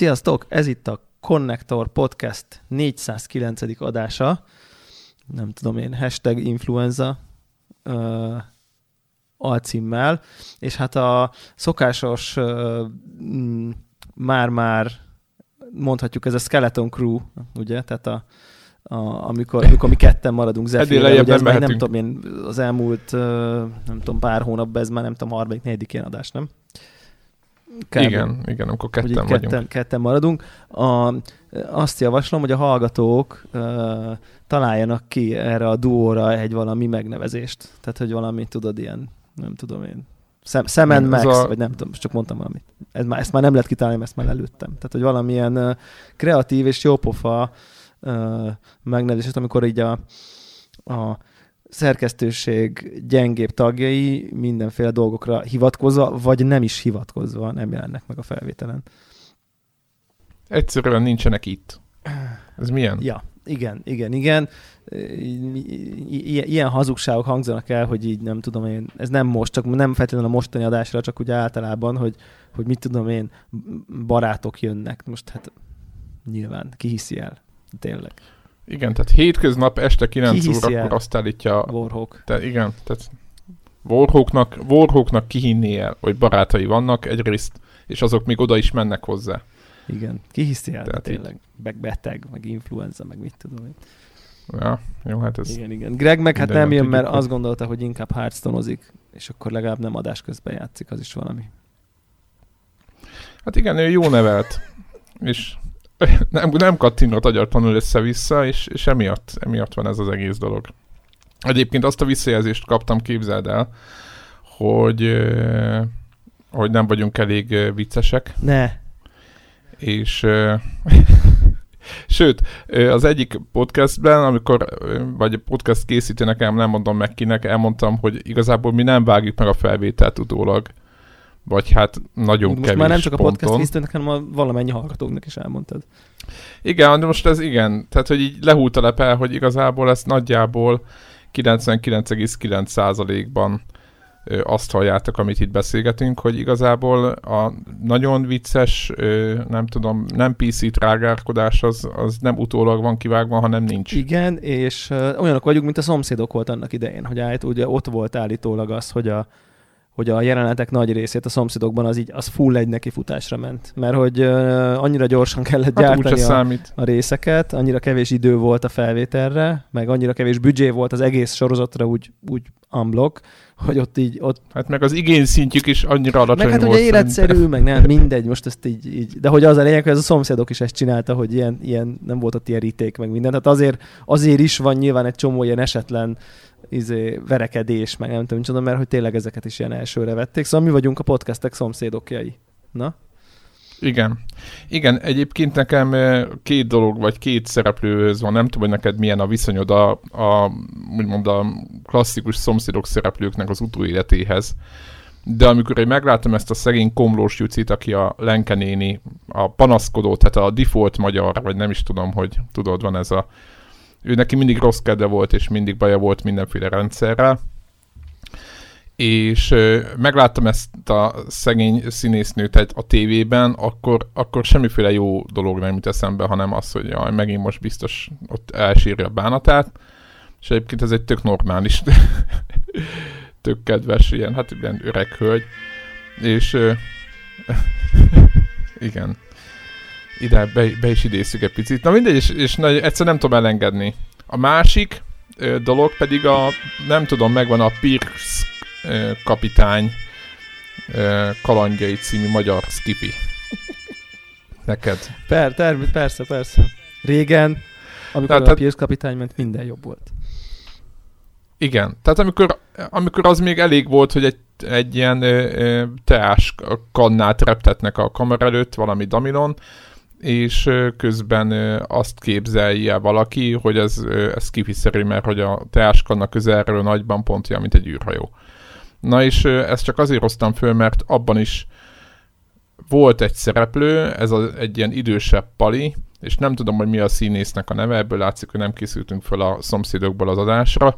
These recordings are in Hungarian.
Sziasztok! Ez itt a Connector Podcast 409. adása. Nem tudom én, hashtag influenza uh, alcímmel. És hát a szokásos uh, már-már mondhatjuk ez a Skeleton Crew, ugye? Tehát a, a, amikor, amikor mi ketten maradunk Zephyr, ugye ez nem, nem tudom én, az elmúlt nem tudom, pár hónapban ez már nem tudom, harmadik, negyedik ilyen adás, nem? Kb. Igen, igen, akkor ketten vagyunk. Ketten, ketten maradunk. A, azt javaslom, hogy a hallgatók uh, találjanak ki erre a duóra egy valami megnevezést. Tehát, hogy valami, tudod, ilyen, nem tudom én, Sam, Sam Max, a... vagy nem tudom, csak mondtam valamit. Ez már, ezt már nem lehet kitalálni, ezt már előttem. Tehát, hogy valamilyen uh, kreatív és jópofa uh, megnevezést, amikor így a, a szerkesztőség gyengébb tagjai mindenféle dolgokra hivatkozva, vagy nem is hivatkozva nem jelennek meg a felvételen. Egyszerűen nincsenek itt. Ez milyen? Ja, igen, igen, igen. ilyen hazugságok hangzanak el, hogy így nem tudom én, ez nem most, csak nem feltétlenül a mostani adásra, csak ugye általában, hogy, hogy mit tudom én, barátok jönnek. Most hát nyilván, ki hiszi el? Tényleg. Igen, tehát hétköznap este 9 órakor azt állítja... Warhawk. Te, igen, tehát Warhawknak, Warhawknak kihinnie, hogy barátai vannak egyrészt, és azok még oda is mennek hozzá. Igen, ki hiszi el, Tehát tényleg, meg beteg, meg influenza, meg mit tudom én. Ja, jó, hát ez... Igen, igen. Greg meg hát nem jön, mert azt gondolta, hogy inkább hearthstone és akkor legalább nem adás közben játszik, az is valami. Hát igen, ő jó nevelt, és nem, nem kattingat agyartanul össze-vissza, és, és emiatt, emiatt van ez az egész dolog. Egyébként azt a visszajelzést kaptam, képzeld el, hogy, hogy nem vagyunk elég viccesek. Ne. És Sőt, az egyik podcastben, amikor, vagy podcast készítőnek, nem mondom meg kinek, elmondtam, hogy igazából mi nem vágjuk meg a felvételt utólag vagy hát nagyon most kevés már nem csak a ponton. podcast készítőnek, hanem a valamennyi hallgatóknak is elmondtad. Igen, de most ez igen, tehát hogy így lehúlt a lepel, hogy igazából ezt nagyjából 99,9%-ban azt halljátok, amit itt beszélgetünk, hogy igazából a nagyon vicces, nem tudom, nem PC trágárkodás az, az nem utólag van kivágva, hanem nincs. Igen, és olyanok vagyunk, mint a szomszédok volt annak idején, hogy állít, ugye ott volt állítólag az, hogy a hogy a jelenetek nagy részét a szomszédokban az így az full egy neki futásra ment. Mert hogy uh, annyira gyorsan kellett hát gyártani a, a részeket, annyira kevés idő volt a felvételre, meg annyira kevés büdzsé volt az egész sorozatra úgy, úgy unblock, hogy ott így... Ott... Hát meg az igény szintjük is annyira alacsony meg hát volt. ugye életszerű, meg nem, mindegy, most ezt így, így, de hogy az a lényeg, hogy ez a szomszédok is ezt csinálta, hogy ilyen, ilyen nem volt ott ilyen riték, meg minden. Tehát azért, azért is van nyilván egy csomó ilyen esetlen izé, verekedés, meg nem tudom, csinálom, mert hogy tényleg ezeket is ilyen elsőre vették. Szóval mi vagyunk a podcastek szomszédokjai. Na? Igen. Igen, egyébként nekem két dolog, vagy két szereplőhöz van, nem tudom, hogy neked milyen a viszonyod a, a úgymond a klasszikus szomszédok szereplőknek az utóéletéhez. De amikor én megláttam ezt a szegény komlós Jucit, aki a Lenkenéni, a panaszkodó, tehát a default magyar, vagy nem is tudom, hogy tudod, van ez a ő neki mindig rossz kedve volt, és mindig baja volt mindenféle rendszerrel. És ö, megláttam ezt a szegény színésznőt egy, a tévében, akkor, akkor semmiféle jó dolog nem jut eszembe, hanem az, hogy jaj, megint most biztos ott elsírja a bánatát. És egyébként ez egy tök normális, tök kedves, ilyen, hát ilyen öreg hölgy. És ö, igen, ide be, be is idézzük egy picit. Na mindegy, és, és nagy, egyszer nem tudom elengedni. A másik ö, dolog pedig a, nem tudom, megvan a Pierce ö, kapitány ö, kalandjai című magyar skipi. Neked. Per, ter, persze, persze. Régen, amikor tehát, a Pierce kapitány ment, minden jobb volt. Igen, tehát amikor, amikor az még elég volt, hogy egy, egy ilyen ö, ö, teás kannát reptetnek a kamera előtt, valami daminon, és közben azt képzelje valaki, hogy ez, ez kifiszeri, mert hogy a teáskanna közelről nagyban pontja, mint egy űrhajó. Na és ezt csak azért hoztam föl, mert abban is volt egy szereplő, ez a, egy ilyen idősebb pali, és nem tudom, hogy mi a színésznek a neve, ebből látszik, hogy nem készültünk föl a szomszédokból az adásra,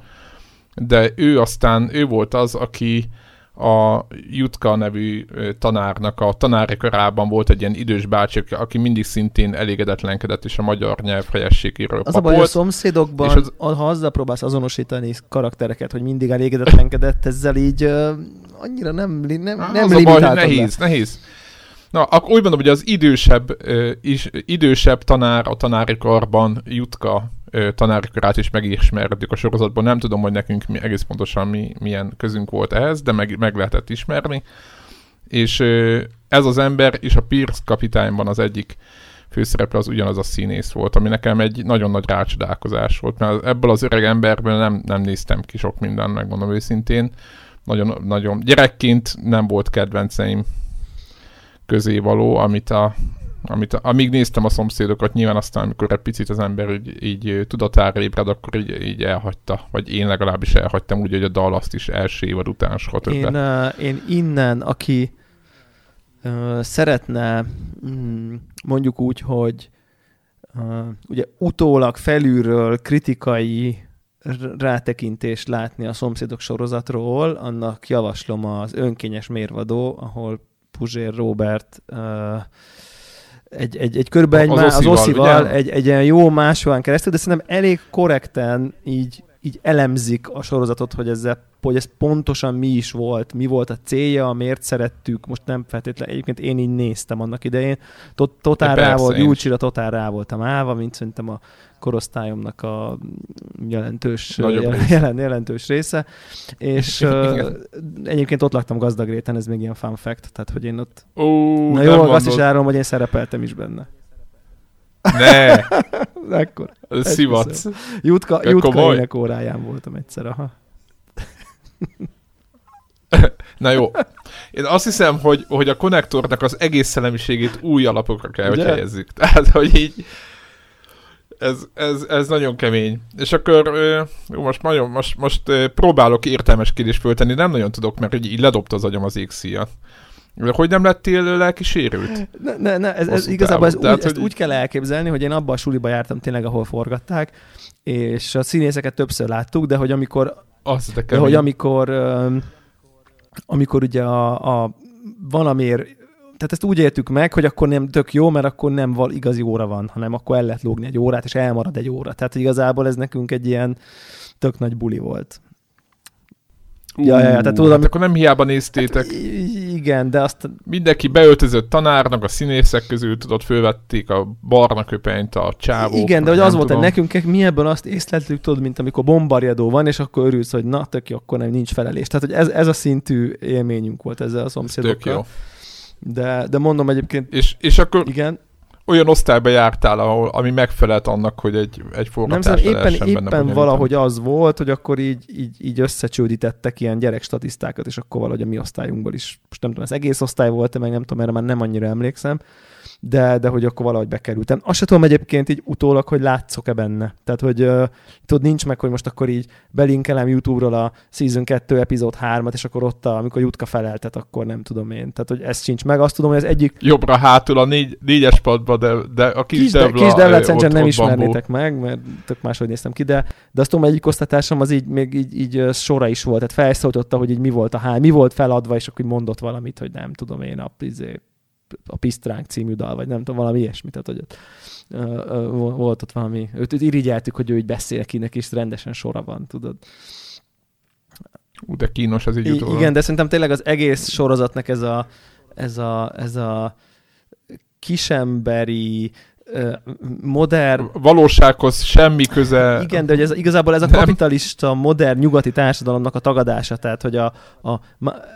de ő aztán, ő volt az, aki a Jutka nevű tanárnak a tanári körában volt egy ilyen idős bácsi, aki mindig szintén elégedetlenkedett, és a magyar nyelv helyességéről Az a baj, a szomszédokban, az... ha azzal próbálsz azonosítani karaktereket, hogy mindig elégedetlenkedett, ezzel így uh, annyira nem, nem, nem az a baj, nehéz, le. nehéz. Na, akkor úgy mondom, hogy az idősebb, uh, is, idősebb tanár a tanári karban Jutka tanárkörát is megismertük a sorozatban. Nem tudom, hogy nekünk mi, egész pontosan mi, milyen közünk volt ehhez, de meg, meg lehetett ismerni. És ez az ember és a Pierce kapitányban az egyik főszereplő az ugyanaz a színész volt, ami nekem egy nagyon nagy rácsodálkozás volt, mert ebből az öreg emberből nem, nem néztem ki sok minden, megmondom őszintén. Nagyon, nagyon gyerekként nem volt kedvenceim közé való, amit a, amit, amíg néztem a szomszédokat, nyilván aztán, amikor egy picit az ember így, így tudatára ébred, akkor így, így elhagyta, vagy én legalábbis elhagytam úgy, hogy a dal azt is első évad után soha Én, uh, én innen, aki uh, szeretne mm, mondjuk úgy, hogy uh, ugye utólag felülről kritikai rátekintést látni a szomszédok sorozatról, annak javaslom az önkényes mérvadó, ahol Puzsér Robert uh, egy, egy, egy körülbelül egy az, az oszival, egy, egy ilyen jó másfél keresztül, de szerintem elég korrekten így, így elemzik a sorozatot, hogy ezzel hogy ez pontosan mi is volt, mi volt a célja, miért szerettük, most nem feltétlenül, egyébként én így néztem annak idején, totál rá volt, Gyurcsira totál rá voltam állva, mint szerintem a korosztályomnak a jelentős, jelen, jelentős része, és uh, egyébként ott laktam Gazdagréten, ez még ilyen fun fact, tehát hogy én ott... Ó, Na jó, azt is árom, hogy én szerepeltem is benne. Ne! Ekkor. Szivat. Jutka, Jutka ének óráján voltam egyszer, aha. Na jó. Én azt hiszem, hogy, hogy a konnektornak az egész szellemiségét új alapokra kell, hogy helyezzük. Tehát, hogy így ez, ez, ez nagyon kemény. És akkor jó, most, nagyon, most, most próbálok értelmes kérdést föltenni, nem nagyon tudok, mert így, így ledobta az agyam az égszíjat. Hogy nem lettél lelki sérült? Ne, ne, ne ez, ez igazából ez Tehát, úgy, hogy... ezt úgy kell elképzelni, hogy én abban a suliba jártam tényleg, ahol forgatták, és a színészeket többször láttuk, de hogy amikor az de, de hogy amikor amikor ugye a, a valamiért tehát ezt úgy értük meg, hogy akkor nem tök jó, mert akkor nem val igazi óra van, hanem akkor el lehet lógni egy órát, és elmarad egy óra. Tehát igazából ez nekünk egy ilyen tök nagy buli volt. Uh, ja, ja, ja, tehát tudod, hát akkor nem hiába néztétek. Hát, igen, de azt... Mindenki beöltözött tanárnak, a színészek közül, tudod, fölvették a barna köpenyt, a csávók. Igen, de hogy az volt, hogy nekünk mi ebből azt észleltük, tudod, mint amikor bombarjadó van, és akkor örülsz, hogy na, tök jó, akkor nem nincs felelés. Tehát, hogy ez, ez a szintű élményünk volt ezzel a szomszédokkal. Tök jó. De, de mondom egyébként... És, és akkor... Igen olyan osztályba jártál, ahol, ami megfelelt annak, hogy egy, egy forgatás Nem szóval éppen, éppen valahogy az volt, hogy akkor így, így, így összecsődítettek ilyen gyerekstatisztákat, és akkor valahogy a mi osztályunkból is, most nem tudom, ez egész osztály volt meg nem tudom, erre már nem annyira emlékszem, de, de hogy akkor valahogy bekerültem. Azt sem tudom egyébként így utólag, hogy látszok-e benne. Tehát, hogy uh, tudod, nincs meg, hogy most akkor így belinkelem YouTube-ról a Season 2 epizód 3-at, és akkor ott, a, amikor Jutka feleltet, akkor nem tudom én. Tehát, hogy ez sincs meg. Azt tudom, hogy az egyik... Jobbra hátul a négy, négyes padba, de, de a kis, kis Devla... Kis Devla nem ismernétek meg, mert tök máshogy néztem ki, de, de azt tudom, hogy egyik osztatásom az így még így, így sora is volt. Tehát felszólította, hogy így mi volt a hány, mi volt feladva, és akkor mondott valamit, hogy nem tudom én, a, izé, a Pisztránk című dal, vagy nem tudom, valami ilyesmi, tehát hogy ott, volt ott valami, őt, őt irigyeltük, hogy ő így beszél kinek, és rendesen sora van, tudod. Ú, de kínos az így I- Igen, de szerintem tényleg az egész sorozatnak ez a, ez a, ez a kisemberi, modern... Valósághoz semmi köze... Igen, de hogy ez, igazából ez a kapitalista, modern nyugati társadalomnak a tagadása, tehát hogy a, a, a,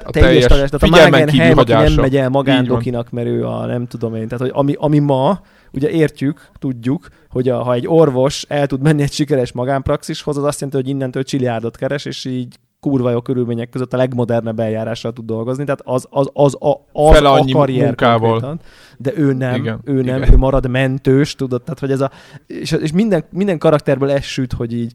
a teljes, teljes tehát a Magen Helm, aki nem megy el magándokinak, mert ő a nem tudom én, tehát hogy ami, ami ma, ugye értjük, tudjuk, hogy a, ha egy orvos el tud menni egy sikeres magánpraxishoz, az azt jelenti, hogy innentől csiliárdot keres, és így kurva jó körülmények között a legmodernebb eljárással tud dolgozni, tehát az, az, az, az, az a karrier munkával. de ő nem, igen, ő nem, igen. ő marad mentős, tudod, tehát hogy ez a, és, és minden, minden karakterből ez süt, hogy így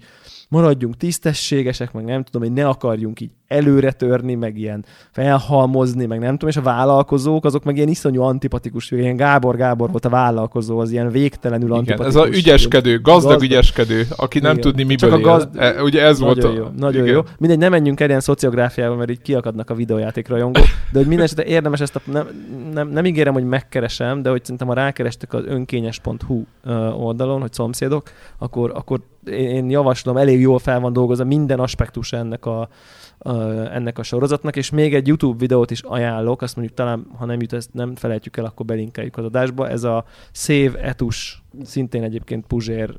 maradjunk tisztességesek, meg nem tudom, hogy ne akarjunk így előre törni, meg ilyen felhalmozni, meg nem tudom, és a vállalkozók, azok meg ilyen iszonyú antipatikus, ilyen Gábor Gábor volt a vállalkozó, az ilyen végtelenül Igen, antipatikus. ez a ügyeskedő, gazdag, Gazdag. ügyeskedő, aki nem Igen. tudni Csak miből a él. gazd- E, Ugye ez volt Nagyon a... jó, nagyon igen. jó. Mindegy, nem menjünk el ilyen szociográfiába, mert így kiakadnak a videójáték rajongók, de hogy minden esetre érdemes ezt a, nem, nem, nem ígérem, hogy megkeresem, de hogy szerintem ha rákerestek az önkényes.hu oldalon, hogy szomszédok, akkor, akkor én javaslom, elég jól fel van dolgozva minden aspektus ennek a, ennek a sorozatnak, és még egy YouTube videót is ajánlok, azt mondjuk talán, ha nem jut, ezt nem felejtjük el, akkor belinkeljük az adásba. Ez a Save Etus, szintén egyébként Puzsér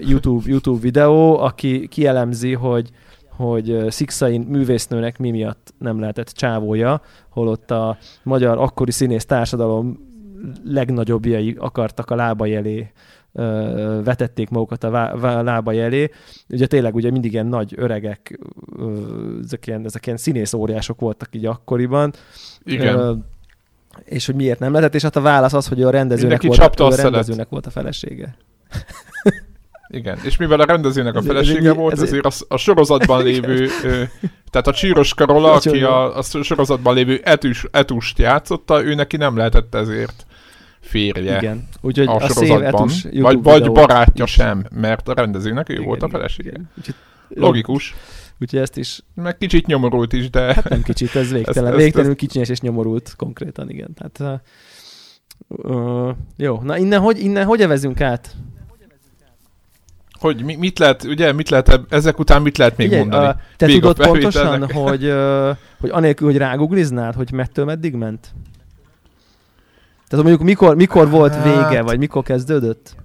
YouTube, YouTube videó, aki kielemzi, hogy hogy Szikszai művésznőnek mi miatt nem lehetett csávója, holott a magyar akkori színész társadalom legnagyobbjai akartak a lábai elé vetették magukat a vá- vá- lábai elé. Ugye tényleg ugye mindig ilyen nagy öregek, ezek ilyen, ezek ilyen színész óriások voltak így akkoriban. Igen. Ö, és hogy miért nem lehetett, és hát a válasz az, hogy a rendezőnek, Mindenki volt, ő a a rendezőnek volt a felesége. Igen, és mivel a rendezőnek a felesége egy- volt, ez egy- ezért a, a sorozatban lévő, ö, tehát a Csíros Karola, aki a, a sorozatban lévő etus, etust játszotta, ő neki nem lehetett ezért férje Igen. Úgyhogy a, a, sorozatban, vagy, vagy barátja is. sem, mert a rendezőnek ő Igen, volt a felesége. igen. Úgyhogy, Logikus, úgyhogy ezt is, meg kicsit nyomorult is, de hát nem kicsit, ez végtelen, Ezt- ezt- végtelenül kicsinyes és nyomorult konkrétan, igen. Tehát, uh, jó, na innen hogy, innen hogy evezünk át? hogy mi, mit lehet, ugye, mit lehet, ezek után mit lehet még Figyelj, mondani? a- te Még a tudod pontosan, hogy, uh, hogy anélkül, hogy rágugliznád, hogy mettől meddig ment? Tehát mondjuk mikor, mikor volt Hát- vége, vagy mikor kezdődött?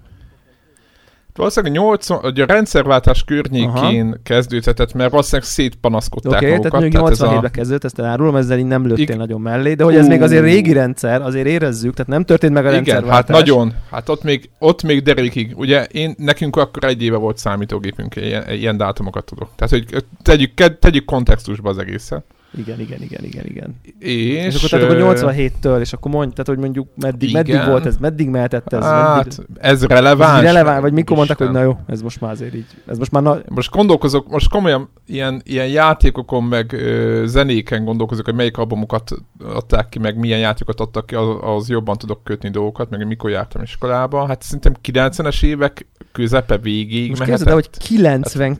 Valószínűleg 80, hogy a rendszerváltás környékén Aha. kezdődhetett, mert valószínűleg szétpanaszkodták okay, magukat. tehát mondjuk ez 87-ben kezdődött, ezt elárulom, ezzel így nem lőttél Ig- nagyon mellé, de hogy ez még azért régi rendszer, azért érezzük, tehát nem történt meg a Igen, rendszerváltás. hát nagyon. Hát ott még, ott még derékig. Ugye én, nekünk akkor egy éve volt számítógépünk, ilyen, ilyen dátumokat tudok. Tehát, hogy tegyük, tegyük kontextusba az egészet. Igen, igen, igen, igen, igen. És, És, akkor tehát akkor 87-től, és akkor mondj, tehát hogy mondjuk meddig, meddig Igen. volt ez, meddig mehetett ez, Hát, meddig, ez ez releváns. így releváns, vagy mikor mondták, hogy na jó, ez most már azért így, ez most már na, Most gondolkozok, most komolyan ilyen, ilyen játékokon, meg ö, zenéken gondolkozok, hogy melyik albumokat adták ki, meg milyen játékokat adtak ki, az, az jobban tudok kötni dolgokat, meg mikor jártam iskolába. Hát szerintem 90-es évek közepe végéig most mehetett. képzeld el, hogy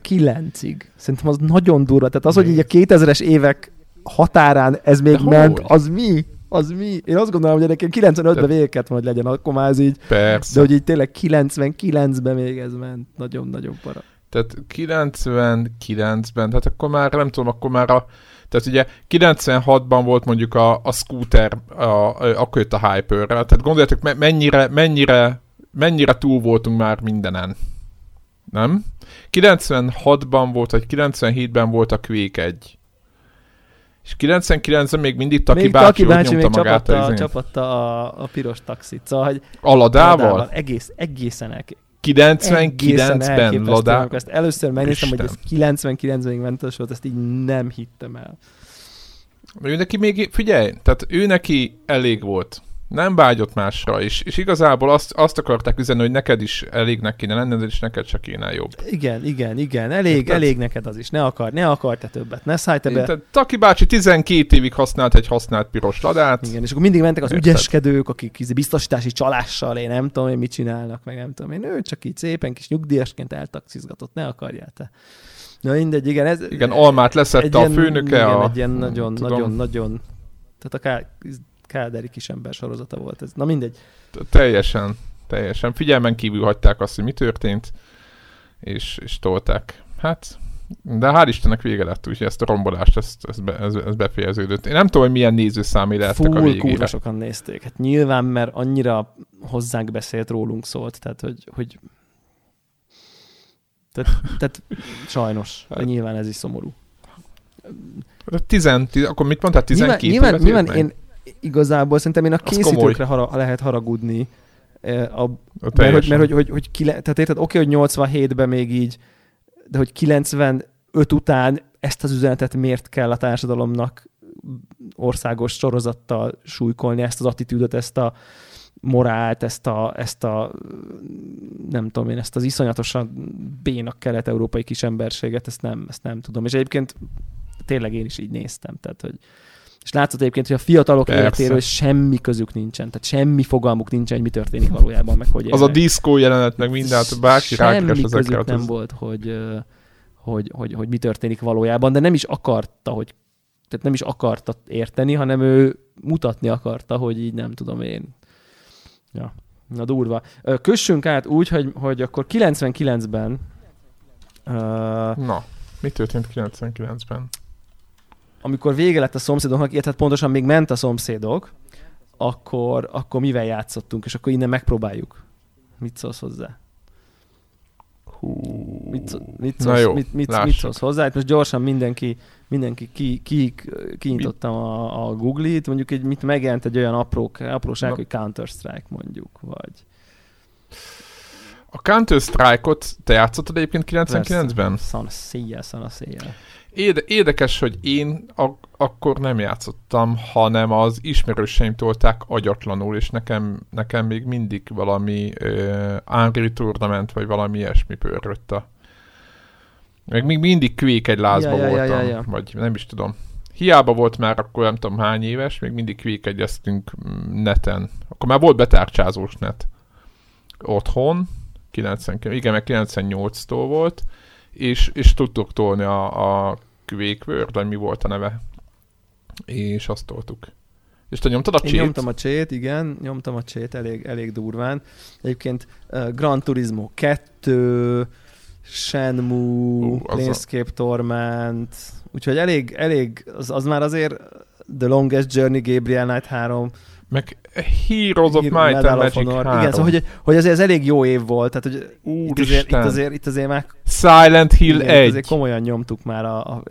99-ig. Szerintem az nagyon durva. Tehát az, hogy így a 2000-es évek határán ez még De ment, hogy? az mi? Az mi? Én azt gondolom, hogy nekem 95-ben De- vége kellett volna, hogy legyen, akkor már ez így, Persze. de hogy így tényleg 99-ben még ez ment. Nagyon-nagyon para. Tehát 99-ben, tehát akkor már nem tudom, akkor már a tehát ugye 96-ban volt mondjuk a, a scooter, a, a, akkor jött a hyper tehát gondoljátok, me- mennyire, mennyire, mennyire túl voltunk már mindenen. Nem? 96-ban volt, vagy 97-ben volt a Quake 1. És 99-ben még mindig Taki még bácsi, Taki bácsi még magát csapatta, az én- csapatta a, a piros taxit. Szóval, hogy Aladával? Ladával Egész, egészen elké... 99-ben elképesztő, Ladá... ezt először megnéztem, hogy ez 99-ig ment az volt, ezt így nem hittem el. Ő neki még, figyelj, tehát ő neki elég volt. Nem vágyott másra, és, és igazából azt, azt akarták üzenni, hogy neked is elégnek kéne lenned, és neked se kéne jobb. Igen, igen, igen, elég, Érted? elég neked az is. Ne akar, ne akar te többet, ne szállj te be. Tehát Taki bácsi 12 évig használt egy használt piros ladát. Igen, és akkor mindig mentek az Érted? ügyeskedők, akik izé biztosítási csalással, én nem tudom, hogy mit csinálnak, meg nem tudom én. Ő csak így szépen kis nyugdíjasként eltaxizgatott, ne akarjál te. Na mindegy, igen, ez... Igen, almát leszette a főnöke. Igen, a, egy ilyen nagyon, tudom, nagyon, nagyon... Tehát a Ká- Káderi kisember sorozata volt ez. Na mindegy. Teljesen, teljesen. Figyelmen kívül hagyták azt, hogy mi történt, és, és tolták. Hát, de hál' Istennek vége lett, úgyhogy ezt a rombolást, ezt, ezt, be, ez, ez befejeződött. Én nem tudom, hogy milyen nézőszámé lehettek a végére. sokan nézték. Hát nyilván, mert annyira hozzánk beszélt, rólunk szólt, tehát hogy, hogy tehát, tehát sajnos, Hát. nyilván ez is szomorú. De Tizen, tizen, akkor mit mondtál? 12 nyilván, nyilván, nyilván én igazából szerintem én a készítőkre hara, lehet haragudni, eh, a, A mert, hogy, mert hogy, hogy, hogy kile, tehát érted, oké, hogy 87-ben még így, de hogy 95 után ezt az üzenetet miért kell a társadalomnak országos sorozattal súlykolni, ezt az attitűdöt, ezt a morált, ezt a, ezt a nem tudom én, ezt az iszonyatosan bénak kelet-európai kisemberséget, ezt nem, ezt nem tudom. És egyébként tényleg én is így néztem, tehát hogy és látszott egyébként, hogy a fiatalok Persze. életéről semmi közük nincsen, tehát semmi fogalmuk nincsen, hogy mi történik valójában, meg hogy Az a diszkó jelenet, meg minden, bárki Semmi közük nem az... volt, hogy, hogy, hogy, hogy mi történik valójában, de nem is akarta, hogy tehát nem is akarta érteni, hanem ő mutatni akarta, hogy így nem tudom én. Ja, na durva. Kössünk át úgy, hogy, hogy akkor 99-ben uh, Na, mi történt 99-ben? Amikor vége lett a szomszédoknak, illetve hát pontosan még ment a szomszédok, akkor, akkor mivel játszottunk, és akkor innen megpróbáljuk. Mit szólsz hozzá? Hú. Mit, mit, szólsz, jó, mit, mit, mit szólsz hozzá? Itt most gyorsan mindenki, mindenki ki, ki, kinyitottam a, a Google-it, mondjuk egy, mit megjelent egy olyan apró, apróság, Na. hogy Counter-Strike mondjuk, vagy... A Counter-Strike-ot te játszottad egyébként 99-ben? Szan széjjel, szan a széjjel. Éde, érdekes, hogy én ak- akkor nem játszottam, hanem az ismerőseim tolták agyatlanul, és nekem, nekem még mindig valami uh, Unreal Tournament, vagy valami ilyesmi pörrött a... Meg még mindig kvék egy lázba ja, voltam, ja, ja, ja. vagy nem is tudom. Hiába volt már akkor nem tudom hány éves, még mindig kvékegyeztünk neten. Akkor már volt betárcsázós net. Otthon, 90, igen, meg 98-tól volt, és, és tudtuk tolni a, a Quake World, vagy mi volt a neve. És azt toltuk. És te nyomtad a csét? Én nyomtam a csét, igen, nyomtam a csét elég, elég durván. Egyébként uh, Gran Turismo 2, Shenmue, uh, Planescape a... Torment, úgyhogy elég, elég, az, az már azért The Longest Journey, Gabriel Knight 3, meg Heroes of Might and Magic 3. Igen, szóval, hogy, hogy azért ez elég jó év volt, tehát hogy itt azért, itt azért, itt azért már... Silent Hill igen, 1. Azért komolyan nyomtuk már a, a,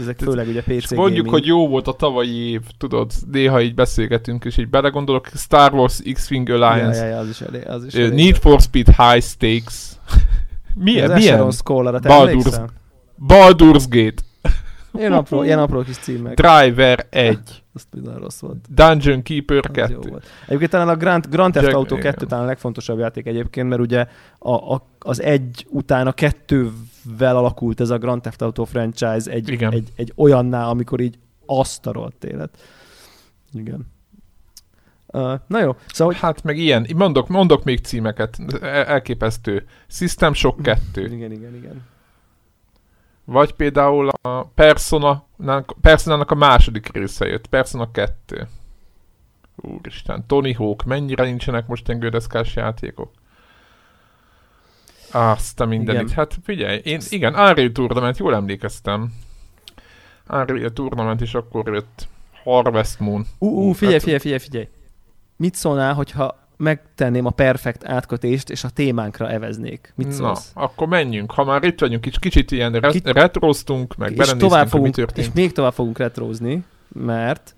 ezek főleg ugye PC Mondjuk, gaming. hogy jó volt a tavalyi év, tudod, néha így beszélgetünk, és így belegondolok, Star Wars X-Wing Alliance, ja, ja, ja, az is elég, az is elég. Need for Speed High Stakes. milyen? Az milyen? Baldur's, Baldur's Gate. Ilyen apró, ilyen apró kis címek. Driver 1. Azt minden rossz volt. Dungeon Keeper 2. Egyébként talán a Grand, Grand Theft Auto 2 talán a legfontosabb játék egyébként, mert ugye a, a, az egy után a kettővel alakult ez a Grand Theft Auto franchise egy, Igen. egy, egy olyanná, amikor így azt a rohadt élet. Igen. Uh, na jó, szóval... Hát meg ilyen, mondok, mondok még címeket, elképesztő. System Shock 2. Igen, igen, igen. Vagy például a Persona, Persona-nak a második része jött, Persona 2. Úristen, Tony Hawk, mennyire nincsenek most ilyen gödeszkás játékok? Azt a mindenit. Igen. Hát figyelj, én, igen, Unreal Tournament, jól emlékeztem. Unreal Tournament is akkor jött. Harvest Moon. Ú, uh, uh, figyelj, hát... figyelj, figyelj, figyelj. Mit szólnál, hogyha megtenném a perfekt átkötést, és a témánkra eveznék. Mit szólsz? Na, akkor menjünk. Ha már itt vagyunk, kicsit, kicsit ilyen re- Kit... retroztunk, meg és tovább fogunk, mi És még tovább fogunk retrozni, mert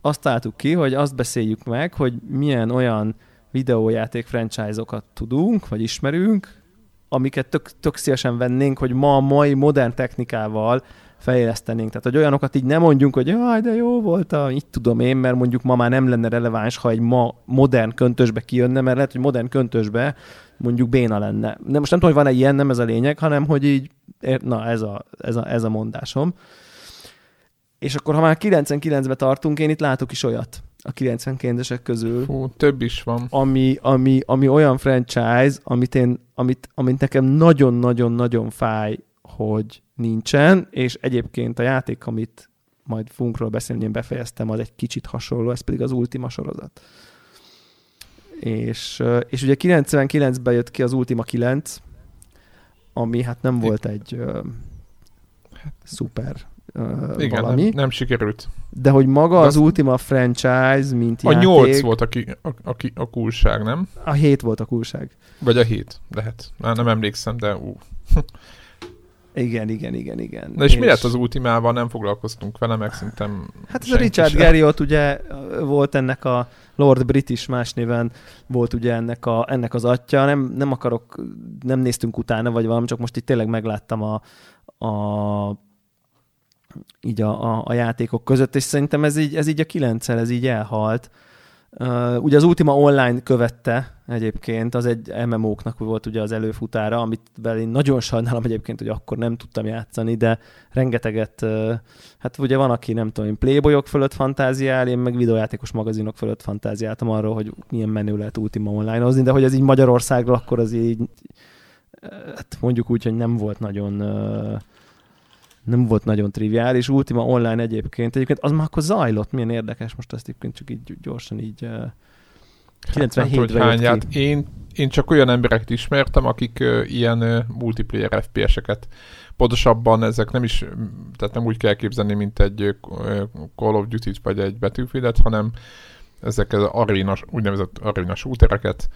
azt találtuk ki, hogy azt beszéljük meg, hogy milyen olyan videójáték franchise-okat tudunk, vagy ismerünk, amiket tök, tök szívesen vennénk, hogy ma a mai modern technikával fejlesztenénk. Tehát, hogy olyanokat így nem mondjunk, hogy jaj, de jó volt, a, így tudom én, mert mondjuk ma már nem lenne releváns, ha egy ma modern köntösbe kijönne, mert lehet, hogy modern köntösbe mondjuk béna lenne. De most nem tudom, hogy van-e ilyen, nem ez a lényeg, hanem hogy így, na ez a, ez a, ez a mondásom. És akkor, ha már 99-be tartunk, én itt látok is olyat a 99-esek közül. Fú, több is van. Ami, ami, ami olyan franchise, amit én, amit, amit nekem nagyon-nagyon-nagyon fáj, hogy nincsen, és egyébként a játék, amit majd fogunk róla beszélni, én befejeztem, az egy kicsit hasonló, ez pedig az Ultima sorozat. És, és ugye 99-ben jött ki az Ultima 9, ami hát nem volt egy uh, szuper uh, Igen, valami. Nem, nem sikerült. De hogy maga De az Ultima franchise, mint a játék... A 8 volt a, ki, a, a, a kulság, nem? A 7 volt a kulság. Vagy a 7, lehet. Már nem emlékszem, de ú. Igen, igen, igen, igen. Na és, és mi lett az Ultimával? Nem foglalkoztunk vele, meg szerintem Hát ez a Richard sem. Garriott ugye volt ennek a Lord British más néven volt ugye ennek, a, ennek az atya. Nem, nem akarok, nem néztünk utána, vagy valami, csak most itt tényleg megláttam a, a így a, a, a játékok között, és szerintem ez így, ez így a kilencszer, ez így elhalt. Uh, ugye az Ultima Online követte egyébként, az egy MMO-knak volt ugye az előfutára, amit én nagyon sajnálom egyébként, hogy akkor nem tudtam játszani, de rengeteget, uh, hát ugye van, aki nem tudom, én playboyok fölött fantáziál, én meg videójátékos magazinok fölött fantáziáltam arról, hogy milyen menő lehet Ultima Online-ozni, de hogy ez így Magyarországról akkor az így, hát mondjuk úgy, hogy nem volt nagyon uh, nem volt nagyon triviális. Ultima Online egyébként, egyébként az már akkor zajlott, milyen érdekes, most ezt egyébként csak így gyorsan így uh, 97-ben hát, én, én csak olyan embereket ismertem, akik uh, ilyen uh, multiplayer FPS-eket pontosabban ezek nem is, tehát nem úgy kell képzelni, mint egy uh, Call of Duty-t vagy egy battlefield hanem ezek az aréna, úgynevezett aréna shootereket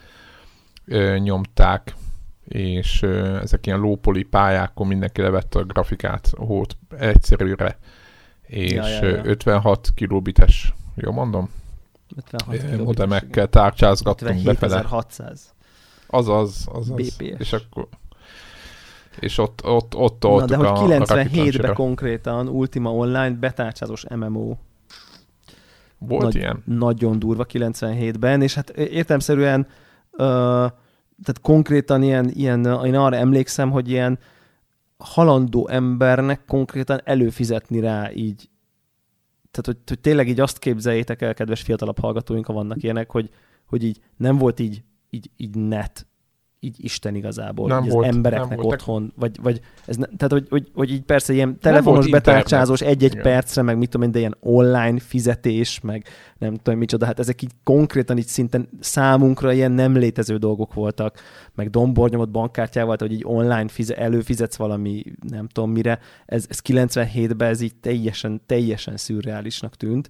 uh, nyomták és ezek ilyen lópoli pályákon mindenki levette a grafikát hót egyszerűre, és ja, ja, ja. 56 kilobites, jó mondom? 56 modemekkel tárcsázgattunk befele. 600. Azaz, azaz. BPS. És akkor és ott, ott, ott Na, de hogy 97-ben konkrétan Ultima Online betárcsázós MMO. Volt Nagy, ilyen? Nagyon durva 97-ben, és hát értelmszerűen uh, tehát konkrétan ilyen, ilyen, én arra emlékszem, hogy ilyen halandó embernek konkrétan előfizetni rá így. Tehát, hogy, hogy tényleg így azt képzeljétek el, kedves fiatalabb hallgatóink, ha vannak ilyenek, hogy, hogy így nem volt így, így, így net így Isten igazából, nem volt, az embereknek nem otthon, vagy, vagy ez ne, tehát hogy, hogy, hogy, így persze ilyen telefonos betárcsázós egy-egy Igen. percre, meg mit tudom én, de ilyen online fizetés, meg nem tudom micsoda, hát ezek így konkrétan így szinten számunkra ilyen nem létező dolgok voltak, meg dombornyomott bankkártyával, hogy így online fize, előfizetsz valami, nem tudom mire, ez, ez 97-ben ez így teljesen, teljesen szürreálisnak tűnt,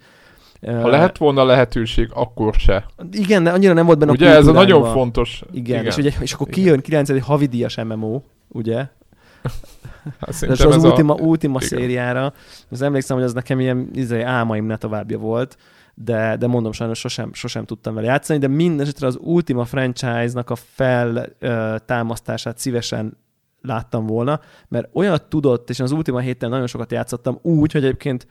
ha lehet volna lehetőség, akkor se. Igen, annyira nem volt benne ugye a ez a nagyon fontos. Igen, igen. És, ugye, és akkor kijön 9. havidíjas MMO, ugye? Hát és az Ultima, a... Ultima igen. szériára, az emlékszem, hogy az nekem ilyen izé, álmaim ne továbbja volt, de, de mondom, sajnos sosem, sosem tudtam vele játszani, de mindesetre az Ultima franchise-nak a feltámasztását szívesen láttam volna, mert olyat tudott, és az Ultima héten nagyon sokat játszottam úgy, hogy egyébként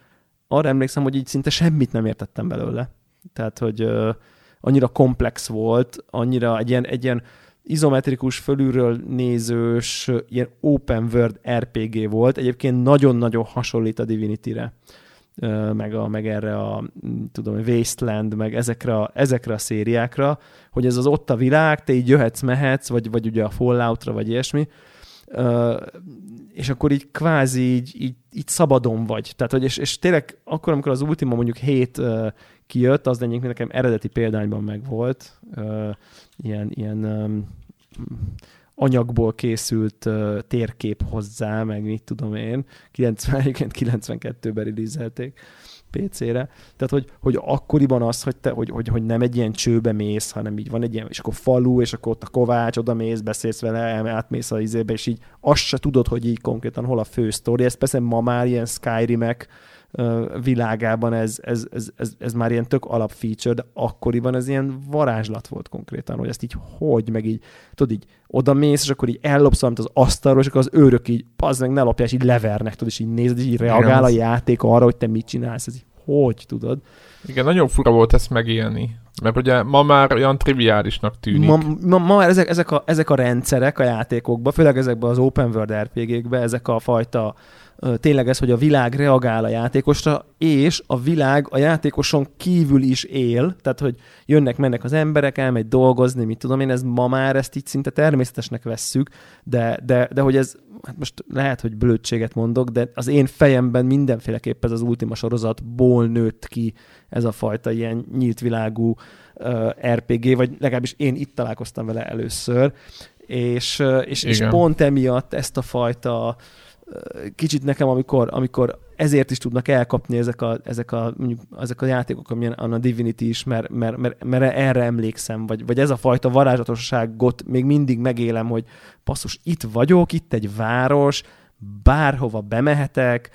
arra emlékszem, hogy így szinte semmit nem értettem belőle. Tehát, hogy uh, annyira komplex volt, annyira egy ilyen, egy ilyen izometrikus, fölülről nézős, ilyen open world RPG volt. Egyébként nagyon-nagyon hasonlít a Divinity-re, uh, meg, a, meg erre a, tudom, Wasteland, meg ezekre a, ezekre a szériákra, hogy ez az ott a világ, te így jöhetsz, mehetsz, vagy, vagy ugye a Falloutra, vagy ilyesmi, és akkor így kvázi így, így, így szabadon vagy. Tehát, hogy és, és tényleg akkor, amikor az Ultima mondjuk 7 uh, kijött, az egyébként nekem eredeti példányban megvolt. Uh, ilyen, ilyen um, anyagból készült uh, térkép hozzá, meg mit tudom én. 90, 92-ben releaselték. PC-re. Tehát, hogy, hogy akkoriban az, hogy, te, hogy, hogy, hogy nem egy ilyen csőbe mész, hanem így van egy ilyen, és akkor falu, és akkor ott a kovács, oda mész, beszélsz vele, átmész a izébe, és így azt se tudod, hogy így konkrétan hol a fő sztori. Ez persze ma már ilyen Skyrimek világában ez, ez, ez, ez, ez, már ilyen tök alap feature, de akkoriban ez ilyen varázslat volt konkrétan, hogy ezt így hogy, meg így, tudod, így oda mész, és akkor így ellopsz valamit az asztalról, és akkor az őrök így, pazd meg, ne lopjál, és így levernek, tudod, és így nézed, és így reagál a játék arra, hogy te mit csinálsz, ez így hogy, tudod? Igen, nagyon fura volt ezt megélni. Mert ugye ma már olyan triviálisnak tűnik. Ma, ma, ma már ezek, ezek, a, ezek a rendszerek a játékokban, főleg ezekben az open world RPG-kben, ezek a fajta tényleg ez, hogy a világ reagál a játékosra, és a világ a játékoson kívül is él, tehát hogy jönnek, mennek az emberek, elmegy dolgozni, mit tudom én, ez ma már ezt így szinte természetesnek vesszük, de, de, de hogy ez, hát most lehet, hogy blödséget mondok, de az én fejemben mindenféleképp ez az Ultima sorozatból nőtt ki ez a fajta ilyen nyílt világú uh, RPG, vagy legalábbis én itt találkoztam vele először, és, és, és pont emiatt ezt a fajta uh, kicsit nekem, amikor, amikor ezért is tudnak elkapni ezek a, ezek a, mondjuk, ezek a játékok, amilyen a Divinity is, mert, mert, mert, mert erre emlékszem, vagy, vagy ez a fajta varázslatosságot még mindig megélem, hogy passzus, itt vagyok, itt egy város, bárhova bemehetek,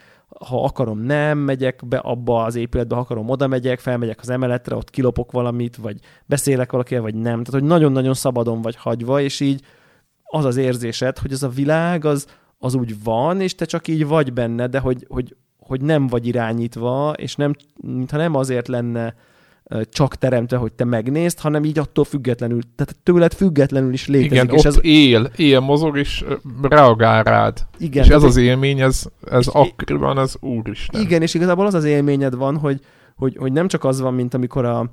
ha akarom, nem megyek be abba az épületbe, ha akarom, oda megyek, felmegyek az emeletre, ott kilopok valamit, vagy beszélek valakivel, vagy nem. Tehát, hogy nagyon-nagyon szabadon vagy hagyva, és így az az érzésed, hogy ez a világ az, az úgy van, és te csak így vagy benne, de hogy, hogy, hogy nem vagy irányítva, és nem, mintha nem azért lenne csak teremtve, hogy te megnézd, hanem így attól függetlenül, tehát tőled függetlenül is létezik. Igen, és ott ez, él, él, mozog, és reagál rád. igen, és ez az élmény, ez, ez és- akkoriban az úristen. Igen, és igazából az az élményed van, hogy, hogy, hogy nem csak az van, mint amikor a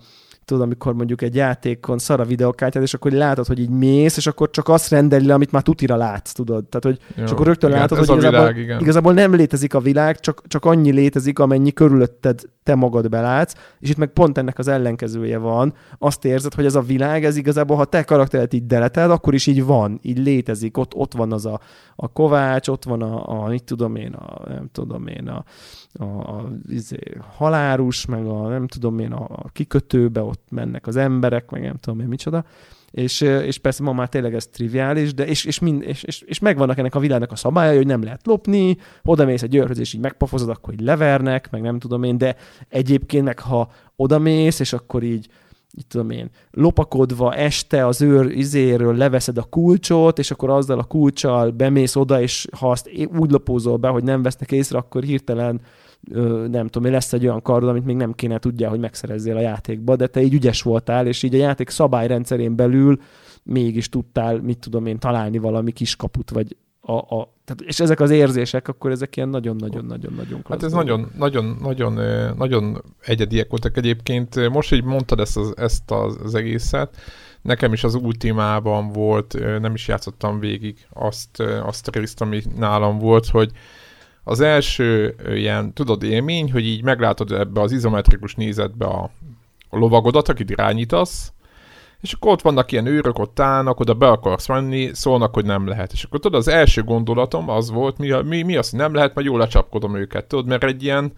tudod, amikor mondjuk egy játékon szar a videokártyád, és akkor látod, hogy így mész, és akkor csak azt rendeli le, amit már tutira látsz, tudod. Tehát, hogy Jó. és akkor rögtön igen, látod, hogy a igazából, világ, igen. igazából nem létezik a világ, csak, csak annyi létezik, amennyi körülötted te magad belátsz, és itt meg pont ennek az ellenkezője van. Azt érzed, hogy ez a világ, ez igazából, ha te karakteret így deleted, akkor is így van, így létezik, ott, ott van az a, a kovács, ott van a, a mit tudom én, a, nem tudom én, a, a, a izé, halárus, meg a nem tudom én, a, a kikötőbe ott mennek az emberek, meg nem tudom én micsoda. És, és persze ma már tényleg ez triviális, de és, és, mind, és, és, és megvannak ennek a világnak a szabályai, hogy nem lehet lopni, oda mész egy őrhöz, és így megpofozod, akkor így levernek, meg nem tudom én, de egyébként meg ha oda mész, és akkor így így tudom én, lopakodva este az őr izéről leveszed a kulcsot, és akkor azzal a kulcsal bemész oda, és ha azt úgy lopózol be, hogy nem vesznek észre, akkor hirtelen nem tudom, lesz egy olyan kardod, amit még nem kéne tudja, hogy megszerezzél a játékba, de te így ügyes voltál, és így a játék szabályrendszerén belül mégis tudtál, mit tudom én, találni valami kiskaput, vagy a, a tehát, és ezek az érzések, akkor ezek ilyen nagyon-nagyon-nagyon-nagyon Hát ez nagyon, nagyon, nagyon, ö, nagyon egyediek voltak egyébként. Most így mondtad ezt az, ezt az, az egészet, nekem is az ultimában volt, nem is játszottam végig azt, azt a részt, ami nálam volt, hogy az első ilyen, tudod, élmény, hogy így meglátod ebbe az izometrikus nézetbe a, a lovagodat, akit irányítasz, és akkor ott vannak ilyen őrök, ott állnak, oda be akarsz menni, szólnak, hogy nem lehet. És akkor tudod, az első gondolatom az volt, mi, mi, mi az, hogy nem lehet, mert jól lecsapkodom őket, tudod, mert egy ilyen,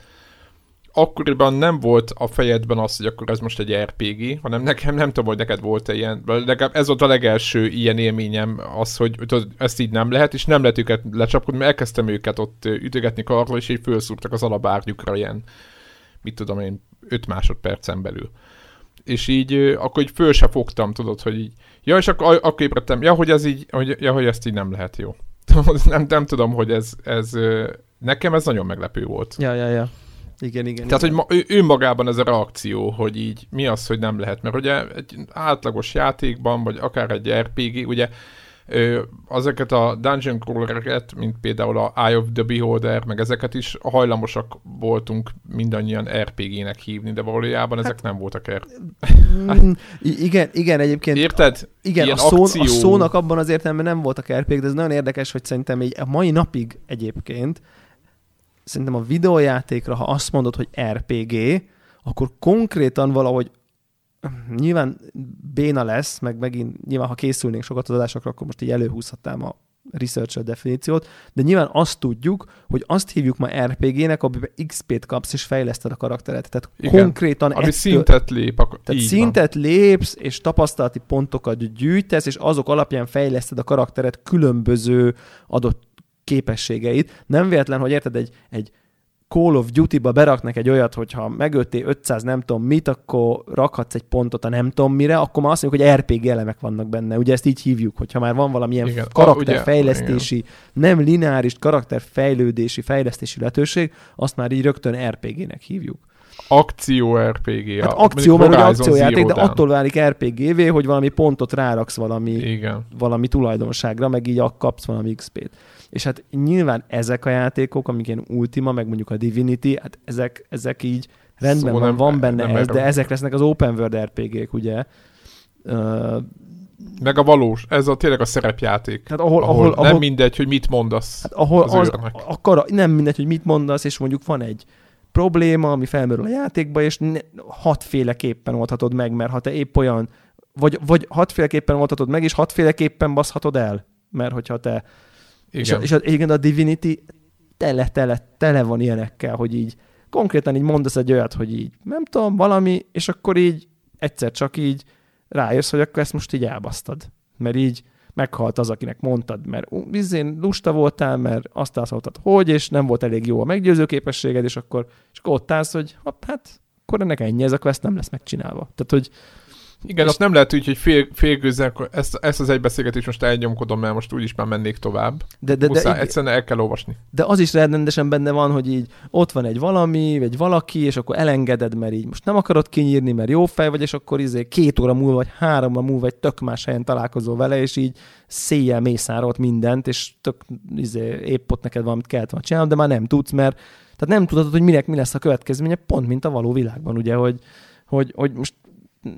akkoriban nem volt a fejedben az, hogy akkor ez most egy RPG, hanem nekem nem tudom, hogy neked volt-e ilyen, legalább ez volt a legelső ilyen élményem, az, hogy tudod, ezt így nem lehet, és nem lehet őket lecsapkodni, mert elkezdtem őket ott ütögetni karral, és így felszúrtak az alabárnyukra ilyen, mit tudom én, 5 másodpercen belül. És így, akkor így föl se fogtam, tudod, hogy így, ja, és akkor, akkor ébredtem, ja, hogy ez így, hogy, ja, hogy ezt így nem lehet jó. nem, nem tudom, hogy ez, ez, nekem ez nagyon meglepő volt. Ja, ja, ja. Igen, igen. Tehát, hogy igen. ma, ő, ő magában ez a reakció, hogy így mi az, hogy nem lehet. Mert ugye egy átlagos játékban, vagy akár egy RPG, ugye ö, ezeket a dungeon crawlereket, mint például a Eye of the Beholder, meg ezeket is hajlamosak voltunk mindannyian RPG-nek hívni, de valójában Hát- ezek nem voltak RPG. Mm, i- igen, igen, egyébként Érted? Igen, Ilyen a, szó, akció. a szónak abban az értelemben nem voltak rpg de ez nagyon érdekes, hogy szerintem egy, a mai napig egyébként, szerintem a videójátékra, ha azt mondod, hogy RPG, akkor konkrétan valahogy nyilván béna lesz, meg megint nyilván, ha készülnénk sokat az adásokra, akkor most így előhúzhatnám a researcher definíciót, de nyilván azt tudjuk, hogy azt hívjuk ma RPG-nek, amiben XP-t kapsz és fejleszted a karakteret. Tehát Igen. konkrétan Ami ettől- szintet lép, akkor tehát szintet lépsz, és tapasztalati pontokat gyűjtesz, és azok alapján fejleszted a karakteret különböző adott képességeit. Nem véletlen, hogy érted, egy, egy Call of Duty-ba beraknak egy olyat, hogyha megöltél 500 nem tudom mit, akkor rakhatsz egy pontot a nem tudom mire, akkor már azt mondjuk, hogy RPG elemek vannak benne. Ugye ezt így hívjuk, hogyha már van valamilyen Igen. Karakterfejlesztési, nem lineáris karakterfejlődési, fejlesztési lehetőség, azt már így rögtön RPG-nek hívjuk. Akció RPG. Hát akció, mert ugye akciójáték, de attól válik RPG-vé, hogy valami pontot ráraksz valami, Igen. valami tulajdonságra, meg így kapsz valami XP-t. És hát nyilván ezek a játékok, amik ilyen Ultima, meg mondjuk a Divinity, hát ezek, ezek így rendben Szó van, nem- van benne nem ez, de ezek lesznek az open world RPG-k, ugye? Uh, Meg a valós, ez a tényleg a szerepjáték. tehát ahol, ahol, ahol, nem ahol, mindegy, hogy mit mondasz. hát ahol az az, őrnek. a kara, nem mindegy, hogy mit mondasz, és mondjuk van egy probléma, ami felmerül a játékba, és ne, hatféleképpen oldhatod meg, mert ha te épp olyan, vagy, vagy hatféleképpen oldhatod meg, és hatféleképpen baszhatod el. Mert hogyha te és, Igen. a, és a, igen, a Divinity tele, tele, tele van ilyenekkel, hogy így konkrétan így mondasz egy olyat, hogy így nem tudom, valami, és akkor így egyszer csak így rájössz, hogy akkor ezt most így elbasztad. Mert így meghalt az, akinek mondtad, mert bizén lusta voltál, mert azt állszoltad, hogy, és nem volt elég jó a meggyőző képességed, és akkor, és akkor ott állsz, hogy hát akkor ennek ennyi, ez a quest nem lesz megcsinálva. Tehát, hogy Igen, azt nem lehet úgy, hogy fél, félgőzzel, ezt, ezt az egy beszélgetést most elnyomkodom, mert most úgyis már mennék tovább. De, de, Muszáj, de, egyszerűen el kell olvasni. De az is rendesen benne van, hogy így ott van egy valami, vagy valaki, és akkor elengeded, mert így most nem akarod kinyírni, mert jó fej vagy, és akkor izé két óra múlva, vagy három óra múlva egy tök más helyen találkozol vele, és így széjjel mészárolt mindent, és tök izé, épp ott neked valamit kellett volna csinálni, de már nem tudsz, mert tehát nem tudod, hogy minek mi lesz a következménye, pont mint a való világban, ugye, hogy, hogy, hogy most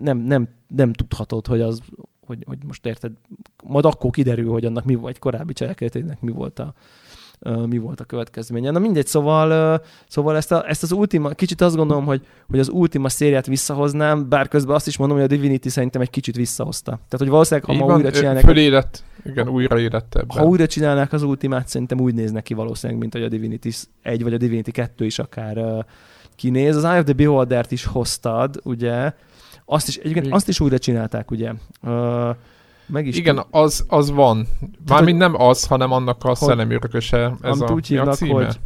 nem, nem, nem tudhatod, hogy az, hogy, hogy most érted, majd akkor kiderül, hogy annak mi volt, korábbi cselekedetének mi volt a, mi volt a következménye. Na mindegy, szóval, szóval ezt, a, ezt az Ultima, kicsit azt gondolom, hogy, hogy az Ultima szériát visszahoznám, bár közben azt is mondom, hogy a Divinity szerintem egy kicsit visszahozta. Tehát, hogy valószínűleg, ha Így ma van, újra csinálnak... Fölélett, igen, újra érett ebben. Ha újra csinálnák az Ultimát, szerintem úgy néznek ki valószínűleg, mint hogy a Divinity 1 vagy a Divinity 2 is akár kinéz. Az Eye of the Beholder-t is hoztad, ugye, azt is, egyébként azt is újra csinálták, ugye. Uh, meg is Igen, tud... az, az van. Mármint nem az, hanem annak a szellemi örököse. Ez a, úgy hívnak, a címe? hogy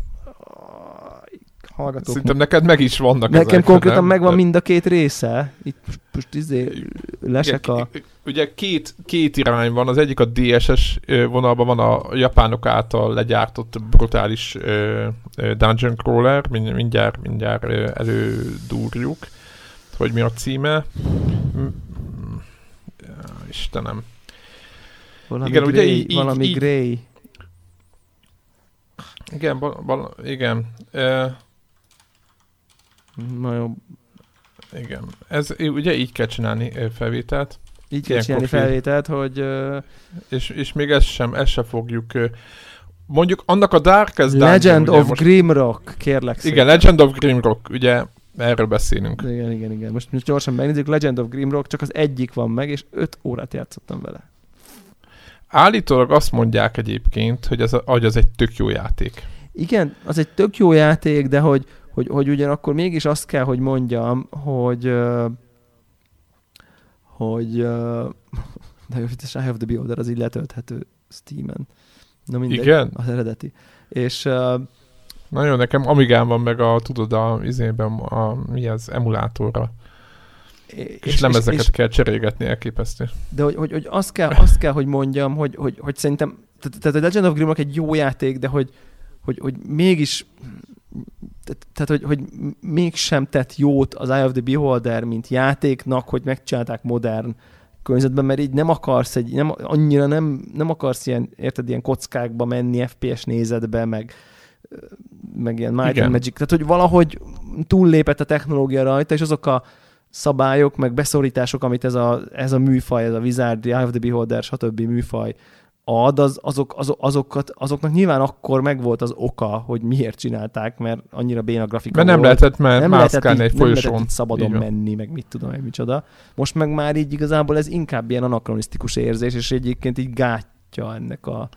hallgatók. Szerintem neked meg is vannak Nekem ezek, konkrétan nem? megvan mind a két része. Itt most, most izé lesek a... Ugye két, két irány van. Az egyik a DSS vonalban van a japánok által legyártott brutális dungeon crawler. Mindjárt, mindjárt elődúrjuk hogy mi a címe. Istenem. Valami igen, gray, ugye így, valami így, gray. Igen, bal, bal, igen. Uh, Na jó. Igen. Ez ugye így kell csinálni felvételt. Így kell csinálni felvételt, hogy... Uh, és, és még ezt sem, ezt sem fogjuk... Uh, mondjuk annak a Darkest Legend Dungeon, of most, Grimrock, kérlek szépen. Igen, Legend of Grimrock, ugye Erről beszélünk. Igen, igen, igen. Most, most gyorsan megnézzük, Legend of Grimrock, csak az egyik van meg, és öt órát játszottam vele. Állítólag azt mondják egyébként, hogy az, hogy az egy tök jó játék. Igen, az egy tök jó játék, de hogy, hogy, hogy ugyanakkor mégis azt kell, hogy mondjam, hogy hogy de jó, a Shy of the Beholder az így letölthető Steam-en. Na mindegy, Igen? az eredeti. És uh, nagyon nekem Amigán van meg a, tudod, a izében, a, mi az, emulátorra. És, és lemezeket és, kell cserélgetni, elképesztő. De hogy, hogy, hogy azt, kell, azt kell, hogy mondjam, hogy, hogy, hogy szerintem, tehát a Legend of Grimlock egy jó játék, de hogy, hogy, hogy mégis tehát, hogy, hogy mégsem tett jót az Eye of the Beholder, mint játéknak, hogy megcsinálták modern környezetben, mert így nem akarsz egy, nem, annyira nem, nem akarsz ilyen, érted, ilyen kockákba menni, FPS nézetbe, meg, meg ilyen Might and Magic. Tehát, hogy valahogy túllépett a technológia rajta, és azok a szabályok, meg beszorítások, amit ez a, ez a műfaj, ez a Wizard, Eye of the Beholder, stb. műfaj ad, az, azok, azok, azokat, azoknak nyilván akkor megvolt az oka, hogy miért csinálták, mert annyira béna grafika Mert nem volt. lehetett mert nem lehetett így, egy folyosón. Nem lehetett szabadon menni, meg mit tudom én, micsoda. Most meg már így igazából ez inkább ilyen anakronisztikus érzés, és egyébként így gátja ennek a,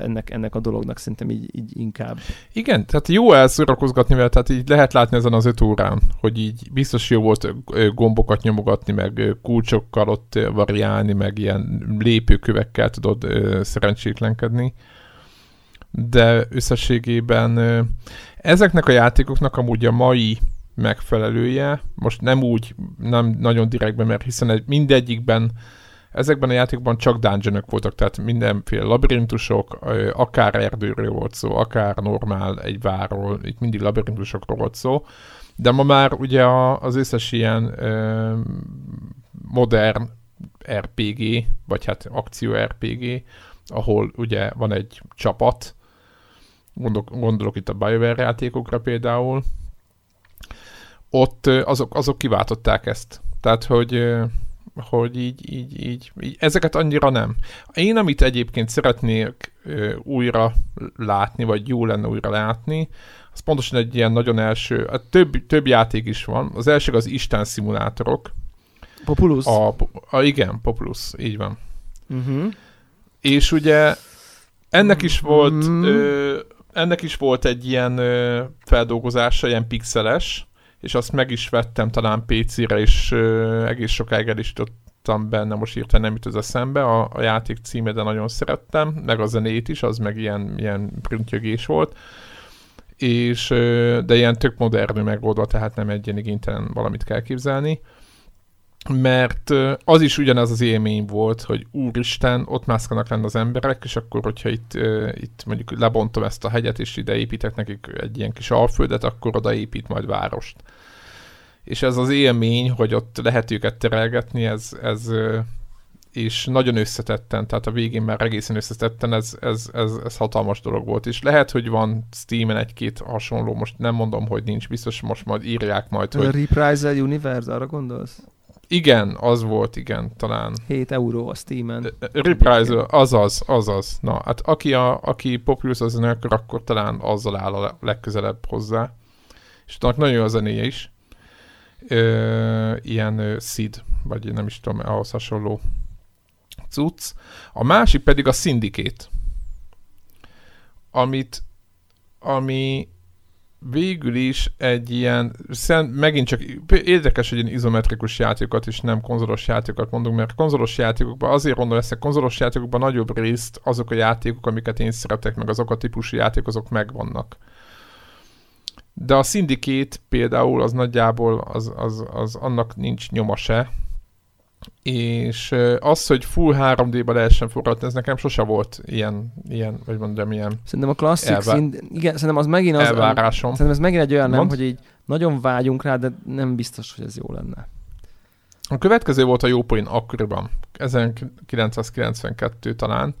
ennek, ennek a dolognak szerintem így, így inkább. Igen, tehát jó elszórakozgatni vele, tehát így lehet látni ezen az öt órán, hogy így biztos jó volt gombokat nyomogatni, meg kulcsokkal ott variálni, meg ilyen lépőkövekkel tudod szerencsétlenkedni. De összességében ezeknek a játékoknak amúgy a mai megfelelője, most nem úgy, nem nagyon direktben, mert hiszen egy, mindegyikben Ezekben a játékban csak dungeonok voltak, tehát mindenféle labirintusok, akár erdőről volt szó, akár normál egy várról, itt mindig labirintusokról volt szó, de ma már ugye az összes ilyen ö, modern RPG, vagy hát akció RPG, ahol ugye van egy csapat, gondolok, gondolok itt a BioWare játékokra például, ott azok, azok kiváltották ezt. Tehát, hogy hogy így, így, így, így, ezeket annyira nem. Én, amit egyébként szeretnék ö, újra látni, vagy jó lenne újra látni, az pontosan egy ilyen nagyon első, a több, több játék is van. Az első az Isten szimulátorok. Populus. A, a, igen, Populus, így van. Uh-huh. És ugye ennek is volt uh-huh. ö, ennek is volt egy ilyen ö, feldolgozása, ilyen pixeles, és azt meg is vettem talán PC-re, és uh, egész sokáig el is tudtam benne, most írtam nem jut az eszembe, a, a játék címe, de nagyon szerettem, meg a zenét is, az meg ilyen, ilyen printjögés volt, és uh, de ilyen tök modern megoldva, tehát nem egy ilyen igénytelen valamit kell képzelni. Mert az is ugyanaz az élmény volt, hogy úristen, ott mászkanak lenne az emberek, és akkor, hogyha itt, itt mondjuk lebontom ezt a hegyet, és ide építek nekik egy ilyen kis alföldet, akkor oda épít majd várost. És ez az élmény, hogy ott lehet őket terelgetni, ez, ez és nagyon összetetten, tehát a végén már egészen összetetten, ez, ez, ez, ez hatalmas dolog volt. És lehet, hogy van Steam-en egy-két hasonló, most nem mondom, hogy nincs, biztos most majd írják majd, hogy... A Reprisal Universe, arra gondolsz? Igen, az volt, igen, talán. 7 euró a Steam-en. Reprisal, azaz, azaz. Na, hát aki, a, aki Populous az akkor, akkor talán azzal áll a legközelebb hozzá. És annak nagyon jó a zenéje is. Ö, ilyen ö, Sid, vagy nem is tudom, ahhoz hasonló cucc. A másik pedig a szindikét, amit, ami végül is egy ilyen, megint csak érdekes, hogy ilyen izometrikus játékokat és nem konzolos játékokat mondunk, mert konzolos játékokban azért mondom ezt, a konzolos játékokban nagyobb részt azok a játékok, amiket én szeretek, meg azok a típusú játékok, azok megvannak. De a Syndicate például az nagyjából az, az, az annak nincs nyoma se, és az, hogy full 3D-ba lehessen forgatni, ez nekem sose volt ilyen, ilyen vagy mondjam, ilyen Szerintem a klasszik elvá... szint, igen, szerintem az megint az, elvárásom. Szerintem ez megint egy olyan Mond? nem, hogy így nagyon vágyunk rá, de nem biztos, hogy ez jó lenne. A következő volt a jópoint akkoriban, 1992 talán,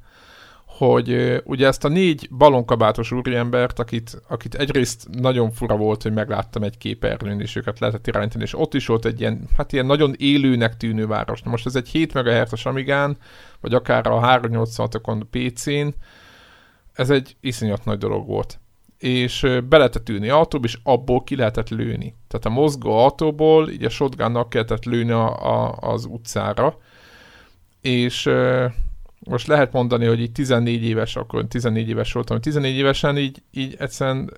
hogy ugye ezt a négy balonkabátos úriembert, akit, akit egyrészt nagyon fura volt, hogy megláttam egy képernyőn, és őket lehetett irányítani, és ott is volt egy ilyen, hát ilyen nagyon élőnek tűnő város. Na most ez egy 7 MHz-es Amigán, vagy akár a 386-okon PC-n, ez egy iszonyat nagy dolog volt. És be lehetett ülni autóba, és abból ki lehetett lőni. Tehát a mozgó autóból így a shotgunnak kellett lőni a, a, az utcára, és most lehet mondani, hogy így 14 éves, akkor 14 éves voltam, 14 évesen így, így egyszerűen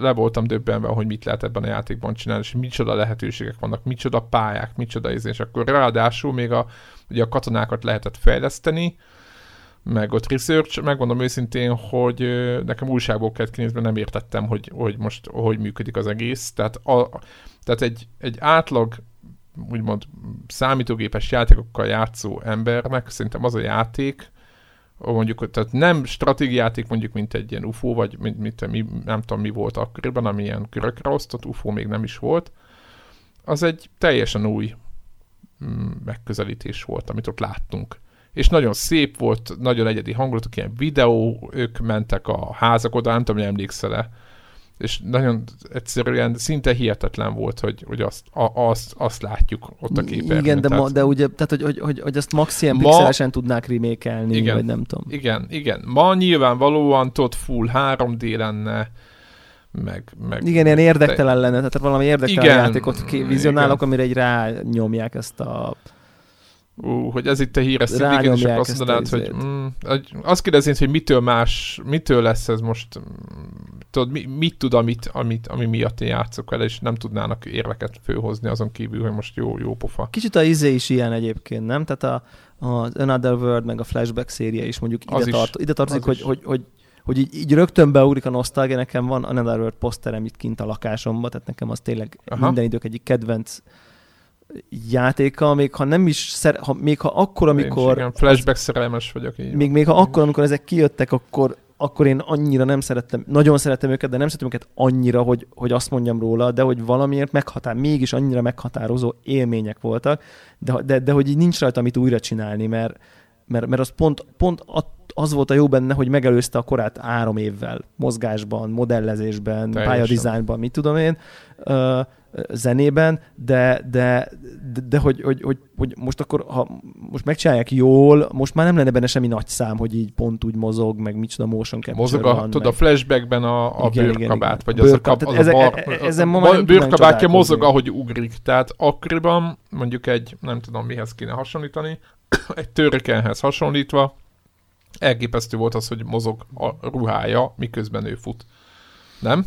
le voltam döbbenve, hogy mit lehet ebben a játékban csinálni, és micsoda lehetőségek vannak, micsoda pályák, micsoda íz, és akkor ráadásul még a, ugye a katonákat lehetett fejleszteni, meg ott research, megmondom őszintén, hogy nekem újságból kellett kinézni, nem értettem, hogy, hogy most hogy működik az egész. Tehát, a, tehát egy, egy átlag úgymond számítógépes játékokkal játszó embernek szerintem az a játék, mondjuk, tehát nem stratégiáték mondjuk, mint egy ilyen UFO, vagy mint, mint mi, nem tudom mi volt akkoriban, ami ilyen körökre osztott, UFO még nem is volt, az egy teljesen új mm, megközelítés volt, amit ott láttunk. És nagyon szép volt, nagyon egyedi hangulatok, ilyen videó, ők mentek a házak oda, nem tudom, hogy emlékszel-e, és nagyon egyszerűen szinte hihetetlen volt, hogy, hogy azt, a, azt, azt látjuk ott a képernyőn. Igen, de, tehát, ma, de ugye, tehát hogy, hogy, hogy, hogy azt max ilyen ma, pixelesen tudnák remékelni, igen, vagy nem tudom. Igen, igen. Ma nyilvánvalóan tudod full 3D lenne, meg, meg igen, ilyen érdektelen lenne, tehát valami érdektelen igen, játékot vizionálok, amire egy rányomják ezt a Ú, hogy ez itt a híres igen, és akkor azt mondanád, hogy mm, azt kérdeznéd, hogy mitől más, mitől lesz ez most, tudod, mi, mit tud, amit, amit, ami miatt én játszok vele, és nem tudnának érveket főhozni azon kívül, hogy most jó, jó pofa. Kicsit a izé is ilyen egyébként, nem? Tehát a, a Another World, meg a Flashback széria is mondjuk ide, tart, ide tartozik, hogy, hogy, hogy, hogy így, így rögtön beugrik a nosztalgia, nekem van Another World poszterem itt kint a lakásomban, tehát nekem az tényleg Aha. minden idők egyik kedvenc játéka, még ha nem is, szer, ha, még ha akkor, amikor... Én igen, flashback szerelmes vagyok. Így még, még ha akkor, amikor ezek kijöttek, akkor, akkor én annyira nem szerettem, nagyon szerettem őket, de nem szerettem őket annyira, hogy, hogy azt mondjam róla, de hogy valamiért meghatár, mégis annyira meghatározó élmények voltak, de, de, de hogy így nincs rajta mit újra csinálni, mert, mert, mert az pont, pont az volt a jó benne, hogy megelőzte a korát három évvel mozgásban, modellezésben, pályadizájnban, mit tudom én. Zenében, de, de, de, de hogy, hogy, hogy, hogy, most akkor, ha most megcsinálják jól, most már nem lenne benne semmi nagy szám, hogy így pont úgy mozog, meg micsoda motion capture Mozog a, van, tudod, meg... a flashbackben a, a igen, bőrkabát, vagy az a, kap, az eze, a bar, e, ezen ma a bőrkabátja mozog, ahogy ugrik. Tehát akkoriban mondjuk egy, nem tudom mihez kéne hasonlítani, egy törökenhez hasonlítva, elképesztő volt az, hogy mozog a ruhája, miközben ő fut. Nem?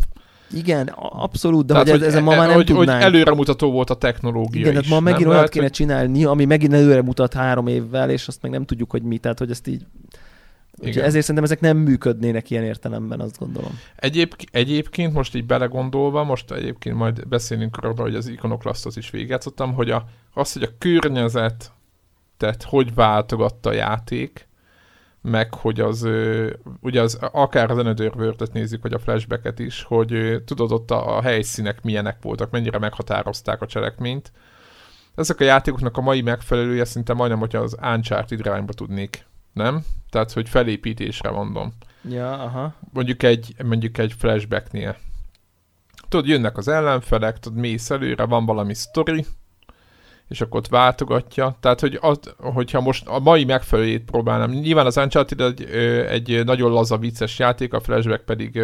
Igen, abszolút, de tehát, hogy, hogy ezen ma már nem hogy, tudnánk. Hogy előremutató volt a technológia Igen, is, tehát ma megint olyat kéne hogy... csinálni, ami megint előre mutat három évvel, és azt meg nem tudjuk, hogy mi, tehát hogy ezt így Úgyhogy ezért szerintem ezek nem működnének ilyen értelemben, azt gondolom. Egyéb, egyébként most így belegondolva, most egyébként majd beszélünk róla, hogy az ikonoklasztot is végigjátszottam, hogy a, az, hogy a környezet, tehát hogy váltogatta a játék, meg hogy az, ugye az, akár az Another nézzük, vagy a flashbacket is, hogy tudod ott a, a helyszínek milyenek voltak, mennyire meghatározták a cselekményt. Ezek a játékoknak a mai megfelelője szinte majdnem, hogyha az Uncharted irányba tudnék, nem? Tehát, hogy felépítésre mondom. Ja, aha. Mondjuk egy, mondjuk egy flashbacknél. Tudod, jönnek az ellenfelek, tudod, mész előre, van valami sztori, és akkor ott váltogatja. Tehát, hogy az, hogyha most a mai megfelelőjét próbálnám. Nyilván az Uncharted egy, egy nagyon laza, vicces játék, a Flashback pedig,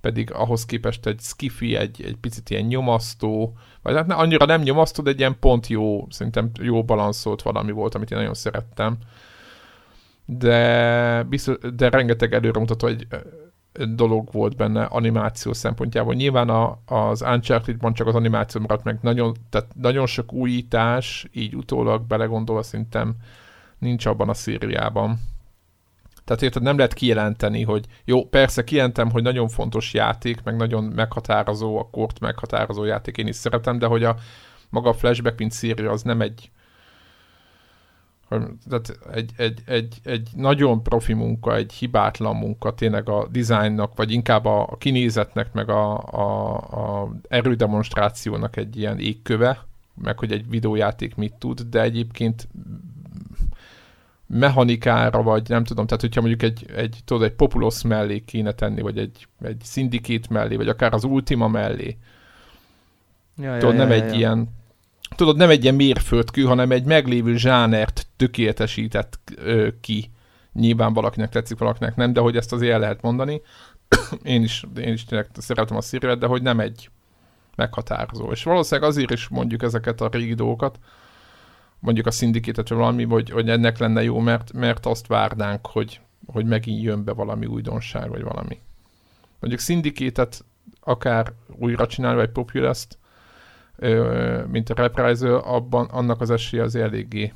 pedig ahhoz képest egy skiffy, egy, egy picit ilyen nyomasztó, vagy hát annyira nem nyomasztó, de egy ilyen pont jó, szerintem jó balanszolt valami volt, amit én nagyon szerettem. De, biztos, de rengeteg előremutató egy dolog volt benne animáció szempontjából. Nyilván a, az Uncharted-ban csak az animáció maradt meg, nagyon, tehát nagyon sok újítás, így utólag belegondolva szerintem nincs abban a szériában. Tehát érted, nem lehet kijelenteni, hogy jó, persze kijelentem, hogy nagyon fontos játék, meg nagyon meghatározó, a kort meghatározó játék, én is szeretem, de hogy a maga a Flashback, mint széria, az nem egy tehát egy, egy, egy, egy nagyon profi munka, egy hibátlan munka tényleg a dizájnnak, vagy inkább a, a kinézetnek, meg a, a, a erődemonstrációnak egy ilyen égköve, meg hogy egy videójáték mit tud, de egyébként mechanikára, vagy nem tudom, tehát hogyha mondjuk egy, egy, tudod, egy Populous mellé kéne tenni, vagy egy, egy Syndicate mellé, vagy akár az Ultima mellé, ja, tudod, ja, nem ja, egy ja. ilyen tudod, nem egy ilyen mérföldkő, hanem egy meglévő zsánert tökéletesített ö, ki. Nyilván valakinek tetszik, valakinek nem, de hogy ezt azért el lehet mondani. én is, én is tényleg szeretem a szíret, de hogy nem egy meghatározó. És valószínűleg azért is mondjuk ezeket a régi dolgokat, mondjuk a szindikétet vagy valami, hogy, hogy ennek lenne jó, mert, mert azt várnánk, hogy, hogy megint jön be valami újdonság, vagy valami. Mondjuk szindikétet akár újra csinálni, vagy Populous-t, mint a Reprisal, abban annak az esélye az eléggé,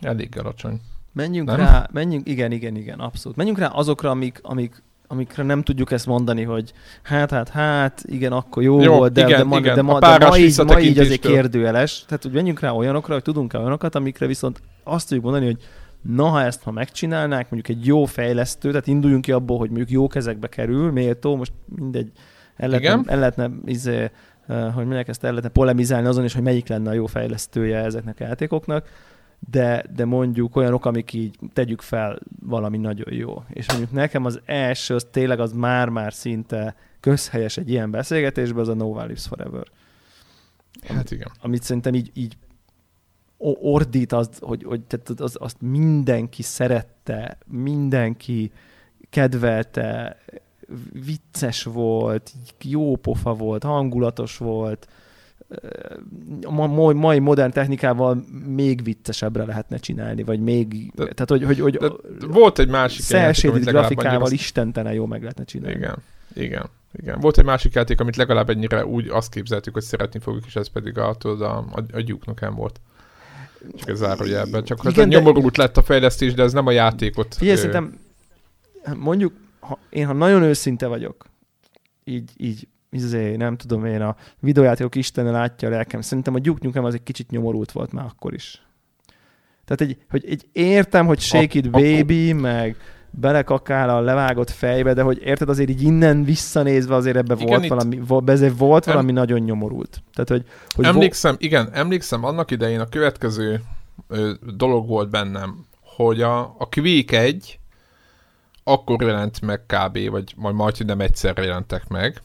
elég alacsony. Menjünk nem? rá, menjünk, igen, igen, igen, abszolút. Menjünk rá azokra, amik, amik, amikre nem tudjuk ezt mondani, hogy hát, hát, hát, igen, akkor jó, jó volt, de, igen, de, ma, igen. de, ma, de ma, így, ma így azért kérdőjeles. Tehát, hogy menjünk rá olyanokra, hogy tudunk-e olyanokat, amikre viszont azt tudjuk mondani, hogy na, ha ezt ha megcsinálnák, mondjuk egy jó fejlesztő, tehát induljunk ki abból, hogy mondjuk jó kezekbe kerül, méltó, most mindegy, el lehetne, el lehetne izé, hogy minek ezt el lehetne polemizálni azon is, hogy melyik lenne a jó fejlesztője ezeknek a játékoknak, de, de mondjuk olyanok, amik így tegyük fel valami nagyon jó. És mondjuk nekem az első, az tényleg az már-már szinte közhelyes egy ilyen beszélgetésben, az a No Lives Forever. Hát igen. Amit szerintem így, így ordít, az, hogy, hogy tehát az, azt mindenki szerette, mindenki kedvelte, vicces volt, jó pofa volt, hangulatos volt, a mai modern technikával még viccesebbre lehetne csinálni, vagy még, de, tehát hogy, hogy, hogy volt egy másik játék, grafikával azt... istentene jó meg lehetne csinálni. Igen, igen. Igen. Volt egy másik játék, amit legalább ennyire úgy azt képzeltük, hogy szeretni fogjuk, és ez pedig a, tudod, a, a, a Duke Nukem volt. Csak ez zárójelben. Csak Igen, de... nyomorult lett a fejlesztés, de ez nem a játékot. Igen, ő... szerintem mondjuk ha, én ha nagyon őszinte vagyok, így, így izé, nem tudom én, a videójátékok istene látja a lelkem. Szerintem a Duke Nukem az egy kicsit nyomorult volt már akkor is. Tehát egy, hogy egy értem, hogy Shake It Baby, meg belekakál a levágott fejbe, de hogy érted, azért így innen visszanézve azért ebbe igen, volt valami, volt, volt valami em... nagyon nyomorult. Tehát, hogy, hogy emlékszem, vo- igen, emlékszem, annak idején a következő ö, dolog volt bennem, hogy a, a Quake 1 akkor jelent meg kb. vagy majd majd nem egyszer jelentek meg.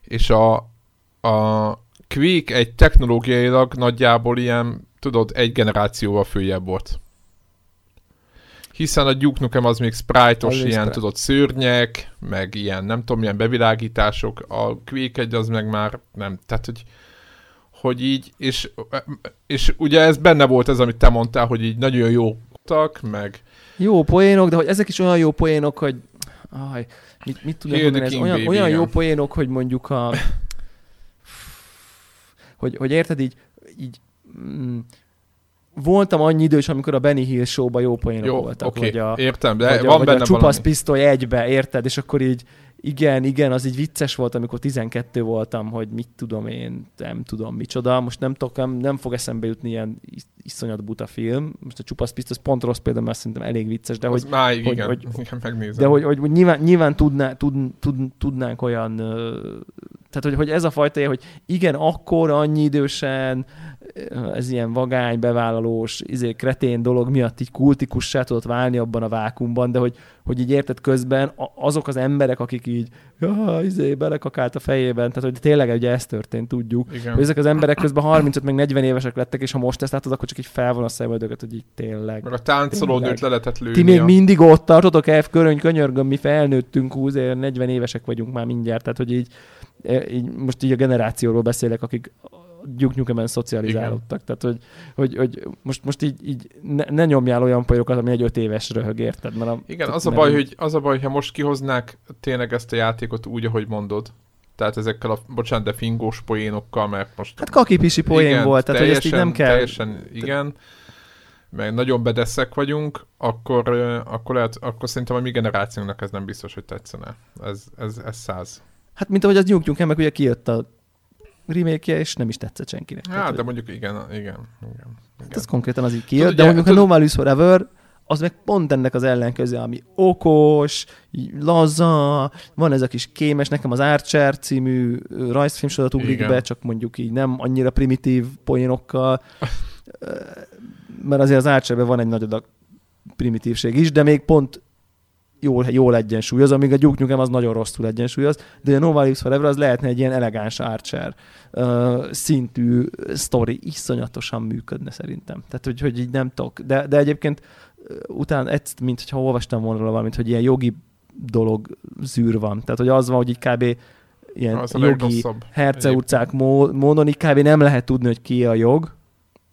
És a, a Quake egy technológiailag nagyjából ilyen, tudod, egy generációval följebb volt. Hiszen a Duke Nukem az még sprite-os, ilyen, sprite. tudod, szörnyek, meg ilyen, nem tudom, milyen bevilágítások. A Quake egy az meg már nem, tehát, hogy hogy így, és, és ugye ez benne volt ez, amit te mondtál, hogy így nagyon jó meg jó poénok, de hogy ezek is olyan jó poénok, hogy aj, mit, mit tudok mondani, ez olyan, olyan jó poénok, hogy mondjuk a hogy, hogy érted így, így mm, voltam annyi idős, amikor a Benny Hill show jó poénok Jó, voltak. oké, Vagy a, értem, de vagy van a, vagy benne a csupasz valami. pisztoly egybe, érted? És akkor így igen, igen, az így vicces volt, amikor 12 voltam, hogy mit tudom én, nem tudom micsoda. Most nem, tudok, nem, nem fog eszembe jutni ilyen is- iszonyat buta film. Most a csupasz az pont rossz példa, mert szerintem elég vicces, de De hogy, máig, hogy- igen, hogy- igen, megnézem. de hogy, hogy, hogy nyilván, nyilván tudná, tud, tud, tudnánk olyan, tehát hogy, hogy ez a fajta, hogy igen, akkor annyi idősen ez ilyen vagány, bevállalós, izé, kretén dolog miatt így kultikussá tudott válni abban a vákumban, de hogy, hogy így érted közben azok az emberek, akik így izé, belekakált a fejében, tehát hogy tényleg ugye ez történt, tudjuk. igen. Hogy ezek az emberek közben 35 meg 40 évesek lettek, és ha most ezt látod, akkor csak így felvon a szemöldöket, hogy így tényleg. Meg a táncolónőt le lehetett lőni. Ti még mindig ott tartotok el, köröny, könyörgöm, mi felnőttünk, húsz, 40 évesek vagyunk már mindjárt, tehát hogy így, e, így most így a generációról beszélek, akik gyuknyukemen szocializálódtak. Tehát, hogy, hogy, hogy most, most így, így ne, ne, nyomjál olyan pajokat, ami egy öt éves röhög, érted? Mert a, Igen, az a, nem- baj, hogy, az a baj, ha most kihoznák tényleg ezt a játékot úgy, ahogy mondod, tehát ezekkel a, bocsánat, de fingós poénokkal, mert most... Hát kakipisi poén igen, volt, tehát hogy ezt így nem kell... Teljesen, igen, meg nagyon bedeszek vagyunk, akkor, akkor, lehet, akkor szerintem a mi generációnak ez nem biztos, hogy tetszene. Ez, ez, ez száz. Hát mint ahogy az Duke Nukem, meg ugye kijött a remake és nem is tetszett senkinek. Tehát, Hát, hogy- de mondjuk igen, igen, igen. Hát igen. ez konkrétan az így kijött, Tudod, de mondjuk a tud- No Malus Forever, az meg pont ennek az ellenkező, ami okos, laza, van ez a kis kémes, nekem az Archer című rajzfilmsorozat ugrik Igen. be, csak mondjuk így nem annyira primitív poénokkal, mert azért az Archerben van egy nagy adag primitívség is, de még pont jól, jól egyensúlyoz, amíg a Duke Nukem az nagyon rosszul egyensúlyoz, de a No Lives Forever az lehetne egy ilyen elegáns Archer uh, szintű sztori, iszonyatosan működne szerintem. Tehát, hogy, hogy így nem tudok. De, de egyébként utána, ezt, mint hogyha olvastam volna valamit, hogy ilyen jogi dolog zűr van. Tehát, hogy az van, hogy így kb. ilyen Az jogi herce utcák mó- módon így kb. nem lehet tudni, hogy ki a jog,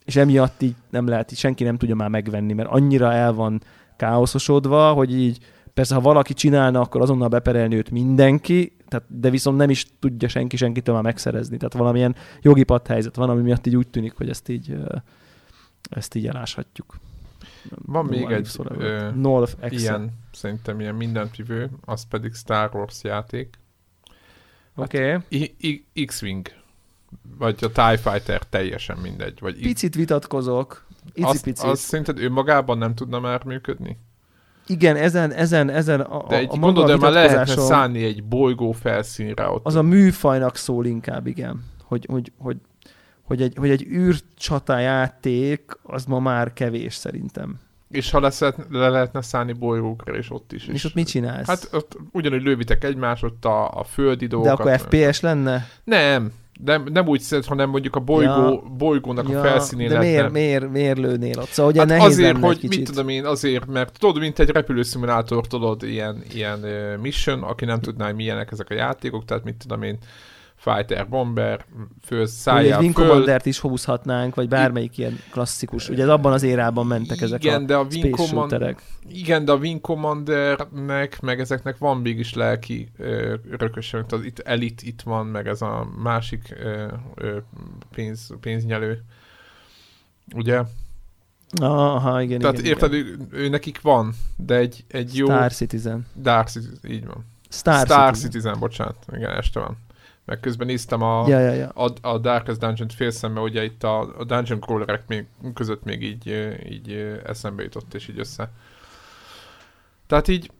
és emiatt így nem lehet, így senki nem tudja már megvenni, mert annyira el van káoszosodva, hogy így persze, ha valaki csinálna, akkor azonnal beperelni őt mindenki, tehát, de viszont nem is tudja senki senkitől már megszerezni. Tehát valamilyen jogi padhelyzet van, ami miatt így úgy tűnik, hogy ezt így, ezt így eláshatjuk. Van még Lives egy, ö, Nolf. Ilyen, szerintem ilyen mindenkivő, az pedig Star Wars játék. Oké. Okay. X-Wing, vagy a TIE Fighter, teljesen mindegy. Vagy Picit vitatkozok. azt, Icipicit. azt szerinted ő magában nem tudna már működni? Igen, ezen, ezen, ezen a, De egy, a maga gondolod, már lehetne szállni egy bolygó felszínre ott. Az a műfajnak szól inkább, igen. Hogy, hogy, hogy, hogy, egy, hogy egy űrcsata játék, az ma már kevés szerintem. És ha lesz, le lehetne szállni bolygókra, és ott is. És ott mit csinálsz? Hát ott ugyanúgy lővitek egymást, ott a, a földi De dolgokat. akkor FPS lenne? Nem, nem, nem úgy szed, hanem mondjuk a bolygó, Ja. bolygónak a felszínén de miért, miért, miért lőnél ott? Szóval ugye Hát nehéz azért, hogy kicsit. mit tudom én, azért, mert tudod, mint egy repülőszimulátor, tudod, ilyen, ilyen uh, mission, aki nem tudná, hogy milyenek ezek a játékok, tehát mit tudom én, fighter, bomber, föl, egy szálljál Wing föl. Commander-t is húzhatnánk, vagy bármelyik ilyen klasszikus. Ugye ez abban az érában mentek ezek igen, a de a Wing space Command, shooterek. igen, de a Wing Commandernek, meg ezeknek van mégis lelki ö, örökösök, az itt Elite itt van, meg ez a másik ö, ö, pénz, pénznyelő. Ugye? Aha, igen, Tehát igen, érted, igen. ő, ő, nekik van, de egy, egy jó... Star Citizen. Dark Citizen, így van. Star, Star, Citizen. Citizen. bocsánat. Igen, este van. Meg közben néztem a, Ja, ja, ja. a, a Darkest Dungeon-t félszembe, ugye itt a, a Dungeon Crawlerek még, között még így, így eszembe jutott, és így össze. Tehát így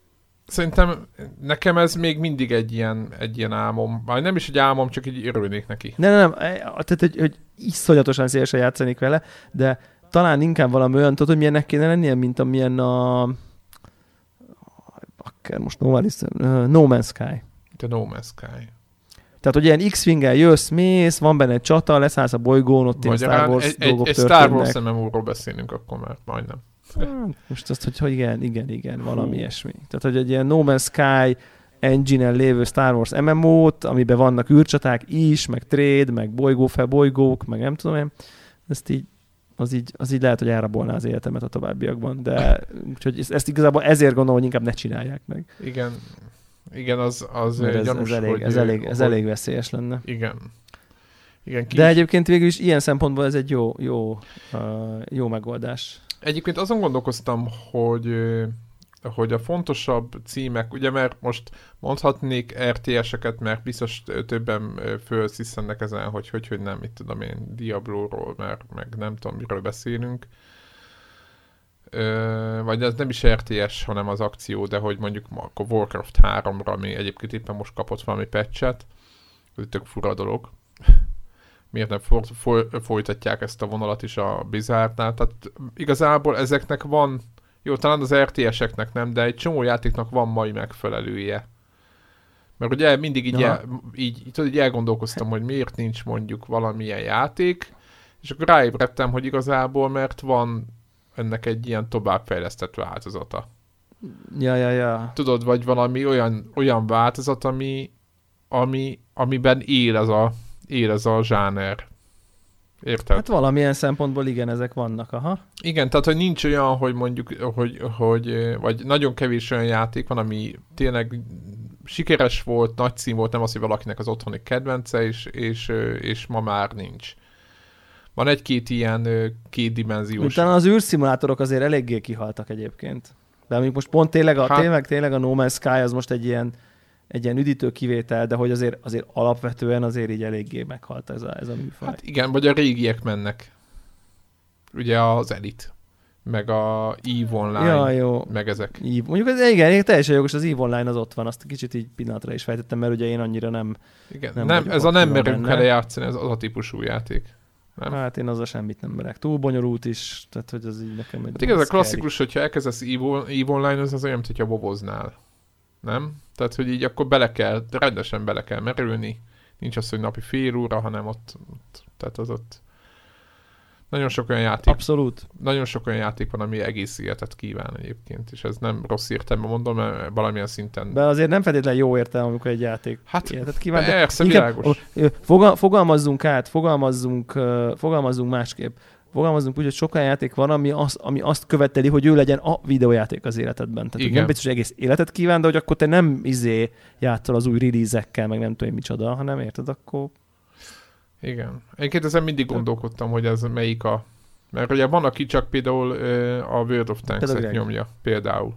szerintem nekem ez még mindig egy ilyen, egy ilyen álmom. Vagy nem is egy álmom, csak így örülnék neki. Nem, nem, nem, tehát hogy, hogy iszonyatosan szélesen játszanék vele, de talán inkább valami olyan, tudod, hogy milyennek kéne lennie, mint amilyen a... Bakker, most no, Man's- uh, no Man's Sky. The No Man's Sky. Tehát, hogy ilyen X-Wing-el jössz, mész, van benne egy csata, leszállsz a bolygón, ott ilyen Star Magyarán Wars egy, egy, dolgok egy Star Wars. MMO-ról beszélünk akkor már, majdnem. Hát, Most azt, hogy, hogy igen, igen, igen, valami ilyesmi. Tehát, hogy egy ilyen No Man's Sky engine lévő Star Wars MMO-t, amiben vannak űrcsaták is, meg trade, meg bolygó fel bolygók, meg nem tudom én, ezt így az így, az így lehet, hogy elrabolná az életemet a továbbiakban, de úgyhogy ezt- ezt igazából ezért gondolom, hogy inkább ne csinálják meg. Igen, igen, az, az Mert ez, gyanús, ez, elég, hogy, ez, elég, ez elég veszélyes lenne. Igen. Igen, ki De egyébként végül is ilyen szempontból ez egy jó, jó, uh, jó megoldás. Egyébként azon gondolkoztam, hogy hogy a fontosabb címek, ugye mert most mondhatnék RTS-eket, mert biztos többen fölsziszennek ezen, hogy hogy, hogy nem, mit tudom én, Diablo-ról, mert meg nem tudom, miről beszélünk. Ö, vagy ez nem is RTS, hanem az akció, de hogy mondjuk akkor Warcraft 3-ra, ami egyébként éppen most kapott valami patchet, ez tök fura dolog. Miért nem for, for, folytatják ezt a vonalat is a Blizzardnál? Tehát igazából ezeknek van, jó, talán az RTS-eknek nem, de egy csomó játéknak van mai megfelelője. Mert ugye mindig így, Aha. el, így, tudod, így elgondolkoztam, hogy miért nincs mondjuk valamilyen játék, és akkor ráébredtem, hogy igazából mert van ennek egy ilyen továbbfejlesztett változata. Ja, ja, ja. Tudod, vagy valami olyan, olyan változat, ami, ami, amiben él az a, él az a zsáner. Érted? Hát valamilyen szempontból igen, ezek vannak, aha. Igen, tehát hogy nincs olyan, hogy mondjuk, hogy, hogy vagy nagyon kevés olyan játék van, ami tényleg sikeres volt, nagy cím volt, nem az, hogy valakinek az otthoni kedvence, és, és, és ma már nincs. Van egy-két ilyen kétdimenziós... Utána az űrszimulátorok azért eléggé kihaltak egyébként. De amik most pont tényleg a, Hát- tényleg, tényleg a No Man's Sky az most egy ilyen, egy ilyen üdítő kivétel, de hogy azért, azért alapvetően azért így eléggé meghalt ez a, ez a műfaj. Hát igen, vagy a régiek mennek. Ugye az Elite, meg a EVE Online, ja, jó. meg ezek. Eve. Mondjuk ez igen, teljesen jogos, az EVE Online az ott van, azt kicsit így pillanatra is fejtettem, mert ugye én annyira nem, Igen, Nem nem, ez a nem merünk vele játszani, ez az a típusú játék. Nem? hát én azzal semmit nem merek. Túl bonyolult is, tehát hogy az így nekem egy Hát igaz, a scary. klasszikus, hogyha elkezdesz EVE, Online, az, az olyan, mint hogyha boboznál. Nem? Tehát, hogy így akkor bele kell, de rendesen bele kell merülni. Nincs az, hogy napi fél óra, hanem ott, ott tehát az ott nagyon sok olyan játék, Abszolút. nagyon sok olyan játék van, ami egész életet kíván egyébként, és ez nem rossz értelemben mondom, mert valamilyen szinten. De azért nem feltétlenül jó értelme, amikor egy játék hát életet kíván. persze, világos. Fogal, fogalmazzunk át, fogalmazzunk, fogalmazzunk másképp. Fogalmazzunk úgy, hogy sok olyan játék van, ami, az, ami azt követeli, hogy ő legyen a videójáték az életedben. Tehát Igen. nem biztos, hogy egész életet kíván, de hogy akkor te nem izé játszol az új release meg nem tudom micsoda, hanem érted, akkor Igen. Egyébként ezen mindig gondolkodtam, hogy ez melyik a... Mert ugye van, aki csak például a World of Tanks-et Greg. nyomja, például.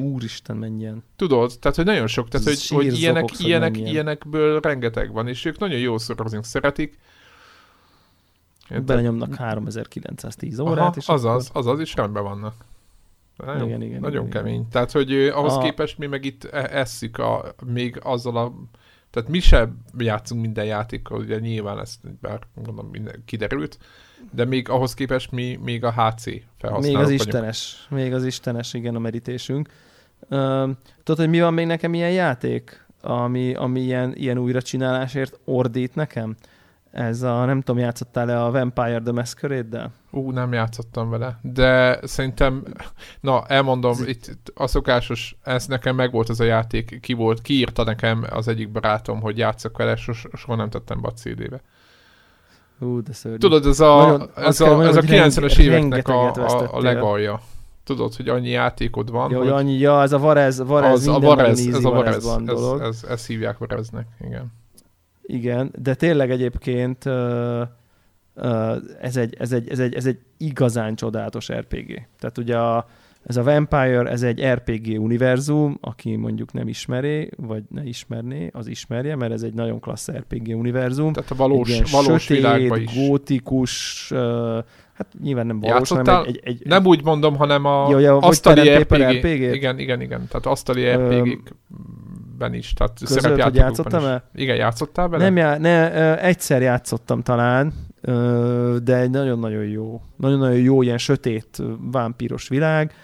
Úristen menjen. Tudod, tehát hogy nagyon sok, tehát hogy, hogy ilyenek, zokogsz, ilyenek, menjen. ilyenekből rengeteg van, és ők nagyon jól szorozni szeretik. Érted? Belenyomnak 3910 órát, Aha, és azaz, azaz, és rendben vannak. Nagyon, Igen, igen, nagyon igen, kemény. Tehát, hogy ahhoz A- képest mi meg itt e- esszük a, még azzal a... Tehát mi sem játszunk minden játékkal, ugye nyilván ezt bár mondom, minden kiderült, de még ahhoz képest mi még a HC felhasználók Még az vagyunk. istenes, még az istenes, igen, a merítésünk. Uh, tudod, hogy mi van még nekem ilyen játék, ami, ami ilyen, ilyen újracsinálásért ordít nekem? Ez a, nem tudom, játszottál-e a Vampire the Masquerade-del? Ú, nem játszottam vele, de szerintem, na, elmondom, itt, itt a szokásos, ez nekem megvolt az a játék, ki volt, kiírta nekem az egyik barátom, hogy játszok vele, sos, soha nem tettem be a CD-be. Ú, de szörnyű. Tudod, ez a, Nagyon- ez a, mondjam, ez a hogy 90-es renge- éveknek a, a, a legalja. Tudod, hogy annyi játékod van, Jó, hogy annyi, ja, ez a Varez, Varez az, a Varez, ez a Varez, ez, ez, ezt hívják Vareznek, igen. Igen, de tényleg egyébként uh, uh, ez, egy, ez, egy, ez, egy, ez egy igazán csodálatos RPG. Tehát ugye a, ez a Vampire, ez egy RPG univerzum, aki mondjuk nem ismeri, vagy ne ismerné, az ismerje, mert ez egy nagyon klassz RPG univerzum. Tehát a valós, Egy valós sötét, világban is. gótikus, uh, hát nyilván nem valós, Játszottál? hanem egy, egy, egy Nem úgy mondom, hanem a Ja, ja, asztali RPG. RPG-t? Igen, igen, igen. Tehát asztali Öm, RPG-ben is. Tehát között, hogy szerepjátékokban játszottam is. el? Igen, játszottál vele? Nem, já, ne, egyszer játszottam talán, de egy nagyon-nagyon jó, nagyon-nagyon jó ilyen sötét vámpíros világ.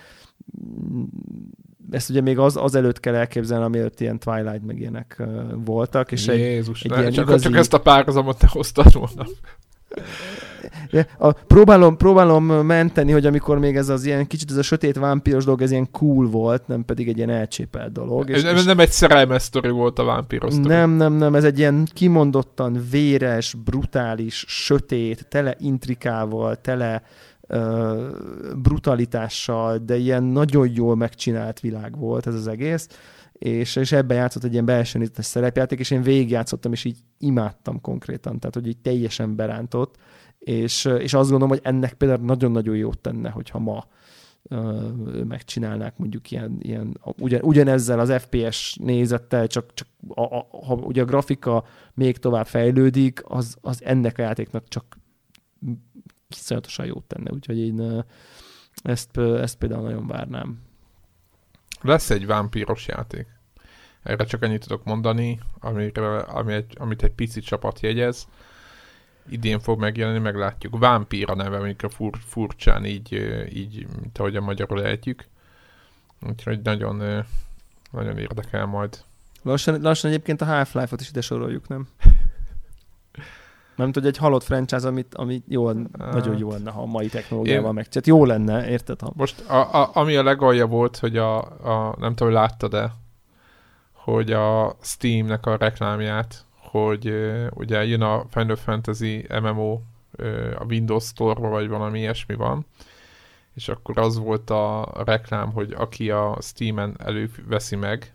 Ezt ugye még az, az előtt kell elképzelni, amiatt ilyen Twilight meg ilyenek voltak, és egy, Jézus, egy ne, ilyen csak, igazi- csak ezt a párhuzamot ne hoztad volna. A, próbálom, próbálom menteni, hogy amikor még ez az ilyen kicsit ez a sötét vámpíros dolog, ez ilyen cool volt, nem pedig egy ilyen elcsépelt dolog. És, és nem egy szerelmes sztori volt a vámpíros sztori. Nem, nem, nem, ez egy ilyen kimondottan véres, brutális, sötét, tele intrikával, tele ö, brutalitással, de ilyen nagyon jól megcsinált világ volt ez az egész, és, és ebben játszott egy ilyen belsőnézetes szerepjáték, és én végigjátszottam, és így imádtam konkrétan, tehát hogy így teljesen berántott, és, és azt gondolom, hogy ennek például nagyon-nagyon jót tenne, hogyha ma megcsinálnák mondjuk ilyen, ilyen ugyan, ugyanezzel az FPS nézettel, csak, csak a, a, ha ugye a grafika még tovább fejlődik, az, az ennek a játéknak csak kiszonyatosan jót tenne, úgyhogy én ezt, ezt például nagyon várnám. Lesz egy vámpíros játék. Erre csak ennyit tudok mondani, amire, ami egy, amit egy pici csapat jegyez idén fog megjelenni, meglátjuk. Vámpíra neve, amikor fur, furcsán így, így, mint ahogy a magyarul ejtjük. Úgyhogy nagyon, nagyon érdekel majd. Lassan, lassan egyébként a Half-Life-ot is ide soroljuk, nem? Nem hogy egy halott franchise, amit, amit jó, hát... nagyon jó lenne, ha a mai technológiával Én... meg. Tehát jó lenne, érted? Ha... Most a, a, ami a legalja volt, hogy a, a nem tudom, hogy láttad-e, hogy a Steamnek a reklámját hogy ugye jön a Final Fantasy MMO a Windows Store-ba, vagy valami ilyesmi van, és akkor az volt a reklám, hogy aki a Steam-en előveszi meg,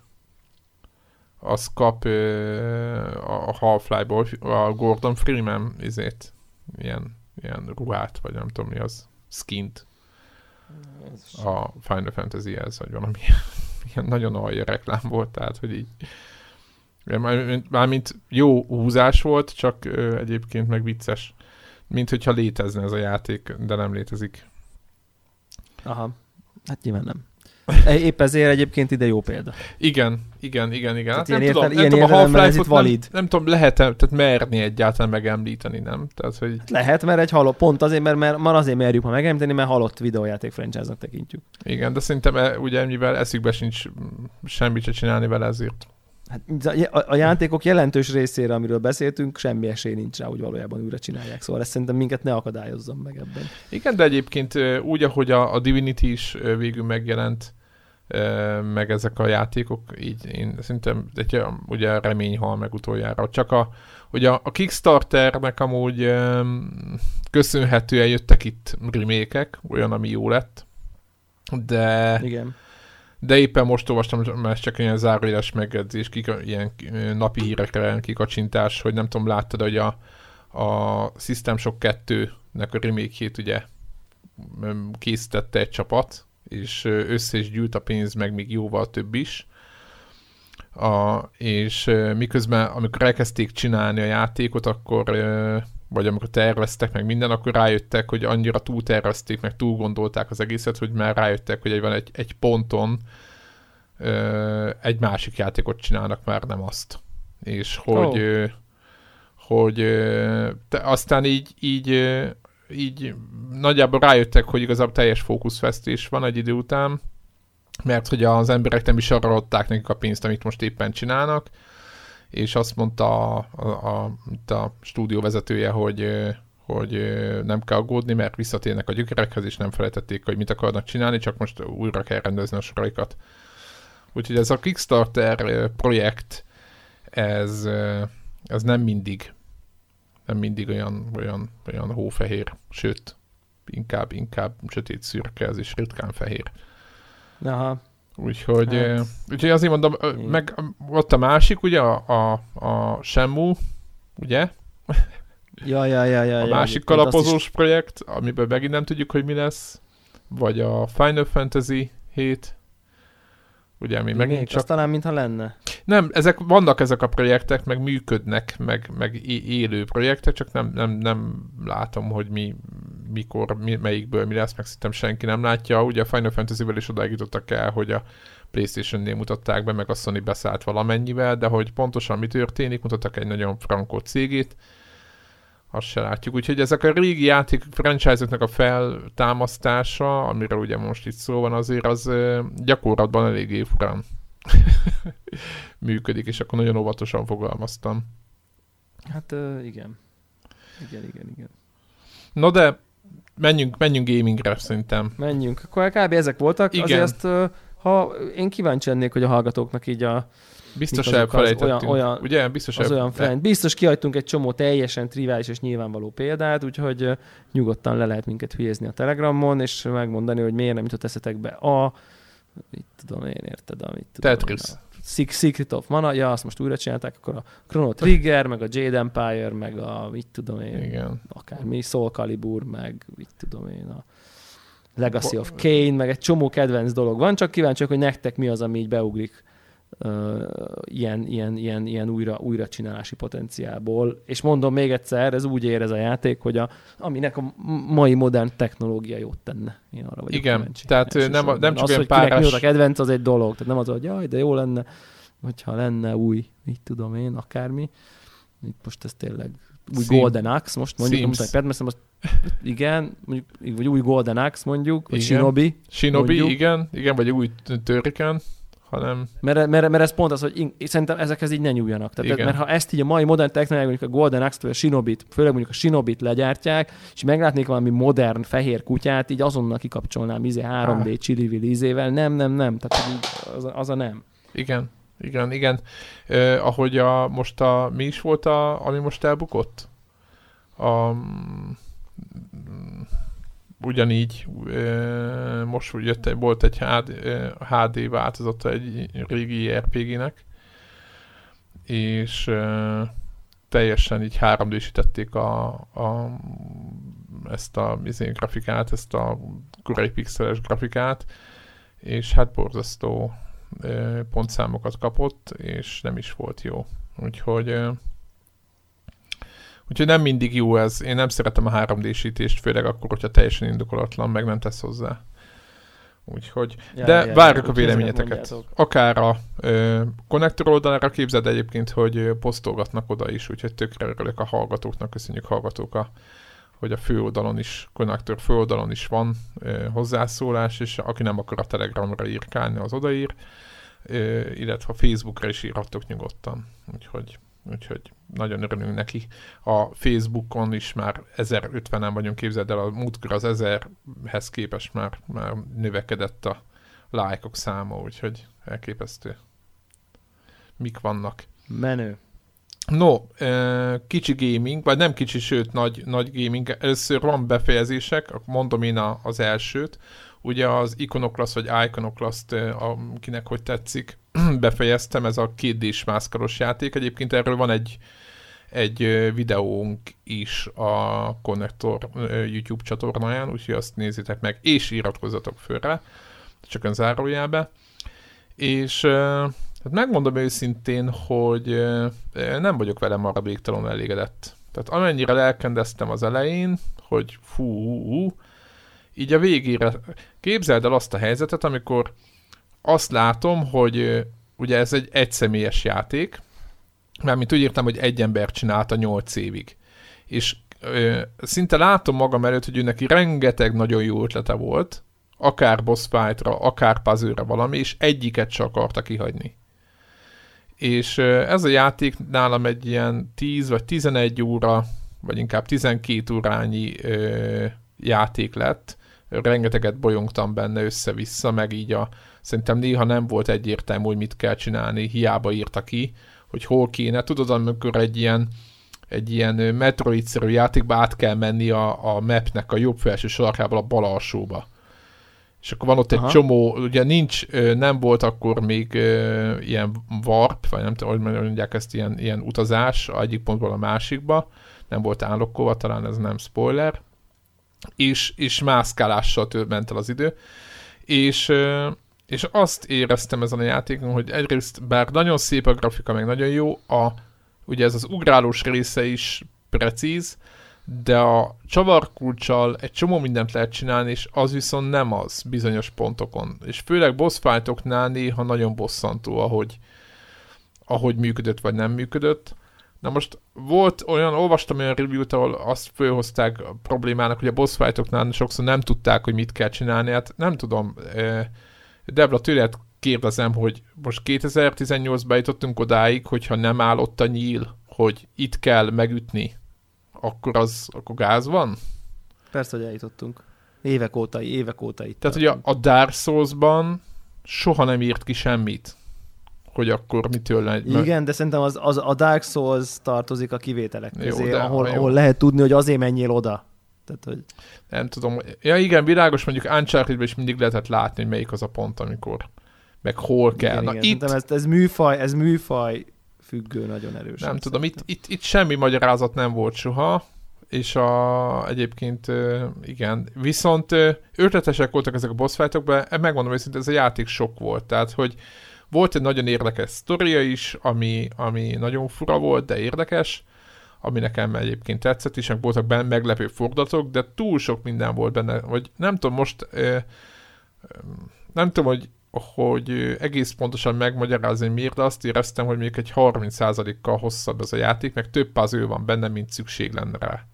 az kap uh, a Half-Life-ból a Gordon Freeman izét, ilyen, ilyen ruhát, vagy nem tudom mi az, skint a Final Fantasy-hez, vagy valami ilyen nagyon alja reklám volt, tehát hogy így Mármint jó húzás volt, csak ö, egyébként meg vicces. Mint hogyha létezne ez a játék, de nem létezik. Aha. Hát nyilván nem. E, épp ezért egyébként ide jó példa. Igen, igen, igen, igen. Hát ilyen nem tudom, nem tudom, a Half-Life-ot valid. Nem, nem tudom, lehet -e, tehát merni egyáltalán megemlíteni, nem? Tehát, hogy... Hát lehet, mert egy halott, pont azért, mert, mert már azért merjük ma megemlíteni, mert halott videójáték franchise-nak tekintjük. Igen, de szerintem e, ugye mivel eszükbe sincs semmit se csinálni vele, ezért Hát a, a játékok jelentős részére, amiről beszéltünk, semmi esély nincs rá, hogy valójában újra csinálják. Szóval ezt szerintem minket ne akadályozzon meg ebben. Igen, de egyébként úgy, ahogy a, a Divinity is végül megjelent, meg ezek a játékok, így én szerintem egy, ugye remény hal meg utoljára. Csak a, ugye a Kickstarternek amúgy köszönhetően jöttek itt remékek, olyan, ami jó lett, de Igen de éppen most olvastam, mert csak ilyen zárójeles megjegyzés, kika, ilyen napi hírekre kikacsintás, hogy nem tudom, láttad, hogy a, a System Shock 2-nek a remake ugye készítette egy csapat, és össze is gyűlt a pénz, meg még jóval több is. A, és miközben, amikor elkezdték csinálni a játékot, akkor vagy amikor terveztek meg minden, akkor rájöttek, hogy annyira túl tervezték, meg túl gondolták az egészet, hogy már rájöttek, hogy egy, van egy, egy ponton ö, egy másik játékot csinálnak, már nem azt. És hogy, oh. ö, hogy ö, te aztán így, így, így nagyjából rájöttek, hogy igazából teljes fókuszvesztés van egy idő után, mert hogy az emberek nem is arra adták nekik a pénzt, amit most éppen csinálnak, és azt mondta a, a, a, stúdió vezetője, hogy, hogy nem kell aggódni, mert visszatérnek a gyökerekhez, és nem felejtették, hogy mit akarnak csinálni, csak most újra kell rendezni a soraikat. Úgyhogy ez a Kickstarter projekt, ez, ez nem mindig nem mindig olyan, olyan, olyan hófehér, sőt, inkább, inkább sötét szürke, ez is ritkán fehér. Aha. Úgyhogy, hát. úgyhogy azért mondom, meg ott a másik, ugye, a, a, a Shenmue, ugye? Ja, ja, ja, ja. A ja, másik kalapozós is... projekt, amiben megint nem tudjuk, hogy mi lesz, vagy a Final Fantasy 7, ugye, mi megint csak... talán mintha lenne. Nem, ezek, vannak ezek a projektek, meg működnek, meg, meg élő projektek, csak nem, nem, nem látom, hogy mi, mikor, mi, melyikből mi lesz, meg szerintem senki nem látja. Ugye a Final Fantasy-vel is odáig jutottak el, hogy a PlayStation-nél mutatták be, meg a Sony beszállt valamennyivel, de hogy pontosan mi történik, mutattak egy nagyon frankó cégét, azt se látjuk. Úgyhogy ezek a régi játék franchise-oknak a feltámasztása, amiről ugye most itt szó van, azért az gyakorlatban eléggé furán működik, és akkor nagyon óvatosan fogalmaztam. Hát igen. Igen, igen, igen. No de menjünk, menjünk gamingre szerintem. Menjünk. Akkor kb. ezek voltak. Igen. Azért azt, ha én kíváncsi lennék, hogy a hallgatóknak így a Biztos elfelejtettünk. Olyan, olyan, ugye? Biztos az olyan friend. Biztos kihagytunk egy csomó teljesen trivális és nyilvánvaló példát, úgyhogy nyugodtan le lehet minket hülyezni a Telegramon, és megmondani, hogy miért nem jutott eszetekbe a... Mit tudom én, érted? Amit tudom Tetris. Én, Secret of Mana, ja, azt most újra csinálták, akkor a Chrono Trigger, meg a Jade Empire, meg a, mit tudom én, Igen. akármi, Soul Calibur, meg mit tudom én, a Legacy of Kane, meg egy csomó kedvenc dolog van, csak kíváncsiak, hogy nektek mi az, ami így beugrik ilyen, ilyen, ilyen, ilyen újra, újra csinálási potenciából. És mondom még egyszer, ez úgy ér ez a játék, hogy a, aminek a mai modern technológia jót tenne. Én arra vagyok Igen, kíváncsi. tehát nem, a- nem csak az, hogy kinek párás- volt a kedvenc, az egy dolog. Tehát nem az, hogy jaj, de jó lenne, hogyha lenne új, mit tudom én, akármi. Itt most ez tényleg új Sims. Golden Axe, most mondjuk, Sims. nem tudom, mert most igen, mondjuk, vagy új Golden Axe mondjuk, vagy Igen. Shinobi, Shinobi, Mondjuk. igen, igen, vagy új Turrican, hanem mert, mert, mert ez pont az, hogy in, szerintem ezekhez így ne nyúljanak. Tehát, Igen. mert ha ezt így a mai modern technológia, mondjuk a Golden Axe-től a Shinobit, főleg mondjuk a Shinobit legyártják, és meglátnék valami modern fehér kutyát, így azonnal kikapcsolnám izé 3D csili ízével. Nem, nem, nem. Tehát így az, a- az a nem. igen, igen, igen. Uh, ahogy a, most a, mi is volt a, ami most elbukott? A, mm, ugyanígy, most jött, volt egy HD, HD változata egy régi RPG-nek, és teljesen így 3D-sítették a, a, ezt a izé, grafikát, ezt a korai pixeles grafikát, és hát borzasztó pontszámokat kapott, és nem is volt jó. Úgyhogy úgyhogy nem mindig jó ez. Én nem szeretem a 3D-sítést, főleg akkor, hogyha teljesen indokolatlan, meg nem tesz hozzá. Úgyhogy, Ja, de ja, várjuk ja, a véleményeteket. Akár a ö, konnektor oldalára képzeld egyébként, hogy posztolgatnak oda is, úgyhogy tökre örülök a hallgatóknak, köszönjük hallgatók a hogy a főoldalon is, konnektor főoldalon is van ö, hozzászólás, és aki nem akar a Telegramra írkálni, az odaír, ö, illetve a Facebookra is írhattok nyugodtan. Úgyhogy, úgyhogy nagyon örülünk neki. A Facebookon is már 1050-en vagyunk, képzeld el, a múltkor az 1000-hez képest már, már növekedett a lájkok száma, úgyhogy elképesztő. Mik vannak? Menő. No, kicsi gaming, vagy nem kicsi, sőt nagy, nagy gaming. Először van befejezések, mondom én az elsőt. Ugye az Iconoclast, vagy Iconoclast, akinek hogy tetszik, befejeztem, ez a 2 d mászkaros játék. Egyébként erről van egy, egy videónk is a Connector YouTube csatornáján, úgyhogy azt nézzétek meg, és iratkozzatok föl rá, csak ön zárójelbe. És Hát megmondom őszintén, hogy nem vagyok vele maradéktalanul elégedett. Tehát amennyire lelkendeztem az elején, hogy fú, hú, hú, így a végére képzeld el azt a helyzetet, amikor azt látom, hogy ugye ez egy egyszemélyes játék, mármint úgy értem, hogy egy ember csinálta 8 évig. És ö, szinte látom magam előtt, hogy ő neki rengeteg nagyon jó ötlete volt, akár boss fightra, akár puzzle valami, és egyiket se akarta kihagyni és ö, ez a játék nálam egy ilyen 10 vagy 11 óra, vagy inkább 12 órányi ö, játék lett. Rengeteget bolyongtam benne össze-vissza, meg így a, szerintem néha nem volt egyértelmű, hogy mit kell csinálni, hiába írta ki, hogy hol kéne. Tudod, amikor egy ilyen egy ilyen Metroid-szerű játékba át kell menni a, a mapnek a jobb felső sarkából a bal alsóba. És akkor van ott egy Aha. csomó, ugye nincs, nem volt akkor még ilyen warp, vagy nem tudom, hogy mondják ezt, ilyen, ilyen utazás egyik pontból a másikba, nem volt állokkolva, talán ez nem spoiler, és, és mászkálással tő- ment el az idő, és, és azt éreztem ezen a játékon, hogy egyrészt, bár nagyon szép a grafika, meg nagyon jó, a, ugye ez az ugrálós része is precíz, de a csavarkulcsal egy csomó mindent lehet csinálni, és az viszont nem az bizonyos pontokon. És főleg boss fightoknál néha nagyon bosszantó, ahogy, ahogy működött vagy nem működött. Na most volt olyan, olvastam olyan review-t, ahol azt fölhozták a problémának, hogy a boss fightoknál sokszor nem tudták, hogy mit kell csinálni. Hát nem tudom, eh, Debla, tőled kérdezem, hogy most 2018-ban jutottunk odáig, hogyha nem áll ott a nyíl, hogy itt kell megütni, akkor az, akkor gáz van? Persze, hogy eljutottunk. Évek óta, évek óta itt. Tehát, hogy a, a Dark Souls-ban soha nem írt ki semmit, hogy akkor mitől legy. Igen, de szerintem az, az, a Dark Souls tartozik a kivételek Jó, közé, de- ahol, jó. ahol lehet tudni, hogy azért menjél oda. Tehát, hogy Nem tudom. Ja igen, világos, mondjuk uncharted is mindig lehetett látni, hogy melyik az a pont, amikor meg hol kell. Igen, Na, igen. itt, Ez, ez, műfaj, ez műfaj függő nagyon erős. nem tudom, itt, itt, itt semmi magyarázat nem volt soha, és a, egyébként igen, viszont ötletesek voltak ezek a boss fightokban, megmondom őszintén, ez a játék sok volt, tehát hogy volt egy nagyon érdekes sztoria is, ami, ami nagyon fura volt, de érdekes, ami nekem egyébként tetszett is, voltak benne meglepő fordulatok, de túl sok minden volt benne, vagy nem tudom, most nem tudom, hogy hogy egész pontosan megmagyarázni, miért, de azt éreztem, hogy még egy 30%-kal hosszabb ez a játék, meg több puzzle van benne, mint szükség lenne rá.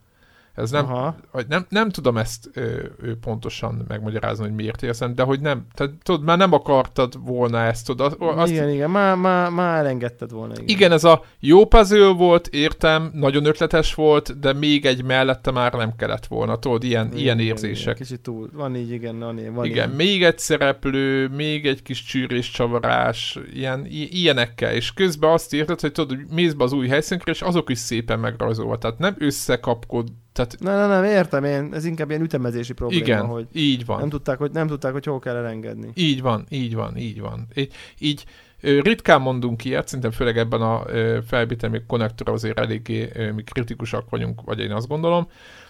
Ez nem, Aha. nem, nem tudom ezt ö, ö, pontosan megmagyarázni, hogy miért érzem, de hogy nem, tehát tudod, már nem akartad volna ezt, tudod. Azt, igen, igen, már, már, már elengedted volna. Igen. igen, ez a jó puzzle volt, értem, nagyon ötletes volt, de még egy mellette már nem kellett volna, tudod, ilyen, igen, ilyen érzések. Igen, kicsit túl, van így, igen, van, van Igen, ilyen. még egy szereplő, még egy kis csűrés csavarás, ilyen, ilyenekkel, és közben azt érted, hogy tudod, hogy mész be az új helyszínkre, és azok is szépen megrajzolva, tehát nem összekapkod tehát... Nem, nem, nem, értem én, ez inkább ilyen ütemezési probléma, Igen, hogy így van. Nem tudták, hogy, nem tudták, hogy hol kell elengedni. Így van, így van, így van. Így, így ritkán mondunk ilyet, szerintem főleg ebben a felvételmi konnektorra azért eléggé mi kritikusak vagyunk, vagy én azt gondolom,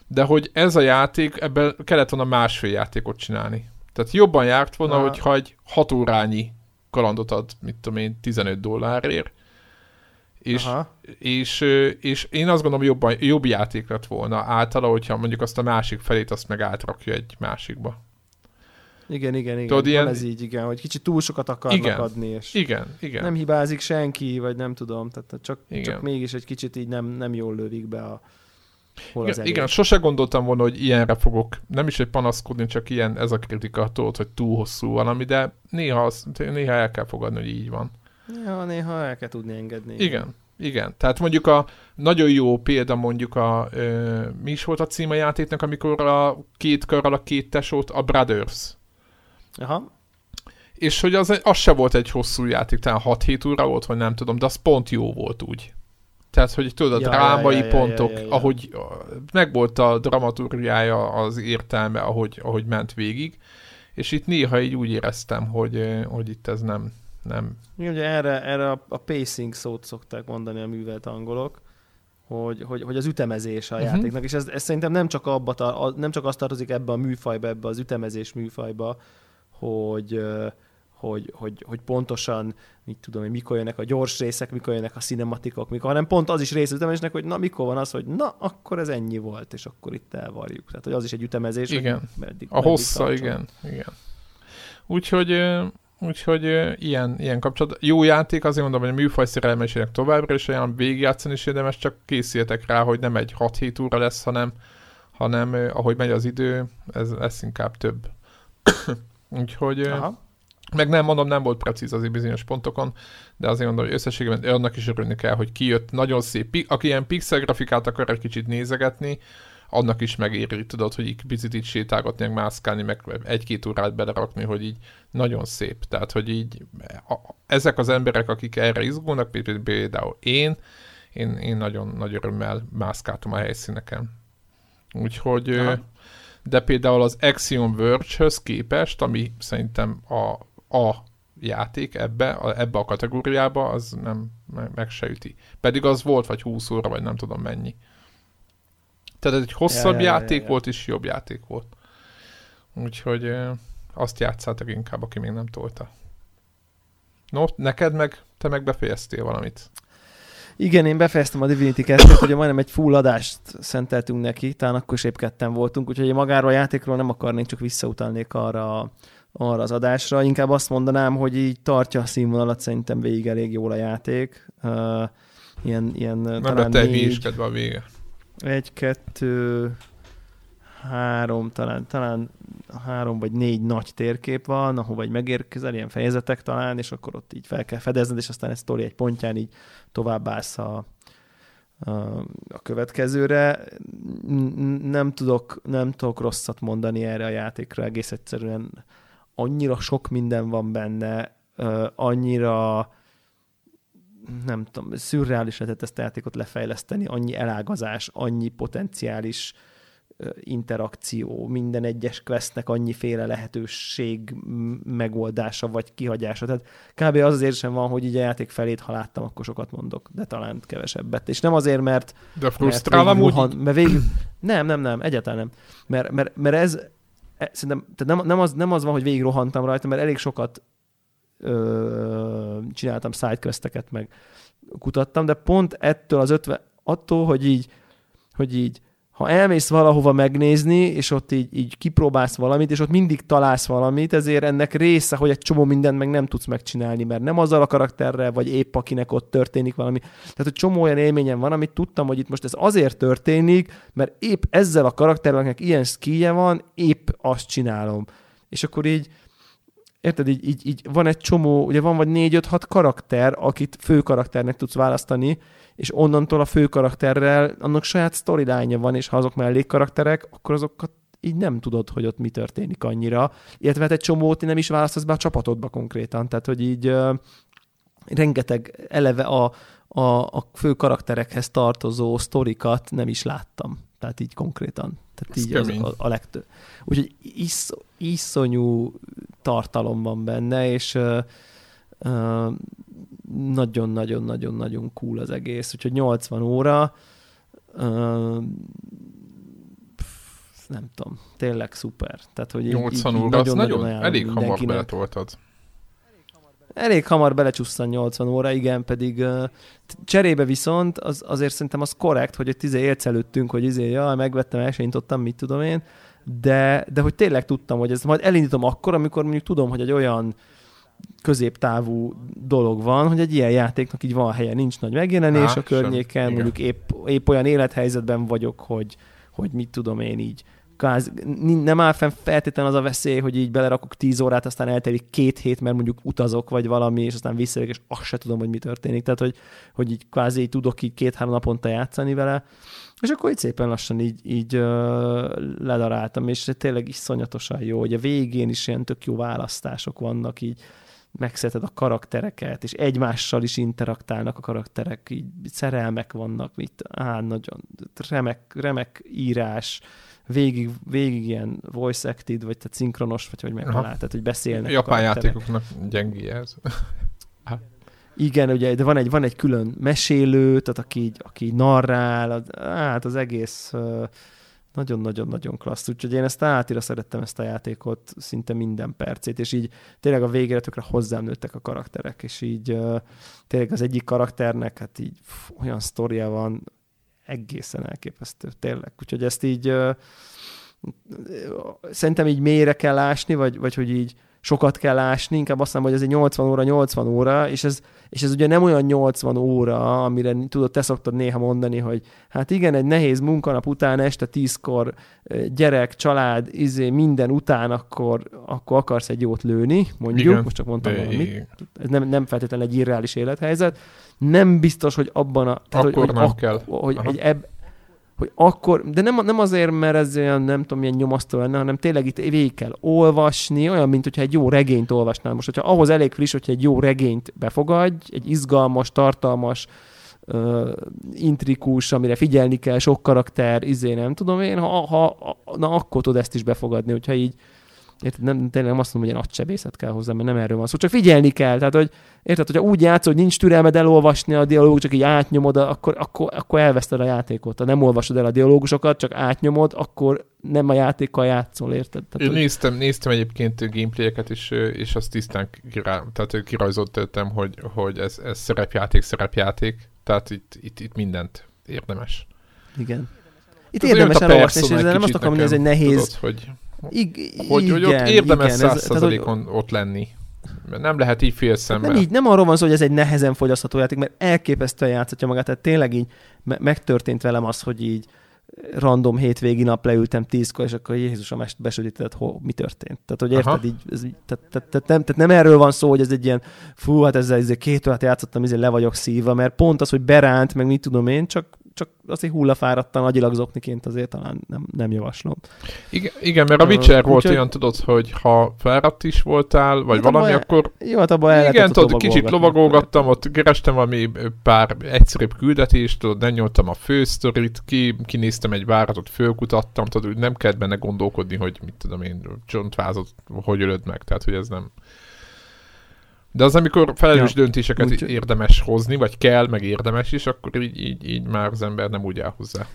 de hogy ez a játék, ebben kellett volna másfél játékot csinálni. Tehát jobban járt volna, ha. hogyha egy hat órányi kalandot ad, mit tudom én, 15 dollárért, és, és, és én azt gondolom, jobban, jobb játék lett volna általa, hogyha mondjuk azt a másik felét azt meg átrakja egy másikba. Igen, igen, igen. Tudod, ilyen... ez így, igen, hogy kicsit túl sokat akarnak igen. adni, és igen, igen. nem hibázik senki, vagy nem tudom, tehát csak, igen. csak mégis egy kicsit így nem, nem jól lövik be a hol igen, az igen, sose gondoltam volna, hogy ilyenre fogok, nem is egy panaszkodni, csak ilyen ez a kritika, tudod, hogy túl hosszú valami, de néha, az, néha el kell fogadni, hogy így van. Ja, néha el kell tudni engedni. Igen, igen. Tehát mondjuk a nagyon jó példa mondjuk a, ö, mi is volt a cím a játéknak, amikor a két körrel a két tesót, a Brothers. Aha. És hogy az, az se volt egy hosszú játék, talán 6-7 óra volt, vagy nem tudom, de az pont jó volt úgy. Tehát, hogy tudod, a ja, drámai ja, ja, pontok, ja, ja, ja. ahogy megvolt a dramaturgiája, az értelme, ahogy, ahogy ment végig, és itt néha így úgy éreztem, hogy, hogy itt ez nem, nem. Igen, ugye erre, erre a, a pacing szót szokták mondani a művelt angolok, hogy, hogy, hogy az ütemezés a uh-huh. játéknak, és ez, ez szerintem nem csak, abba, a, nem csak azt tartozik ebbe a műfajba, ebbe az ütemezés műfajba, hogy, hogy, hogy, hogy pontosan, mit tudom hogy mikor jönnek a gyors részek, mikor jönnek a cinematikok, mikor, hanem pont az is rész ütemezésnek, hogy na, mikor van az, hogy na, akkor ez ennyi volt, és akkor itt elvarjuk. Tehát, hogy az is egy ütemezés. Igen. Meddig, a hossza, igen. igen. Úgyhogy Úgyhogy ilyen, ilyen kapcsolat. Jó játék, azért mondom, hogy a műfaj szerelmesének továbbra is olyan végigjátszani is érdemes, csak készüljetek rá, hogy nem egy 6-7 óra lesz, hanem, hanem ahogy megy az idő, ez lesz inkább több. Úgyhogy uh, meg nem mondom, nem volt precíz azért bizonyos pontokon, de azért mondom, hogy összességében annak is örülni kell, hogy kijött nagyon szép, aki ilyen pixel grafikát akar egy kicsit nézegetni, annak is megéri, tudod, hogy így picit így sétálgatni, meg mászkálni, meg egy-két órát belerakni, hogy így nagyon szép. Tehát, hogy így a, ezek az emberek, akik erre izgulnak, például én, én, én nagyon nagy örömmel mászkáltam a helyszíneken. Úgyhogy, Aha. de például az Axiom Verge-höz képest, ami szerintem a, a játék ebbe, a, ebbe a kategóriába, az nem meg, meg se üti. Pedig az volt vagy 20 óra, vagy nem tudom mennyi. Tehát egy hosszabb ja, ja, játék ja, ja. volt, és jobb játék volt. Úgyhogy azt játszátok inkább, aki még nem tolta. No, neked meg, te meg befejeztél valamit. Igen, én befejeztem a Divinity 2-t, ugye majdnem egy full adást szenteltünk neki, talán akkor is épp ketten voltunk, úgyhogy magáról a játékról nem akarnék, csak visszautalnék arra, arra az adásra. Inkább azt mondanám, hogy így tartja a színvonalat, szerintem végig elég jól a játék. Uh, ilyen, ilyen Nem talán négy... a vége. Egy, kettő, három, talán, talán három vagy négy nagy térkép van, ahova egy megérkezel, ilyen fejezetek talán, és akkor ott így fel kell fedezned, és aztán egy sztori egy pontján így továbbállsz a, a, a következőre. Nem tudok, nem tudok rosszat mondani erre a játékra, egész egyszerűen annyira sok minden van benne, annyira nem tudom, szürreális lehetett ezt a játékot lefejleszteni, annyi elágazás, annyi potenciális interakció, minden egyes questnek annyiféle lehetőség megoldása vagy kihagyása. Tehát kb. az az érzésem van, hogy így a játék felét, ha láttam, akkor sokat mondok, de talán kevesebbet. És nem azért, mert... De frusztrál mert? Rohan, mert végül, nem, nem, nem, egyáltalán nem. Mert, mert, mert ez, e, szerintem, tehát nem, nem, az, nem az van, hogy végig rohantam rajta, mert elég sokat csináltam sidequesteket, meg kutattam, de pont ettől az ötve, attól, hogy így, hogy így ha elmész valahova megnézni, és ott így, így kipróbálsz valamit, és ott mindig találsz valamit, ezért ennek része, hogy egy csomó mindent meg nem tudsz megcsinálni, mert nem azzal a karakterrel, vagy épp akinek ott történik valami. Tehát, hogy csomó olyan élményem van, amit tudtam, hogy itt most ez azért történik, mert épp ezzel a karakternek ilyen skillje van, épp azt csinálom. És akkor így, érted, így, így, így van egy csomó, ugye van vagy négy-öt-hat karakter, akit fő karakternek tudsz választani, és onnantól a fő karakterrel annak saját storyline van, és ha azok mellékkarakterek, akkor azokat így nem tudod, hogy ott mi történik annyira. Illetve hát egy csomót nem is választasz be a csapatodba konkrétan, tehát hogy így uh, rengeteg eleve a, a, a fő karakterekhez tartozó sztorikat nem is láttam. Tehát így konkrétan. Tehát Ez így az, a, a legtöbb. Úgyhogy isz, iszonyú tartalom van benne, és uh, uh, nagyon-nagyon-nagyon-nagyon cool az egész. Úgyhogy 80 óra, uh, nem tudom, tényleg szuper. Tehát, hogy 80 így, óra, nagyon, az nagyon, nagyon elég hamar beletoltad. Elég hamar belecsusszan 80 óra, igen, pedig cserébe viszont az, azért szerintem az korrekt, hogy egy tíze élc előttünk, hogy izé, ja, megvettem, elsényítottam, mit tudom én, de, de hogy tényleg tudtam, hogy ez majd elindítom akkor, amikor mondjuk tudom, hogy egy olyan középtávú dolog van, hogy egy ilyen játéknak így van helye, nincs nagy megjelenés Há, a környéken, sem. mondjuk épp, épp olyan élethelyzetben vagyok, hogy, hogy mit tudom én így, káz, nem áll fenn feltétlenül az a veszély, hogy így belerakok tíz órát, aztán eltelik két hét, mert mondjuk utazok, vagy valami, és aztán visszajövök, és azt se tudom, hogy mi történik. Tehát, hogy, hogy így kvázi így tudok így két-három naponta játszani vele. És akkor így szépen lassan így, így uh, ledaráltam, és tényleg iszonyatosan jó, hogy a végén is ilyen tök jó választások vannak, így megszereted a karaktereket, és egymással is interaktálnak a karakterek, így szerelmek vannak, mit, á, nagyon remek, remek írás, végig, végig ilyen voice acted, vagy tehát szinkronos, vagy hogy meghalál, tehát hogy beszélnek. Japán játékoknak gyengé ez. Igen, ugye, de van egy, van egy külön mesélő, tehát aki, így, aki így narrál, hát az egész nagyon-nagyon-nagyon klassz. Úgyhogy én ezt átira szerettem ezt a játékot szinte minden percét, és így tényleg a végére tökre hozzám nőttek a karakterek, és így tényleg az egyik karakternek hát így pff, olyan sztoria van, egészen elképesztő, tényleg. Úgyhogy ezt így szerintem így mélyre kell ásni, vagy, vagy hogy így sokat kell ásni, inkább azt mondom, hogy ez egy 80 óra, 80 óra, és ez, és ez ugye nem olyan 80 óra, amire tudod, te szoktad néha mondani, hogy hát igen, egy nehéz munkanap után este 10-kor gyerek, család, izé, minden után akkor, akkor akarsz egy jót lőni, mondjuk, igen. most csak mondtam de valamit. Ez nem, nem feltétlenül egy irreális élethelyzet. Nem biztos, hogy abban a... Tehát, akkor hogy, nem hogy, kell. Hogy, hogy eb, hogy akkor, de nem, nem azért, mert ez olyan, nem tudom, milyen nyomasztó lenne, hanem tényleg itt végig kell olvasni, olyan, mint hogyha egy jó regényt olvasnál. Most, hogyha ahhoz elég friss, hogyha egy jó regényt befogadj, egy izgalmas, tartalmas, uh, intrikus, amire figyelni kell, sok karakter, izé, nem tudom én, ha, ha, na akkor tudod ezt is befogadni, hogyha így Érted? Nem, tényleg nem azt mondom, hogy egy agysebészet kell hozzá, mert nem erről van szó. Csak figyelni kell. Tehát, hogy érted, hogyha úgy játszol, hogy nincs türelmed elolvasni a dialógus, csak így átnyomod, akkor, akkor, akkor elveszted a játékot. Ha nem olvasod el a dialógusokat, csak átnyomod, akkor nem a játékkal játszol, érted? Tehát, hogy... néztem, néztem egyébként gameplayeket is, és azt tisztán kirá, tehát kirajzoltam, hogy, hogy ez, ez szerepjáték, szerepjáték, tehát itt, itt, itt mindent érdemes. Igen. Itt ez érdemes elolvasni, és nem azt akarom, hogy ez egy nehéz... Tudod, hogy Ig- hogy, igen, hogy ott érdemes százszerzalékon ott lenni. Mert nem lehet így fél szemmel. Nem, így, nem arról van szó, hogy ez egy nehezen fogyasztható játék, mert elképesztően játszhatja magát. Tehát tényleg így me- megtörtént velem az, hogy így random hétvégi nap leültem tízkor, és akkor Jézusom est besödített, ho, mi történt. Tehát, hogy érted, így, ez, tehát, tehát, tehát, nem, tehát, nem erről van szó, hogy ez egy ilyen, fú, hát ezzel, ezzel két órát játszottam, ezzel le vagyok szívva, mert pont az, hogy beránt, meg mit tudom én, csak csak azért hullafáradtan agyilag zokniként azért talán nem, nem javaslom. Igen, igen mert a Witcher volt úgy, olyan, tudod, hogy ha fáradt is voltál, vagy hát valami, abba, akkor... Jó, hát abban el Igen, tudod, kicsit lovagolgattam, ott kerestem valami pár egyszerűbb küldetést, tudod, nem nyoltam a fősztorit, ki, kinéztem egy váratot, fölkutattam, tudod, úgy nem kellett benne gondolkodni, hogy mit tudom én, csontvázot, hogy ölöd meg, tehát hogy ez nem... De az, amikor felelős ja. döntéseket úgy, érdemes hozni, vagy kell, meg érdemes is, akkor így, így, így már az ember nem úgy áll hozzá.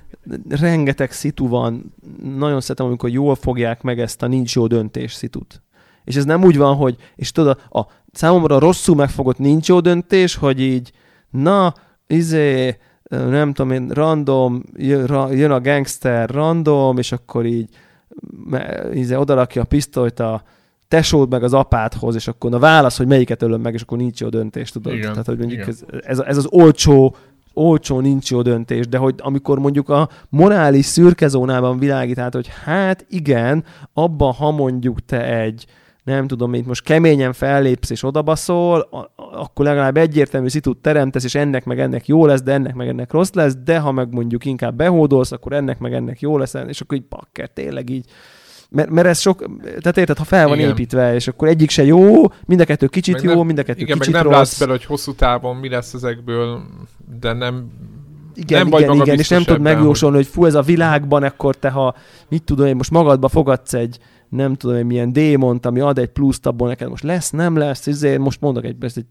Rengeteg szitu van. Nagyon szeretem, amikor jól fogják meg ezt a nincs jó döntés szitut. És ez nem úgy van, hogy, és tudod, a, a számomra rosszul megfogott nincs jó döntés, hogy így, na, izé, nem tudom én, random, jön a gangster random, és akkor így izé, odarakja a pisztolyt a tesód meg az apádhoz, és akkor a válasz, hogy melyiket ölöm meg, és akkor nincs jó döntés, tudod? Igen, Tehát, hogy mondjuk ez, ez, ez, az olcsó, olcsó nincs jó döntés, de hogy amikor mondjuk a morális szürkezónában világít át, hogy hát igen, abban, ha mondjuk te egy, nem tudom, mint most keményen fellépsz és odabaszol, akkor legalább egyértelmű szitut teremtesz, és ennek meg ennek jó lesz, de ennek meg ennek rossz lesz, de ha meg mondjuk inkább behódolsz, akkor ennek meg ennek jó lesz, és akkor így bakker, tényleg így mert, mert ez sok, tehát érted, ha fel van igen. építve, és akkor egyik se jó, mind a kettő kicsit meg jó, nem, mind a kettő igen, kicsit meg nem rossz. látsz bele, hogy hosszú távon mi lesz ezekből, de nem igen, nem igen, igen, és nem tudod megjósolni, hogy... hogy fú, ez a világban, akkor te, ha mit tudom én, most magadba fogadsz egy, nem tudom én, milyen démont, ami ad egy pluszt abból neked, most lesz, nem lesz, ezért most mondok egy, ez egy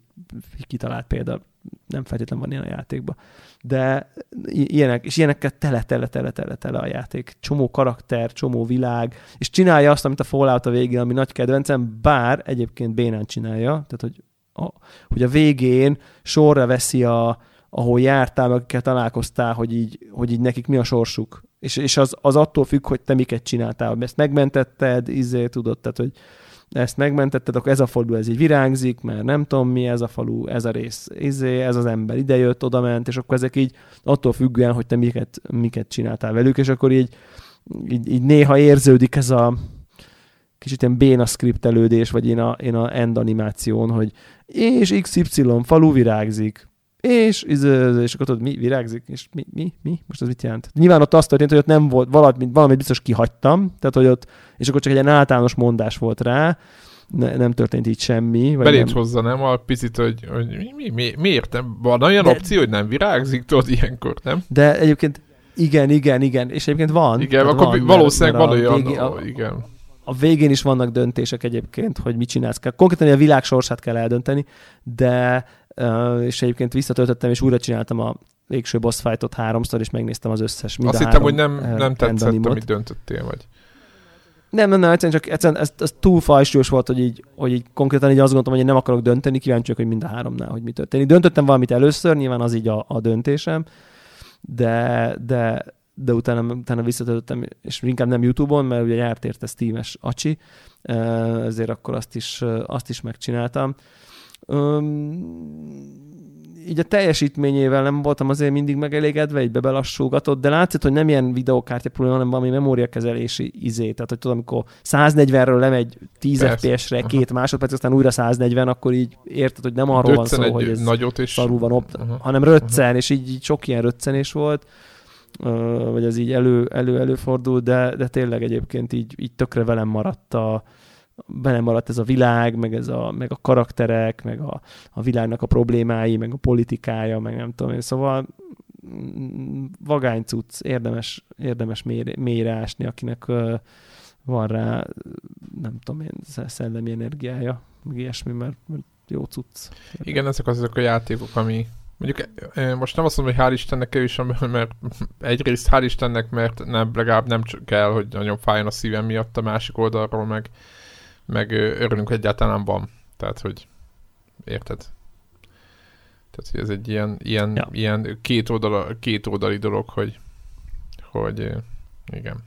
kitalált példa, nem feltétlenül van ilyen a játékban de ilyenek, és ilyenekkel tele, tele, tele, tele, tele a játék. Csomó karakter, csomó világ, és csinálja azt, amit a Fallout a végén, ami nagy kedvencem, bár egyébként bénán csinálja, tehát hogy a, hogy a végén sorra veszi a, ahol jártál, akikkel találkoztál, hogy így, hogy így nekik mi a sorsuk. És, és az, az attól függ, hogy te miket csináltál, hogy ezt megmentetted, izé, tudod, tehát, hogy ezt megmentetted, akkor ez a falu ez így virágzik, mert nem tudom mi ez a falu, ez a rész, izé, ez az ember idejött, oda ment, és akkor ezek így attól függően, hogy te miket, miket csináltál velük, és akkor így, így, így néha érződik ez a kicsit ilyen béna skriptelődés, vagy én a, én a end animáción, hogy és XY falu virágzik, és, és akkor tudod, mi virágzik, és mi, mi, mi? Most ez mit jelent? Nyilván ott azt történt, hogy ott nem volt, valamit, valamit biztos kihagytam, tehát hogy ott, és akkor csak egy ilyen általános mondás volt rá, ne, nem történt így semmi. Vagy Belét nem... hozza, nem? A picit, hogy, hogy mi, mi, mi, miért nem? Van olyan de, opció, hogy nem virágzik, tudod, ilyenkor, nem? De egyébként igen, igen, igen, és egyébként van. Igen, akkor van, valószínűleg mert, mert van olyan, végén, a, igen. A végén is vannak döntések egyébként, hogy mit csinálsz. Konkrétan a világ sorsát kell eldönteni, de és egyébként visszatöltöttem, és újra csináltam a végső boss fightot háromszor, és megnéztem az összes mind Azt hittem, hogy nem, nem tetszett, amit döntöttél, vagy. Nem, nem, nem, egyszerűen csak egyszerűen ez, ez túl fajsúlyos volt, hogy így, hogy így konkrétan így azt gondoltam, hogy én nem akarok dönteni, kíváncsi hogy mind a háromnál, hogy mi történik. Döntöttem valamit először, nyilván az így a, a döntésem, de, de, de utána, utána visszatöltöttem, és inkább nem YouTube-on, mert ugye járt érte Steam-es acsi, ezért akkor azt is, azt is megcsináltam. Öm, így a teljesítményével nem voltam azért mindig megelégedve, így bebelassulgatott, de látszott, hogy nem ilyen videókártya probléma, hanem valami memóriakezelési izé. Tehát, hogy tudom, amikor 140-ről lemegy 10 FPS-re két másodperc, aztán újra 140, akkor így érted, hogy nem arról van szó, hogy ez nagyot és... szarul van, op- uh-huh. hanem röccen, uh-huh. és így, így sok ilyen röccenés volt vagy ez így elő, elő előfordul, de, de tényleg egyébként így, így tökre velem maradt a, benne maradt ez a világ, meg, ez a, meg a karakterek, meg a, a világnak a problémái, meg a politikája, meg nem tudom én. Szóval mm, vagány cucc, érdemes, érdemes mély, mélyre ásni, akinek uh, van rá, nem tudom én, szellemi energiája, meg ilyesmi, mert, mert jó cucc. Igen, ezek azok a játékok, ami mondjuk most nem azt mondom, hogy hál' Istennek kevés, mert egyrészt hál' Istennek, mert nem, legalább nem csak kell, hogy nagyon fájjon a szívem miatt a másik oldalról, meg meg örülünk egyáltalán van. Tehát, hogy érted? Tehát, hogy ez egy ilyen, ilyen, ja. ilyen két, oldala, két oldali dolog, hogy, hogy igen.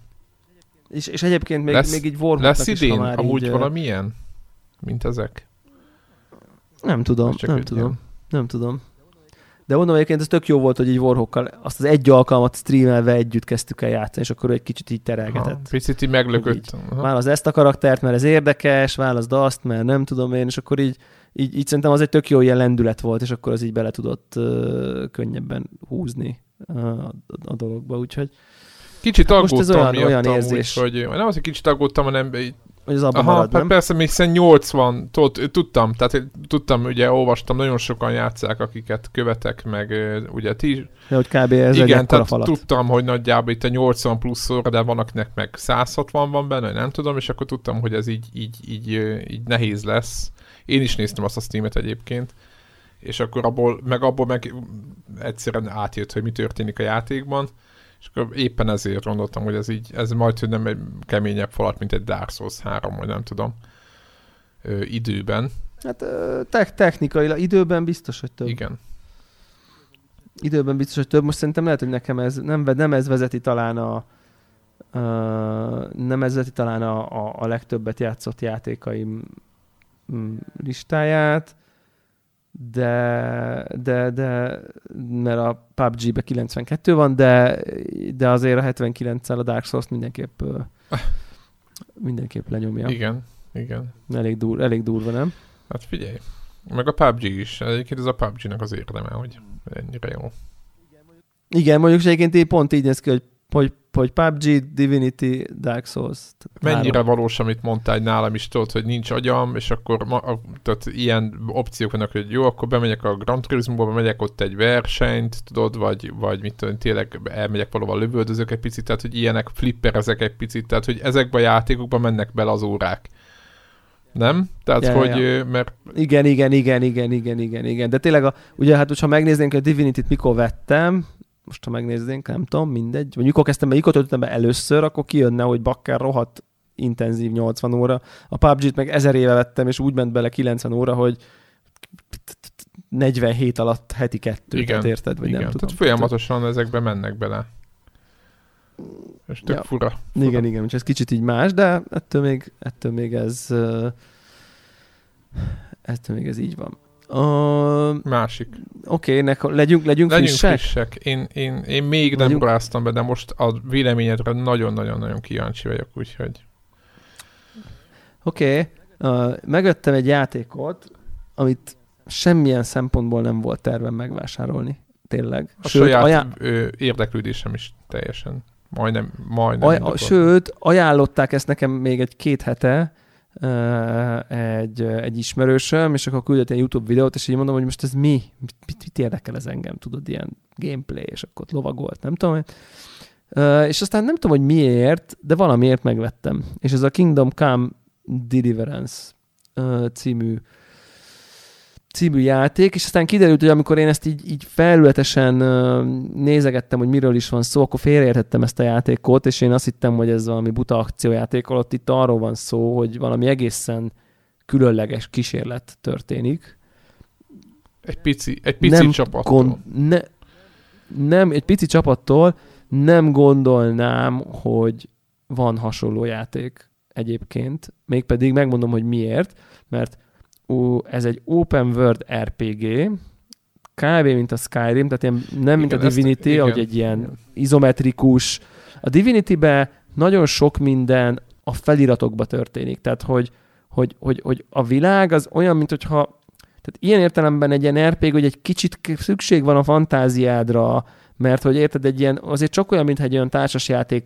És, és egyébként még, lesz, még így Warhawknak Lesz idén is, már amúgy így, valamilyen? Mint ezek? Nem tudom, nem tudom. Ilyen. Nem tudom. De mondom, egyébként ez tök jó volt, hogy így Warhawkkal azt az egy alkalmat streamelve együtt kezdtük el játszani, és akkor egy kicsit így terelgetett. Ha, picit így meglökött. Így, választ ezt a karaktert, mert ez érdekes, válaszd azt, mert nem tudom én, és akkor így, így, így szerintem az egy tök jó ilyen lendület volt, és akkor az így bele tudott uh, könnyebben húzni uh, a, a dologba, úgyhogy Kicsit aggódtam Most ez olyan, olyan érzés. Úgy, hogy nem az, hogy kicsit aggódtam, hanem hogy az abban Aha, marad, nem? persze, még hiszen 80, tudod, tudtam, tehát tudtam, ugye olvastam, nagyon sokan játszák, akiket követek, meg ugye ti... De hogy kb. ez Igen, tehát falat. tudtam, hogy nagyjából itt a 80 plusz óra, de van akinek meg 160 van benne, nem tudom, és akkor tudtam, hogy ez így, így, így, így nehéz lesz. Én is néztem azt a Steam-et egyébként, és akkor abból, meg abból meg egyszerűen átjött, hogy mi történik a játékban, és akkor éppen ezért gondoltam, hogy ez így, ez majd, hogy nem egy keményebb falat, mint egy Dark Souls 3, vagy nem tudom, ö, időben. Hát te- technikailag, időben biztos, hogy több. Igen. Időben biztos, hogy több. Most szerintem lehet, hogy nekem ez nem, nem ez vezeti talán a, a nem ez vezeti talán a, a, a legtöbbet játszott játékaim mm, listáját de, de, de mert a PUBG-be 92 van, de, de azért a 79-szel a Dark Souls mindenképp mindenképp lenyomja. Igen, igen. Elég, dur, elég durva, nem? Hát figyelj, meg a PUBG is. Egyébként ez a PUBG-nak az érdeme, hogy ennyire jó. Igen, mondjuk egyébként pont így néz ki, hogy hogy, hogy PUBG, Divinity, Dark Souls. Mennyire három. valós, amit mondtál, nálam is tudod, hogy nincs agyam, és akkor ma, tehát ilyen opciók vannak, hogy jó, akkor bemegyek a Grand Turismo-ba, bemegyek ott egy versenyt, tudod, vagy, vagy mit tudom, tényleg elmegyek valahol lövöldözök egy picit, tehát hogy ilyenek flipperezek egy picit, tehát hogy ezekbe a játékokba mennek bele az órák. Nem? Tehát, ja, hogy, ja. mert... Igen, igen, igen, igen, igen, igen, igen. De tényleg, a, ugye hát, hogyha megnéznénk, a Divinity-t mikor vettem, most ha megnéznénk, nem tudom, mindegy, vagy mikor kezdtem be, mikor töltöttem be először, akkor kijönne, hogy bakker rohadt intenzív 80 óra. A PUBG-t meg ezer éve vettem, és úgy ment bele 90 óra, hogy 47 alatt heti kettő, igen, tehát érted, vagy igen. nem tudom. Tehát folyamatosan ezekbe mennek bele. És tök ja. fura, fura. Igen, igen, és ez kicsit így más, de ettől még, ettől még ez ettől még ez így van. Uh, Másik. Oké, okay, legyünk, legyünk, legyünk frissek. frissek. Én, én, én még legyünk... nem bráztam be, de most a véleményedre nagyon-nagyon-nagyon kíváncsi vagyok, úgyhogy... Oké, okay. uh, megvettem egy játékot, amit semmilyen szempontból nem volt tervem megvásárolni. Tényleg. A sőt, saját ajá... ö, érdeklődésem is teljesen. Majdnem, majdnem. Aj, sőt, ajánlották ezt nekem még egy két hete, egy, egy ismerősöm, és akkor küldött egy YouTube videót, és így mondom, hogy most ez mi? Mit, mit érdekel ez engem? Tudod, ilyen gameplay, és akkor lovagolt, nem tudom. És aztán nem tudom, hogy miért, de valamiért megvettem. És ez a Kingdom Come Deliverance című című játék, és aztán kiderült, hogy amikor én ezt így, így felületesen nézegettem, hogy miről is van szó, akkor félreértettem ezt a játékot, és én azt hittem, hogy ez valami buta akciójáték, alatt itt arról van szó, hogy valami egészen különleges kísérlet történik. Egy pici, egy pici nem csapattól. Gond, ne, nem, egy pici csapattól nem gondolnám, hogy van hasonló játék egyébként, mégpedig megmondom, hogy miért, mert ez egy open world RPG, kb. mint a Skyrim, tehát ilyen, nem igen, mint a Divinity, ezt, ahogy egy ilyen izometrikus. A Divinity-be nagyon sok minden a feliratokba történik, tehát hogy, hogy, hogy, hogy a világ az olyan, mint hogyha tehát ilyen értelemben egy ilyen RPG, hogy egy kicsit szükség van a fantáziádra, mert hogy érted, egy ilyen, azért csak olyan, mintha egy olyan társasjáték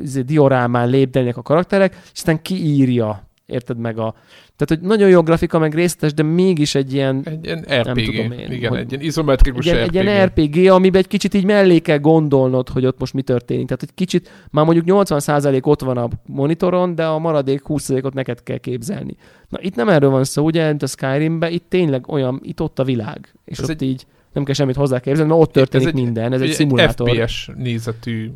izé, diorámán lépdelnek a karakterek, és aztán kiírja, érted meg a, tehát, hogy nagyon jó grafika, meg részletes, de mégis egy ilyen... Egy ilyen RPG, nem tudom én, igen, hogy, egy ilyen izometrikus egy, RPG. Egy ilyen RPG, amiben egy kicsit így mellé kell gondolnod, hogy ott most mi történik. Tehát, egy kicsit, már mondjuk 80% ott van a monitoron, de a maradék 20%-ot neked kell képzelni. Na, itt nem erről van szó, ugye, mint a Skyrimben, itt tényleg olyan, itt ott a világ. És ez ott egy... így nem kell semmit hozzáképzelni, mert ott történik ez egy, minden, ez egy, egy szimulátor. FPS nézetű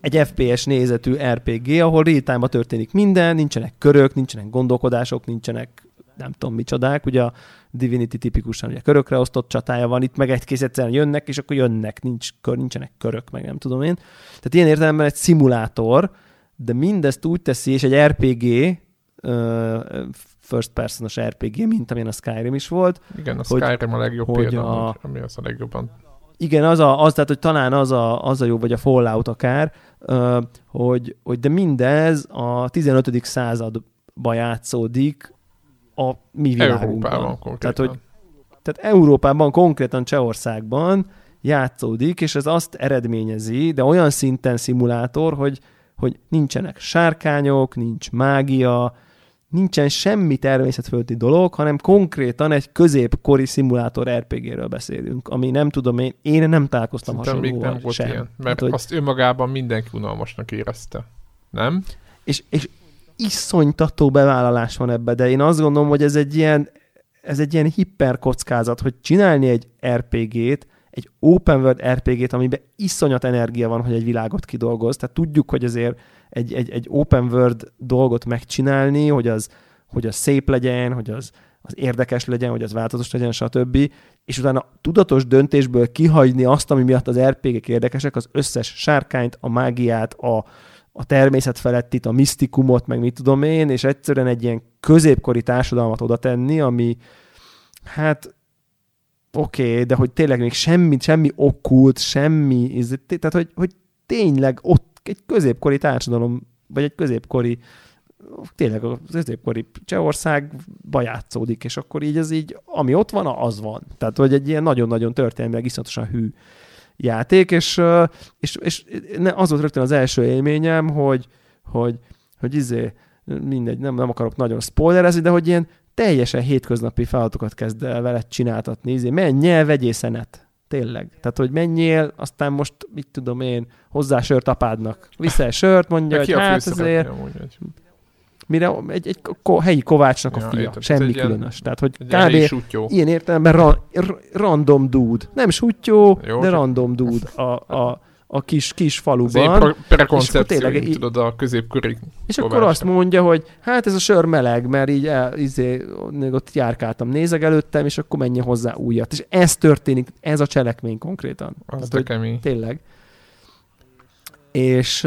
egy FPS nézetű RPG, ahol real történik minden, nincsenek körök, nincsenek gondolkodások, nincsenek nem tudom micsodák, ugye a Divinity tipikusan ugye körökre osztott csatája van, itt meg egy kész egyszerűen jönnek, és akkor jönnek, nincs kör, nincsenek körök, meg nem tudom én. Tehát ilyen értelemben egy szimulátor, de mindezt úgy teszi, és egy RPG, first personos RPG, mint amilyen a Skyrim is volt. Igen, a Skyrim hogy, a legjobb hogy példa, a, ami az a legjobban igen, az, a, az, tehát, hogy talán az a, az a jó, vagy a Fallout akár, hogy, hogy de mindez a 15. században játszódik, a mi világunkban. Európában konkrétan. Tehát, hogy tehát Európában, konkrétan Csehországban játszódik, és ez azt eredményezi, de olyan szinten szimulátor, hogy, hogy nincsenek sárkányok, nincs mágia, nincsen semmi természetföldi dolog, hanem konkrétan egy középkori szimulátor RPG-ről beszélünk, ami nem tudom én, én nem találkoztam Szerintem még hasonlóval nem volt sem. ilyen, mert Tehát, hogy, azt önmagában mindenki unalmasnak érezte. Nem? és, és iszonytató bevállalás van ebbe, de én azt gondolom, hogy ez egy ilyen, ez egy ilyen hiperkockázat, hogy csinálni egy RPG-t, egy open world RPG-t, amiben iszonyat energia van, hogy egy világot kidolgoz. Tehát tudjuk, hogy azért egy, egy, egy open world dolgot megcsinálni, hogy az, hogy az szép legyen, hogy az, az érdekes legyen, hogy az változatos legyen, stb. És utána tudatos döntésből kihagyni azt, ami miatt az RPG-k érdekesek, az összes sárkányt, a mágiát, a, a természet felettit, a misztikumot, meg mit tudom én, és egyszerűen egy ilyen középkori társadalmat oda tenni, ami hát oké, okay, de hogy tényleg még semmi, semmi okkult, semmi, tehát hogy, hogy tényleg ott egy középkori társadalom, vagy egy középkori tényleg a középkori Csehországba játszódik, és akkor így ez így, ami ott van, az van. Tehát, hogy egy ilyen nagyon-nagyon történelmileg iszonyatosan hű játék, és, és, és az volt rögtön az első élményem, hogy, hogy, hogy izé, mindegy, nem, nem akarok nagyon spoilerezni, de hogy ilyen teljesen hétköznapi feladatokat kezd el veled csináltatni. Izé, menjél, vegyél szenet. Tényleg. Tehát, hogy menjél, aztán most, mit tudom én, hozzá sört apádnak. Viszel sört, mondja, hogy hát azért... Mire egy, egy ko, helyi kovácsnak a ja, fia. Értem, Semmi különös. Tehát, hogy egy kb. ilyen értelemben ra, random dude. Nem sutyó, Jó, de random dude a, a, a kis, kis faluban. Az prekoncepció, tényleg, tudod, a középkori És akkor azt mondja, hogy hát ez a sör meleg, mert így el, izé, ott járkáltam, nézek előttem, és akkor menjen hozzá újat. És ez történik, ez a cselekmény konkrétan. Az Tehát, kemény. Tényleg. És,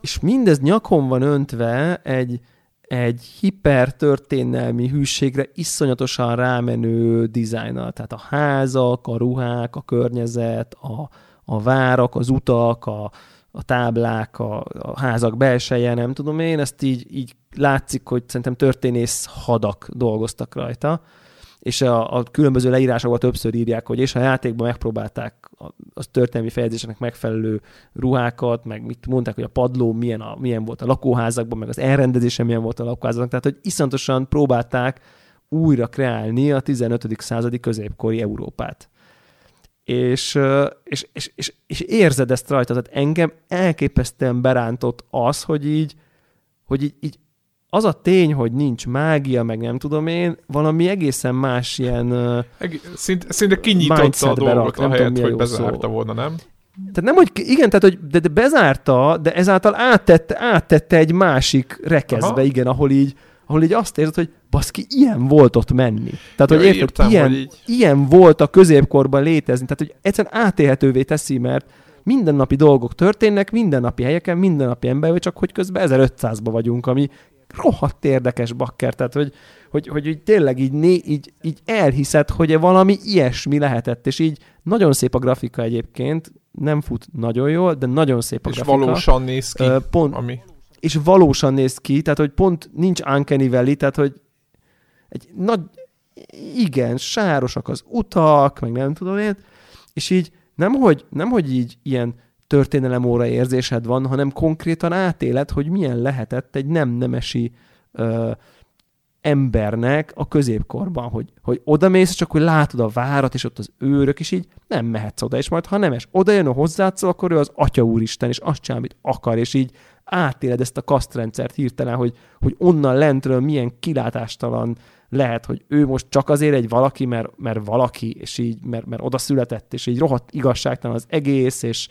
és mindez nyakon van öntve egy, egy hipertörténelmi hűségre iszonyatosan rámenő dizájnnal. Tehát a házak, a ruhák, a környezet, a, a várak, az utak, a, a táblák, a, a házak belseje, nem tudom én, ezt így, így látszik, hogy szerintem történész hadak dolgoztak rajta, és a, a különböző leírásokban többször írják, hogy és a játékban megpróbálták a, a történelmi fejezéseknek megfelelő ruhákat, meg mit mondták, hogy a padló milyen, a, milyen volt a lakóházakban, meg az elrendezése milyen volt a lakóházakban, tehát hogy iszonyatosan próbálták újra kreálni a 15. századi középkori Európát és, és, és, és, és érzed ezt rajta, tehát engem elképesztően berántott az, hogy így, hogy így, így az a tény, hogy nincs mágia, meg nem tudom én, valami egészen más ilyen... Szinte, szinte kinyitotta a dolgot, rak, ahelyett, hogy bezárta szó. volna, nem? Tehát nem, hogy igen, tehát hogy de, de bezárta, de ezáltal áttette, áttette egy másik rekezbe, Aha. igen, ahol így, ahol így azt érzed, hogy baszki, ilyen volt ott menni. Tehát, ja, hogy érted, értem, ilyen, hogy így... ilyen volt a középkorban létezni. Tehát, hogy egyszerűen átélhetővé teszi, mert mindennapi dolgok történnek, mindennapi helyeken, mindennapi ember, csak hogy közben 1500-ba vagyunk, ami rohadt érdekes bakker, tehát hogy, hogy, hogy, hogy tényleg így, né, így, így elhiszed, hogy valami ilyesmi lehetett, és így nagyon szép a grafika egyébként, nem fut nagyon jól, de nagyon szép a és grafika. És valósan néz ki, pont, ami... És valósan néz ki, tehát hogy pont nincs Uncanny Valley, tehát hogy egy nagy, igen, sárosak az utak, meg nem tudom én, és így nem hogy, nem, hogy így ilyen történelem óra érzésed van, hanem konkrétan átéled, hogy milyen lehetett egy nem nemesi ö, embernek a középkorban, hogy, hogy oda mész, csak hogy látod a várat, és ott az őrök, és így nem mehetsz oda, és majd ha nemes oda jön a hozzászól, akkor ő az Atya Úristen, és azt csinál, amit akar, és így átéled ezt a kasztrendszert hirtelen, hogy, hogy onnan lentről milyen kilátástalan lehet, hogy ő most csak azért egy valaki, mert, mert valaki, és így, mert, mert oda született, és így rohadt igazságtalan az egész, és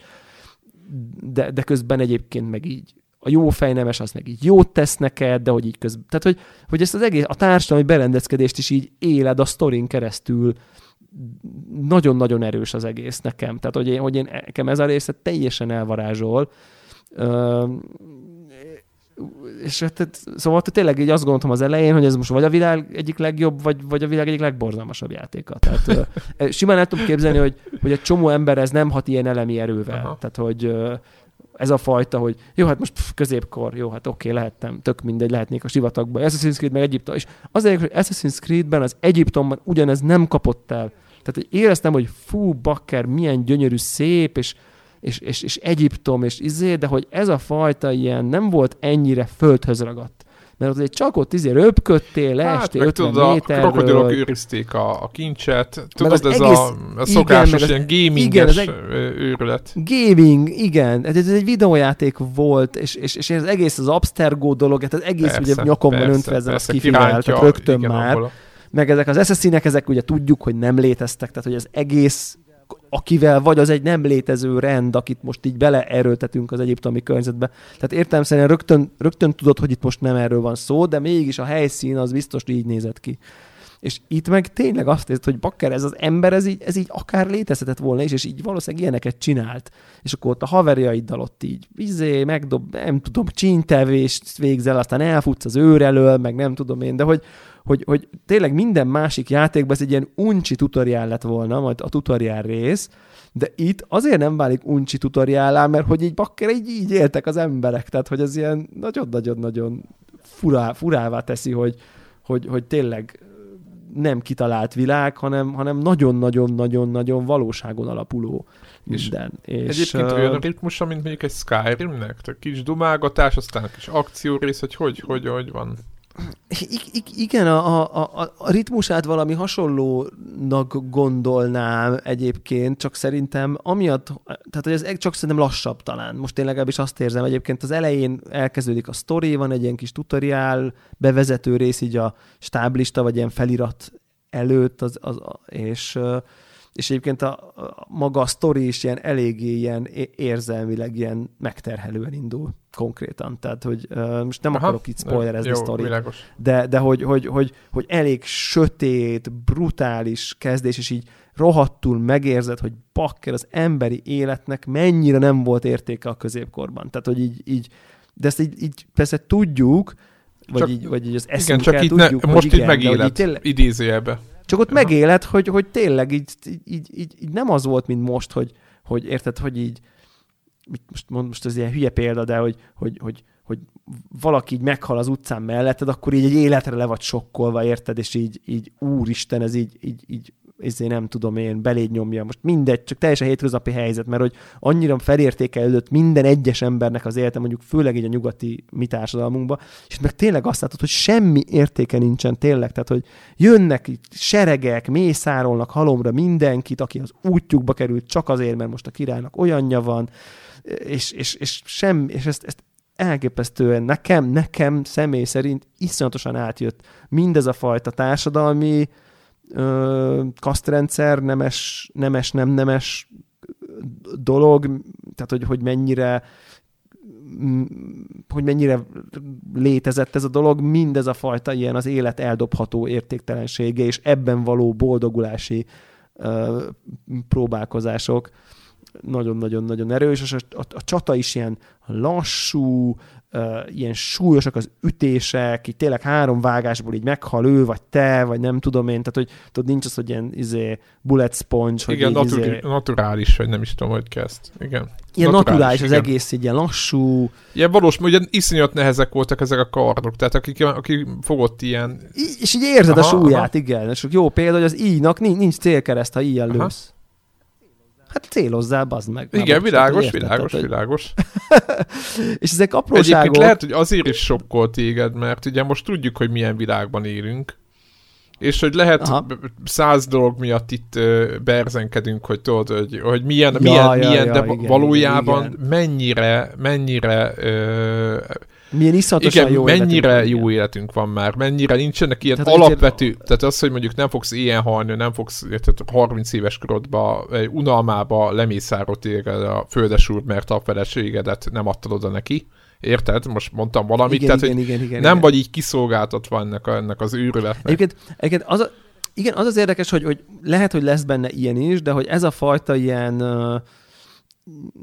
de, de közben egyébként meg így a jó fejnemes az meg így jót tesz neked, de hogy így közben, tehát hogy, hogy ezt az egész, a társadalmi berendezkedést is így éled a sztorin keresztül, nagyon-nagyon erős az egész nekem. Tehát, hogy én, hogy én nekem ez a része teljesen elvarázsol, és tehát, szóval tényleg így azt gondoltam az elején, hogy ez most vagy a világ egyik legjobb, vagy, vagy a világ egyik legborzalmasabb játéka. Tehát simán el tudom képzelni, hogy, hogy egy csomó ember ez nem hat ilyen elemi erővel. Aha. Tehát, hogy ez a fajta, hogy jó, hát most pff, középkor, jó, hát oké, okay, lehettem, tök mindegy, lehetnék a sivatagban. Assassin's Creed meg Egyiptom. És azért, hogy Assassin's Creedben az Egyiptomban ugyanez nem kapott el. Tehát, hogy éreztem, hogy fú, bakker, milyen gyönyörű, szép, és, és, és, és Egyiptom, és izé, de hogy ez a fajta ilyen nem volt ennyire földhöz ragadt mert azért csak ott izé röpködtél, leestél hát, 50 tudod, méterről. a krokodilok őrizték a, a kincset, tudod, ez egész, a, a szokásos igen, ilyen gaminges igen, őrület. Gaming, igen, ez, ez egy videójáték volt, és, és, és ez egész az Abstergo dolog, hát az egész persze, ugye nyakon van öntve ezzel a skifivel, tehát rögtön igen, már. A... Meg ezek az assassin ezek ugye tudjuk, hogy nem léteztek, tehát hogy az egész akivel vagy az egy nem létező rend, akit most így beleerőltetünk az egyiptomi környezetbe. Tehát értelmszerűen rögtön, rögtön tudod, hogy itt most nem erről van szó, de mégis a helyszín az biztos így nézett ki. És itt meg tényleg azt érzed, hogy bakker, ez az ember, ez így, ez így akár létezhetett volna is, és így valószínűleg ilyeneket csinált. És akkor ott a haverjaiddal ott így, izé, megdob, nem tudom, csíntevést végzel, aztán elfutsz az őr elől, meg nem tudom én, de hogy, hogy, hogy tényleg minden másik játékban ez egy ilyen uncsi tutoriál lett volna, majd a tutoriál rész, de itt azért nem válik uncsi tutoriálá, mert hogy így bakker, így, így éltek az emberek, tehát hogy ez ilyen nagyon-nagyon-nagyon furá, furává teszi, hogy, hogy, hogy tényleg nem kitalált világ, hanem, hanem nagyon-nagyon-nagyon-nagyon valóságon alapuló minden. És, egyébként uh, olyan ritmusa, mint mondjuk egy Skyrimnek? Tehát kis dumálgatás, aztán kis akciórész, hogy hogy, hogy, hogy van? I- igen, a, a, a ritmusát valami hasonlónak gondolnám egyébként, csak szerintem amiatt, tehát hogy ez csak szerintem lassabb talán. Most én legalábbis azt érzem, egyébként az elején elkezdődik a sztori, van egy ilyen kis tutoriál, bevezető rész így a stáblista, vagy ilyen felirat előtt, az, az, és és egyébként a, a maga a sztori is ilyen eléggé ilyen érzelmileg ilyen megterhelően indul konkrétan. Tehát, hogy uh, most nem Aha, akarok itt spoilerezni a sztorit, de, de hogy, hogy, hogy, hogy elég sötét, brutális kezdés, és így rohadtul megérzed, hogy bakker az emberi életnek mennyire nem volt értéke a középkorban. Tehát, hogy így, így de ezt így, így persze tudjuk, vagy, csak, így, vagy így az eszünkkel igen, csak tudjuk, ne, most igen, itt megélet, tényleg, idézőjelbe. Csak ott Aha. megéled, hogy, hogy tényleg így, így, így, így, nem az volt, mint most, hogy, hogy érted, hogy így, most, most ez ilyen hülye példa, de hogy, hogy, hogy, hogy valaki így meghal az utcán melletted, akkor így egy életre le vagy sokkolva, érted, és így, így úristen, ez így, így, így ezért nem tudom én, beléd nyomja. Most mindegy, csak teljesen hétköznapi helyzet, mert hogy annyira felértékelődött minden egyes embernek az élete, mondjuk főleg így a nyugati mi társadalmunkban, és meg tényleg azt látod, hogy semmi értéke nincsen tényleg, tehát hogy jönnek itt seregek, mészárolnak halomra mindenkit, aki az útjukba került csak azért, mert most a királynak olyanja van, és, és, és, sem, és ezt, ezt elképesztően nekem, nekem személy szerint iszonyatosan átjött mindez a fajta társadalmi ö, kasztrendszer, nemes, nemes, nem nemes dolog, tehát hogy, hogy mennyire hogy mennyire létezett ez a dolog, mindez a fajta ilyen az élet eldobható értéktelensége, és ebben való boldogulási ö, próbálkozások nagyon-nagyon-nagyon erős, és a, a, a csata is ilyen lassú, uh, ilyen súlyosak az ütések, így tényleg három vágásból így meghal ő, vagy te, vagy nem tudom én, tehát hogy tudod, nincs az, hogy ilyen izé, bullet sponge, hogy Igen, natu- izé... naturális, vagy nem is tudom, hogy kezd. Igen. Ilyen naturális, naturális az egész, így ilyen lassú. Ilyen valós, ugye iszonyat nehezek voltak ezek a kardok, tehát akik, aki fogott ilyen... I- és így érzed aha, a súlyát, aha. igen. És jó példa, hogy az íjnak nincs, nincs célkereszt, ha ilyen lősz. Hát célozzál, bazd meg. Igen, világos, érted, világos, tehát, világos. és ezek apróságok... Egyébként lehet, hogy azért is sokkol téged, mert ugye most tudjuk, hogy milyen világban élünk, és hogy lehet Aha. száz dolog miatt itt berzenkedünk, hogy tudod, hogy, hogy milyen, ja, milyen, ja, milyen ja, de igen, valójában igen. mennyire, mennyire uh, milyen iszonyatosan Igen, jó mennyire életünk jó életünk van már, mennyire nincsenek ilyen tehát alapvető, azért... tehát az, hogy mondjuk nem fogsz ilyen halni, nem fogsz tehát 30 éves korodba, unalmába lemészárod téged a földesúr, mert a feleségedet nem adtad oda neki. Érted? Most mondtam valamit, igen, tehát igen, igen, igen, nem igen. vagy így kiszolgáltatva ennek, a, ennek az űrületnek. Egyébként, egyébként az a, igen, az az érdekes, hogy, hogy lehet, hogy lesz benne ilyen is, de hogy ez a fajta ilyen uh,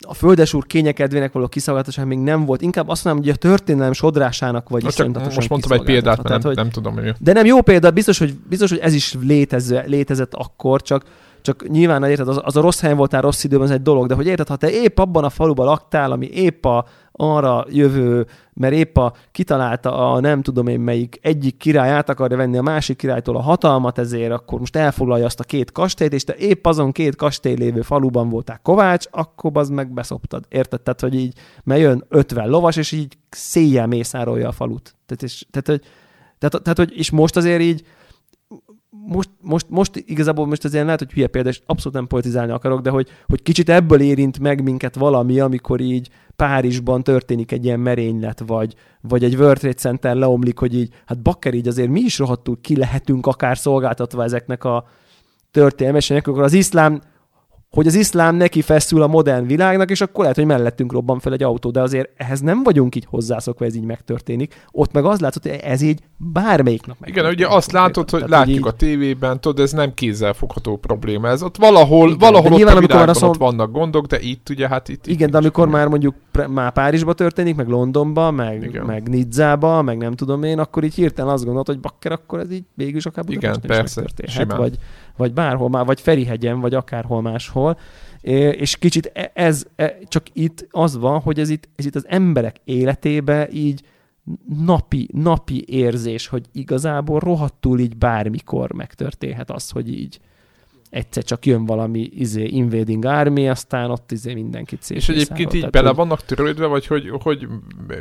a földesúr kényekedvének való kiszolgáltatás még nem volt. Inkább azt mondom, hogy a történelem sodrásának vagy is Most mondtam egy példát, mert Tehát, nem, hogy, nem tudom, hogy... De nem jó példa, biztos, hogy, biztos, hogy ez is létező, létezett akkor, csak, csak nyilván érted, az, az a rossz helyen voltál rossz időben, ez egy dolog, de hogy érted, ha te épp abban a faluban laktál, ami épp a, arra jövő, mert épp a kitalálta a nem tudom én melyik egyik király át akarja venni a másik királytól a hatalmat, ezért akkor most elfoglalja azt a két kastélyt, és te épp azon két kastély lévő faluban voltál Kovács, akkor az meg beszoptad. Érted? Tehát, hogy így, mert jön 50 lovas, és így széjjel mészárolja a falut. Tehát, és, tehát, hogy, tehát, tehát, hogy, és most azért így, most, most, most igazából most azért lehet, hogy hülye példa, és abszolút nem politizálni akarok, de hogy, hogy kicsit ebből érint meg minket valami, amikor így Párizsban történik egy ilyen merénylet, vagy, vagy egy World Trade Center leomlik, hogy így, hát bakker így azért mi is rohadtul ki lehetünk akár szolgáltatva ezeknek a történelmesenek, akkor az iszlám hogy az iszlám neki feszül a modern világnak, és akkor lehet, hogy mellettünk robban fel egy autó, de azért ehhez nem vagyunk így hozzászokva, ez így megtörténik. Ott meg az látszott, hogy ez így bármelyik nap. Igen, ugye azt látod, hogy Tehát, látjuk így... a tévében, tudod, ez nem kézzelfogható probléma. Ez ott valahol, Igen, valahol ott nyilván, a világban szom... ott vannak gondok, de itt ugye hát itt... Igen, itt de amikor már mondjuk már Párizsba történik, meg Londonba, meg, Igen. meg Nidzába, meg nem tudom én, akkor így hirtelen azt gondolod, hogy bakker, akkor ez így végül akár Igen, persze, vagy, vagy bárhol már, vagy Ferihegyen, vagy akárhol máshol. És kicsit e, ez, ez csak itt az van, hogy ez itt, ez itt az emberek életébe így napi, napi érzés, hogy igazából rohadtul így bármikor megtörténhet az, hogy így egyszer csak jön valami izé, invading army, aztán ott izé mindenkit szép. És egyébként így bele vannak törődve, vagy hogy, hogy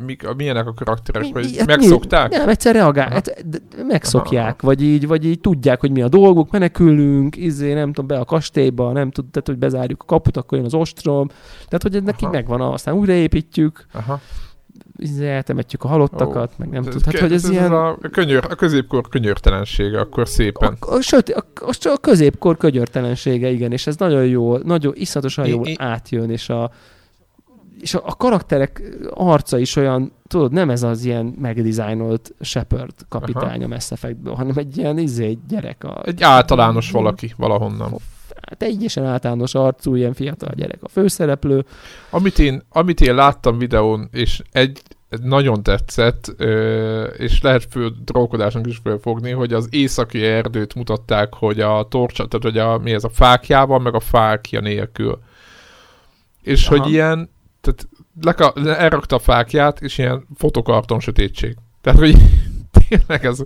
mik, milyenek a karakterek, vagy hát megszokták? Nem, egyszer reagál, hát, megszokják, Aha. vagy így, vagy így tudják, hogy mi a dolguk, menekülünk, izé, nem tudom, be a kastélyba, nem tud, tehát, hogy bezárjuk a kaput, akkor jön az ostrom, tehát, hogy neki megvan, aztán újraépítjük. Aha eltemetjük a halottakat, oh, meg nem tud. Hát, hogy ez, ez ilyen... A, könyör, a középkor könyörtelensége, akkor szépen. A, a, söté, a, a, a középkor könyörtelensége, igen, és ez nagyon jó, nagyon iszatosan jól átjön, és a, és a, a karakterek arca is olyan, tudod, nem ez az ilyen megdizájnolt Shepard kapitány a Mass Effectből, hanem egy ilyen izé, gyerek. A, egy általános valaki valahonnan teljesen általános arcú, ilyen fiatal gyerek a főszereplő. Amit én, amit én láttam videón, és egy, nagyon tetszett, és lehet fő drókodásnak is fölfogni, hogy az északi erdőt mutatták, hogy a torcsa, tehát hogy a, mi ez a fákjával, meg a fákja nélkül. És Aha. hogy ilyen, tehát leka, elrakta a fákját, és ilyen fotokarton sötétség. Tehát, hogy tényleg ez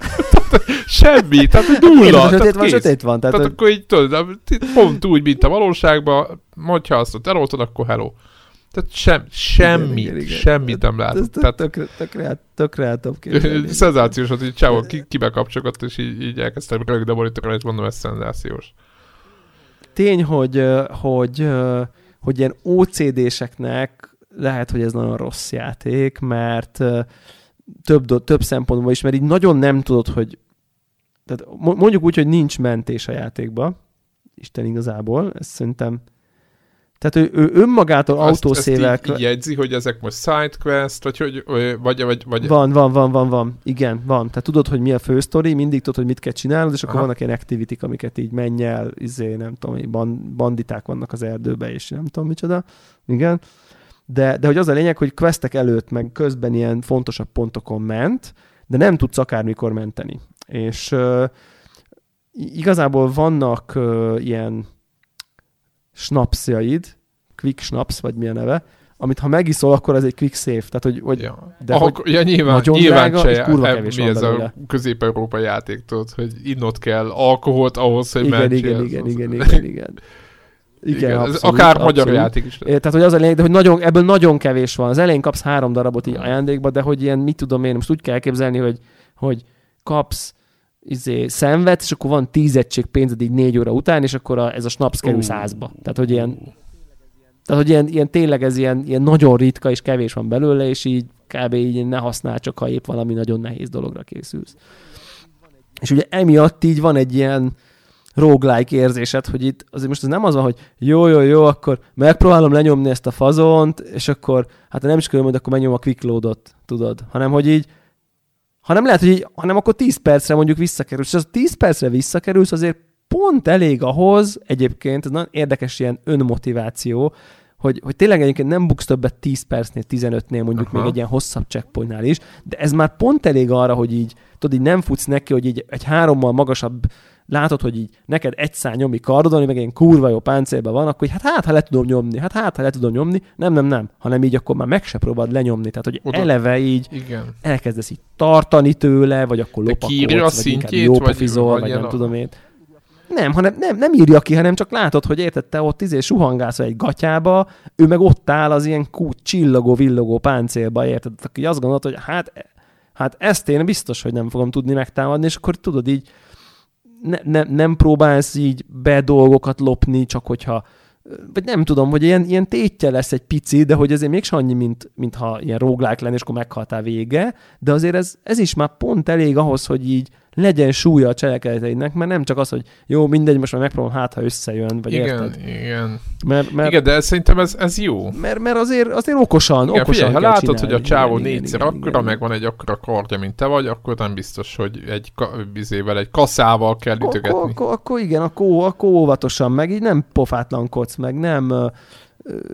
semmi, tehát nulla. Hát sötét van, sötét van. Tehát, tehát akkor így tudod, pont úgy, mint a valóságban, hogyha azt ott eloltod, akkor hello. Tehát sem, semmit, igen, igen, semmit nem lát. Ez tehát, tökre, tökre, tökre el Szenzációs, hogy csávó ki, kibekapcsolgat, és így, így elkezdtem rögde monitorra, és mondom, ez szenzációs. Tény, hogy, hogy, hogy ilyen OCD-seknek lehet, hogy ez nagyon rossz játék, mert több, több szempontból is, mert így nagyon nem tudod, hogy tehát mondjuk úgy, hogy nincs mentés a játékba, Isten igazából, ez szerintem tehát ő, ő önmagától azt, autószével... Ezt így, így jegyzi, hogy ezek most sidequest, vagy hogy... Vagy, vagy, vagy... Van, van, van, van, van. Igen, van. Tehát tudod, hogy mi a fő sztori, mindig tudod, hogy mit kell csinálnod, és akkor Aha. vannak ilyen activity amiket így menj el, izé, nem tudom, banditák vannak az erdőbe, és nem tudom micsoda. Igen de, de hogy az a lényeg, hogy questek előtt, meg közben ilyen fontosabb pontokon ment, de nem tudsz akármikor menteni. És uh, igazából vannak uh, ilyen snapsjaid, quick snaps, vagy milyen neve, amit ha megiszol, akkor ez egy quick save. Tehát, hogy, hogy, ja. de ah, hogy ja, nyilván, nagyon nyilván drága, és kurva kevés mi ez belőle. a közép-európai játék, tudod, hogy innot kell alkoholt ahhoz, hogy igen, igen, igen, igen, igen, igen, igen. Igen, Igen abszolút, akár abszolút. magyar játék is. É, tehát, hogy az a lényeg, de hogy nagyon, ebből nagyon kevés van. Az elején kapsz három darabot így ajándékba, de hogy ilyen, mit tudom én, most úgy kell képzelni, hogy, hogy kapsz izé, szenved, és akkor van tíz egység pénzed így négy óra után, és akkor a, ez a snaps kerül uh. százba. Tehát, hogy ilyen, tehát, hogy ilyen, ilyen tényleg ez ilyen, ilyen nagyon ritka, és kevés van belőle, és így kb. így ne használ, csak ha épp valami nagyon nehéz dologra készülsz. És ugye emiatt így van egy ilyen, roguelike érzésed, hogy itt azért most ez nem az van, hogy jó, jó, jó, akkor megpróbálom lenyomni ezt a fazont, és akkor, hát nem is körülmúlt, akkor megnyom a quick loadot, tudod, hanem hogy így, hanem lehet, hogy így, hanem akkor 10 percre mondjuk visszakerülsz, és az 10 percre visszakerülsz, azért pont elég ahhoz, egyébként, ez nagyon érdekes ilyen önmotiváció, hogy, hogy tényleg egyébként nem buksz többet 10 percnél, 15-nél, mondjuk Aha. még egy ilyen hosszabb checkpointnál is, de ez már pont elég arra, hogy így, tudod, így nem futsz neki, hogy így egy hárommal magasabb látod, hogy így neked egy szár nyomi kardon, meg egy kurva jó páncélban van, akkor így, hát hát, ha le tudom nyomni, hát hát, ha le tudom nyomni, nem, nem, nem, hanem így akkor már meg se próbáld lenyomni, tehát hogy Oda. eleve így Igen. elkezdesz így tartani tőle, vagy akkor lopakodsz, vagy inkább jó pofizol, vagy, vagy nem a... tudom én. Nem, hanem nem, nem írja ki, hanem csak látod, hogy érted, te ott izé suhangálsz egy gatyába, ő meg ott áll az ilyen kút csillogó, villogó páncélba, érted? Aki azt gondolod, hogy hát, hát ezt én biztos, hogy nem fogom tudni megtámadni, és akkor tudod így, ne, ne, nem próbálsz így be dolgokat lopni, csak hogyha vagy nem tudom, hogy ilyen, ilyen tétje lesz egy pici, de hogy azért mégsem annyi, mint, mint ha ilyen róglák lenne, és akkor meghaltál vége, de azért ez, ez is már pont elég ahhoz, hogy így legyen súlya a cselekedeteinek, mert nem csak az, hogy jó, mindegy, most már megpróbálom, hát ha összejön, vagy igen, érted? Igen, mert, mert, igen, de szerintem ez, ez jó. Mert, mert azért, azért okosan, igen, okosan figyelj, ha látod, csinálni. hogy a csávó igen, négyszer igen, akkora, igen. meg van egy akkora kardja, mint te vagy, akkor nem biztos, hogy egy bizével, egy kaszával kell ütögetni. Akkor, akkor, akkor igen, akkor, akkor óvatosan, meg így nem pofátlankodsz, meg nem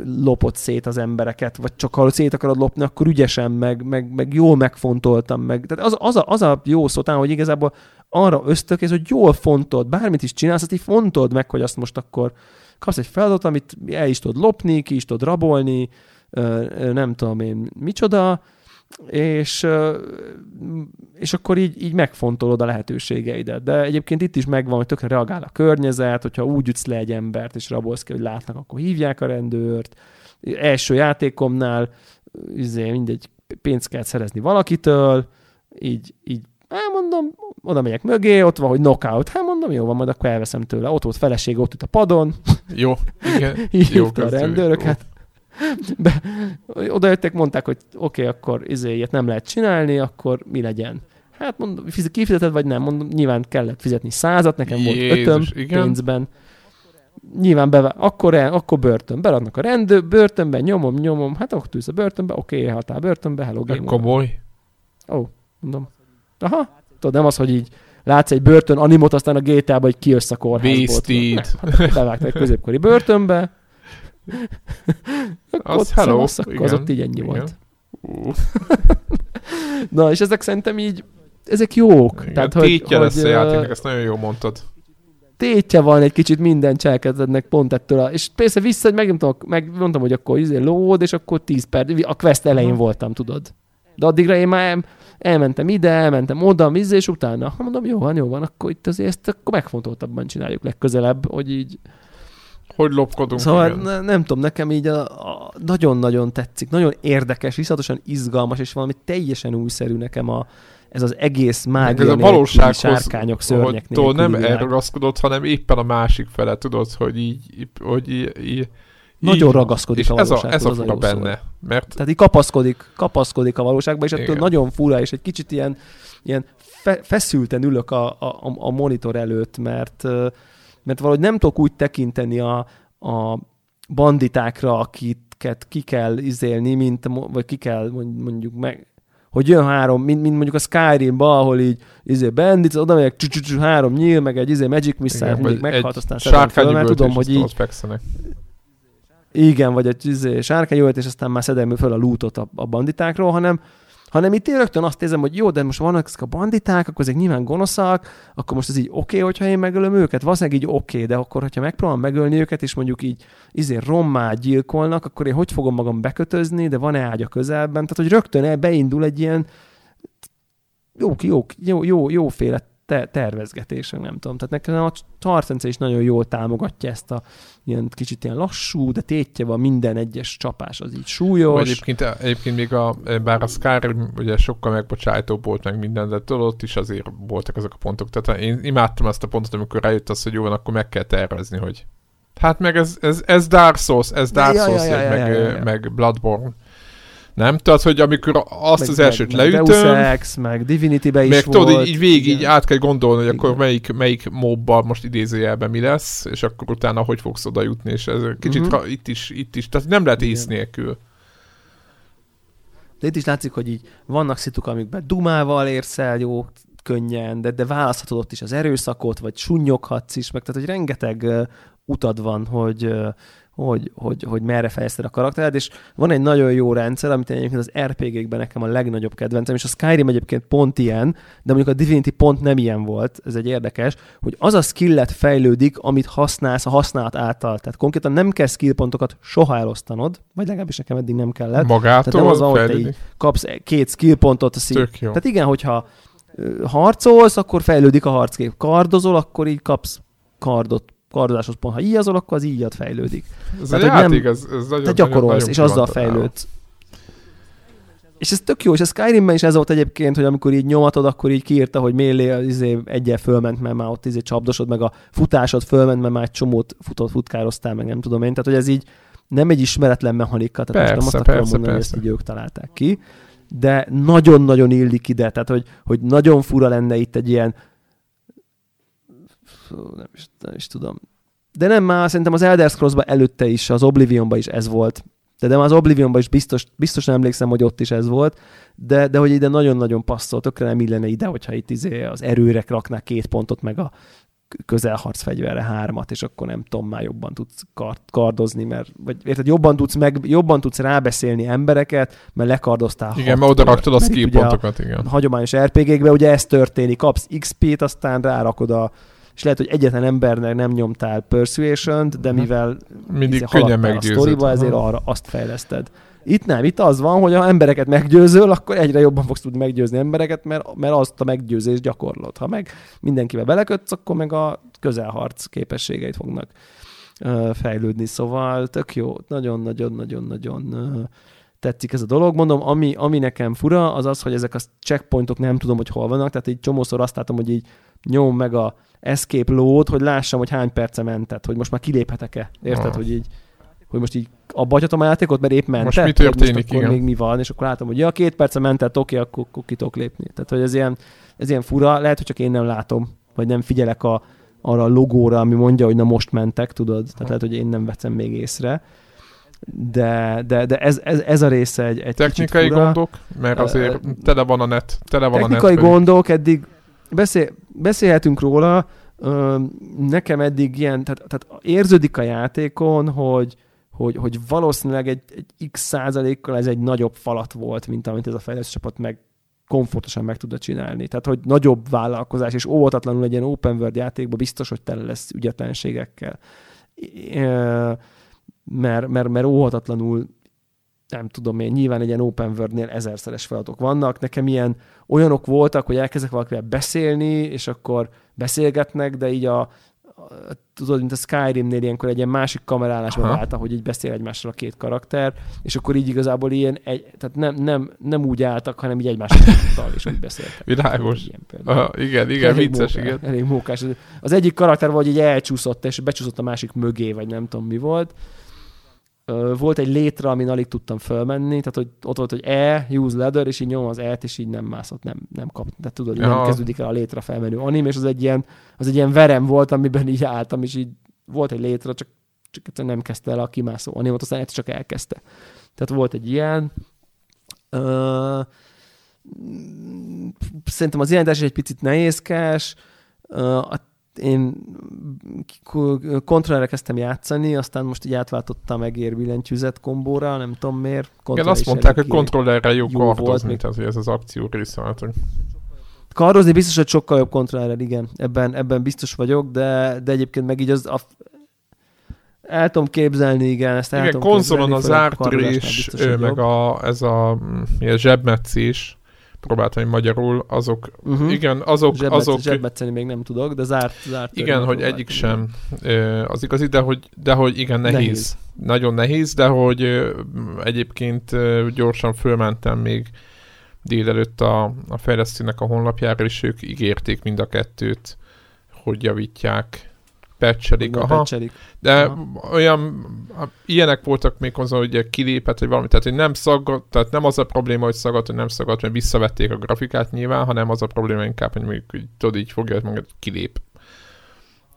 lopott szét az embereket, vagy csak ha szét akarod lopni, akkor ügyesen, meg, meg, meg jól megfontoltam meg. Tehát az, az, a, az a jó szó talán, hogy igazából arra ösztökész, hogy jól fontold, bármit is csinálsz, azt így fontold meg, hogy azt most akkor kapsz egy feladatot, amit el is tudod lopni, ki is tudod rabolni, nem tudom én micsoda, és, és akkor így, így megfontolod a lehetőségeidet. De egyébként itt is megvan, hogy tökre reagál a környezet, hogyha úgy ütsz le egy embert, és rabolsz ki, hogy látnak, akkor hívják a rendőrt. Első játékomnál izé, mindegy, pénzt kell szerezni valakitől, így, így hát mondom, oda megyek mögé, ott van, hogy knockout. Hát mondom, jó van, majd akkor elveszem tőle. Ott volt feleség, ott itt a padon. Jó, igen. Hívta a rendőröket be, oda jöttek, mondták, hogy oké, okay, akkor izé, ilyet nem lehet csinálni, akkor mi legyen? Hát mondom, kifizeted, vagy nem? Mondom, nyilván kellett fizetni százat, nekem Jézus, volt ötöm igen. pénzben. Nyilván be, akkor, el, akkor börtön. Beradnak a rendő, börtönben, nyomom, nyomom, hát akkor tűz a börtönbe, oké, okay, haltál börtönbe, hello, game Komoly. Ó, oh, mondom. Aha, tudod, nem az, hogy így látsz egy börtön animot, aztán a GTA-ba egy kijössz a kórházból. Beasted. Hát, bevágták középkori börtönbe, az hello, az, igen, az ott így ennyi igen. volt. Uh. Na, és ezek szerintem így, ezek jók. Igen, Tehát, hogy, tétje hogy, lesz a játéknak, ezt nagyon jól mondtad. Tétje van egy kicsit minden cselekedetnek pont ettől. A, és persze vissza, hogy megmondtam, meg mondtam, hogy akkor izé lód, és akkor 10 perc, a quest elején uh-huh. voltam, tudod. De addigra én már elmentem ide, elmentem oda, víz, és utána, ha mondom, jó van, jó van, akkor itt azért ezt akkor megfontoltabban csináljuk legközelebb, hogy így hogy lopkodunk. Szóval ne, nem tudom, nekem így a, a, nagyon-nagyon tetszik, nagyon érdekes, iszonyatosan izgalmas, és valami teljesen újszerű nekem a, ez az egész mágia ez a valósághoz, sárkányok, szörnyek hogy nem elragaszkodott, hanem éppen a másik fele, tudod, hogy így, hogy így, így nagyon így, ragaszkodik a valósághoz. Ez a, ez a fura benne. Mert... Tehát így kapaszkodik, kapaszkodik a valóságba, és ettől nagyon fura, és egy kicsit ilyen, ilyen fe, feszülten ülök a, a, a monitor előtt, mert mert valahogy nem tudok úgy tekinteni a, a banditákra, akiket ki kell izélni, mint, vagy ki kell mondjuk meg, hogy jön három, mint, mint mondjuk a Skyrim-ba, ahol így izé bandit, oda megyek, csü, csü, csü, három nyíl, meg egy izé Magic Missile, mindig meghalt, aztán szedem föl, mert tudom, hogy így... Fekszenek. Igen, vagy egy izé, sárkányölt, és aztán már szedem föl a lootot a, a banditákról, hanem hanem itt én rögtön azt érzem, hogy jó, de most vannak ezek a banditák, akkor ezek nyilván gonoszak, akkor most ez így oké, okay, hogyha én megölöm őket, valószínűleg így oké, okay, de akkor, hogyha megpróbálom megölni őket, és mondjuk így izé rommá gyilkolnak, akkor én hogy fogom magam bekötözni, de van-e ágy a közelben? Tehát, hogy rögtön beindul egy ilyen jó, jó, jó, jó, jóféle te- tervezgetések, nem tudom. Tehát nekem a tartence is nagyon jól támogatja ezt a ilyen kicsit ilyen lassú, de tétje van minden egyes csapás, az így súlyos. Egyébként, egyébként még a, bár a Skyrim ugye sokkal megbocsájtóbb volt meg minden, de tudod, ott is azért voltak azok a pontok. Tehát én imádtam ezt a pontot, amikor rájött az, hogy jó van, akkor meg kell tervezni, hogy Hát meg ez, ez, ez Dark Souls, ez Dark ja, Souls, ja, ja, ja, meg, ja, ja, ja. meg Bloodborne. Nem? Tehát, hogy amikor azt meg, az elsőt meg, leütöm... Deus Ex, meg Divinity-be is meg, volt. tudod, így, így végig így át kell gondolni, hogy igen. akkor melyik, melyik mobbal most idézőjelben mi lesz, és akkor utána hogy fogsz oda jutni, és ez kicsit uh-huh. ha, itt is, itt is, tehát nem lehet ész nélkül. De itt is látszik, hogy így vannak szituk, amikben dumával érsz el jó könnyen, de, de választhatod ott is az erőszakot, vagy sunnyoghatsz is, meg tehát, hogy rengeteg uh, utad van, hogy, uh, hogy, hogy, hogy merre fejezted a karakteret, és van egy nagyon jó rendszer, amit egyébként az RPG-kben nekem a legnagyobb kedvencem, és a Skyrim egyébként pont ilyen, de mondjuk a Divinity pont nem ilyen volt, ez egy érdekes, hogy az a skillet fejlődik, amit használsz a használat által. Tehát konkrétan nem kell skillpontokat soha elosztanod, vagy legalábbis nekem eddig nem kellett. Magától Tehát nem az, ahogy te így kapsz két skillpontot, az így, tehát igen, hogyha harcolsz, akkor fejlődik a harckép. Kardozol, akkor így kapsz kardot, kardozáshoz pont. Ha íjazol, akkor az íjat fejlődik. Ez a Tehát, hogy játék, nem- ez, ez nagyon, Te gyakorolsz, nagyon és azzal fejlődsz. És ez tök jó, és a Skyrimben is ez volt egyébként, hogy amikor így nyomatod, akkor így kiírta, hogy mélé izé, egyel fölment, mert már ott izé csapdosod, meg a futásod fölment, mert már egy csomót futott, futkároztál, meg nem tudom én. Tehát, hogy ez így nem egy ismeretlen mechanika, tehát Persze, most nem azt akarom persze, mondani, hogy persze. ezt így ők találták ki, de nagyon-nagyon illik ide, tehát hogy, hogy nagyon fura lenne itt egy ilyen nem is, nem is tudom. De nem már, szerintem az Elder Scrolls-ban előtte is, az Oblivionban is ez volt. De, de már az Oblivionban is biztos, biztos nem emlékszem, hogy ott is ez volt, de, de hogy ide nagyon-nagyon passzol, tökre nem illene ide, hogyha itt izé az erőre raknák két pontot, meg a közelharc fegyverre hármat, és akkor nem tudom, már jobban tudsz kard, kardozni, mert vagy érted, jobban tudsz, meg, jobban tudsz rábeszélni embereket, mert lekardoztál Igen, mert oda raktad a skill pontokat, igen. a hagyományos RPG-kben ugye ez történik, kapsz XP-t, aztán rárakod a és lehet, hogy egyetlen embernek nem nyomtál persuasion de Mhm. mivel Mindig izé könnyen a sztoriba, ezért arra azt fejleszted. Itt nem, itt az van, hogy ha embereket meggyőzöl, akkor egyre jobban fogsz tudni meggyőzni embereket, mert, mert azt a meggyőzést gyakorlod. Ha meg mindenkivel belekötsz, akkor meg a közelharc képességeit fognak fejlődni. Szóval tök jó, nagyon-nagyon-nagyon-nagyon tetszik ez a dolog. Mondom, ami, ami nekem fura, az az, hogy ezek a checkpointok nem tudom, hogy hol vannak, tehát így csomószor azt látom, hogy így nyom meg a escape load, hogy lássam, hogy hány perce mentett, hogy most már kiléphetek-e. Érted, Ah. hogy így hogy most így abba a játékot, mert épp mentett. Most mi történik, most akkor igen. még mi van, és akkor látom, hogy ja, két perce mentett, oké, akkor, akkor ki tudok lépni. Tehát, hogy ez ilyen, ez ilyen fura, lehet, hogy csak én nem látom, vagy nem figyelek a, arra a logóra, ami mondja, hogy na most mentek, tudod? Tehát lehet, hogy én nem veszem még észre. De, de, de ez, ez, ez, a része egy, egy Technikai kicsit fura. gondok, mert azért tele van a net, tele van Technikai a net. pedig. gondok, eddig beszél, beszélhetünk róla, ö, nekem eddig ilyen, tehát, tehát érződik a játékon, hogy, hogy, hogy valószínűleg egy, egy x százalékkal ez egy nagyobb falat volt, mint amit ez a fejlesztő csapat meg komfortosan meg tudta csinálni. Tehát, hogy nagyobb vállalkozás, és óvatatlanul egy ilyen open world játékban biztos, hogy tele lesz ügyetlenségekkel. Mert, mert, mert óhatatlanul nem tudom én, nyilván egy ilyen open world-nél ezerszeres feladatok vannak. Nekem ilyen olyanok voltak, hogy elkezdek valakivel beszélni, és akkor beszélgetnek, de így a tudod, mint a Skyrimnél ilyenkor egy ilyen másik kamerálásba vált, hogy így beszél egymással a két karakter, és akkor így igazából ilyen, egy, tehát nem, nem, nem úgy álltak, hanem így egymástal, és úgy beszéltek. Világos. Ilyen. Aha, igen, igen, Elég vicces, mókás, igen. Elég mókás. Az egyik karakter vagy így elcsúszott, és becsúszott a másik mögé, vagy nem tudom mi volt. Volt egy létre, amin alig tudtam fölmenni, tehát hogy ott volt, hogy E, use ladder, és így nyom az E-t, és így nem mászott, nem, nem kap. De tudod, így nem Ja. kezdődik el a létre felmenő anim, és az egy ilyen, az egy ilyen verem volt, amiben így álltam, és így volt egy létre, csak, csak nem kezdte el a kimászó animot, aztán egyszer csak elkezdte. Tehát volt egy ilyen. Ö, szerintem az irányítás egy picit nehézkes. A- Én k- kontrollerre kezdtem játszani, aztán most így átváltottam egér billentyűzet kombóra, nem tudom miért. Igen, azt mondták, hogy kontrollerrel jó, jó volt kardozni, még. tehát ez az akció része hogy- Kardozni biztos, hogy sokkal jobb kontroller, igen. Ebben, ebben biztos vagyok, de, de egyébként meg így az a, el tudom képzelni, igen, ezt el Igen, tudom konzolon képzelni, az ártörés, meg jobb. a, ez a, mm, a zsebmetszés, próbáltam hogy magyarul, azok, Uh-huh. igen, azok, Zsebmetsz, azok, zsebmetszeni még nem tudok, de zárt, zárt igen, hogy egyik sem az igazi, de hogy, de hogy igen, nehéz. Nehéz. Nagyon nehéz, de hogy egyébként gyorsan fölmentem még délelőtt a, a fejlesztőnek a honlapjára, és ők ígérték mind a kettőt, hogy javítják, patchelik. Aha, patchelik. De Aha. olyan, ilyenek voltak még hozzá, hogy kilépett, vagy valami, tehát hogy nem szaggat, tehát nem az a probléma, hogy szagadt, hogy nem szagadt, mert visszavették a grafikát nyilván, hanem az a probléma inkább, hogy mondjuk, hogy tudod, így fogja magad, kilép.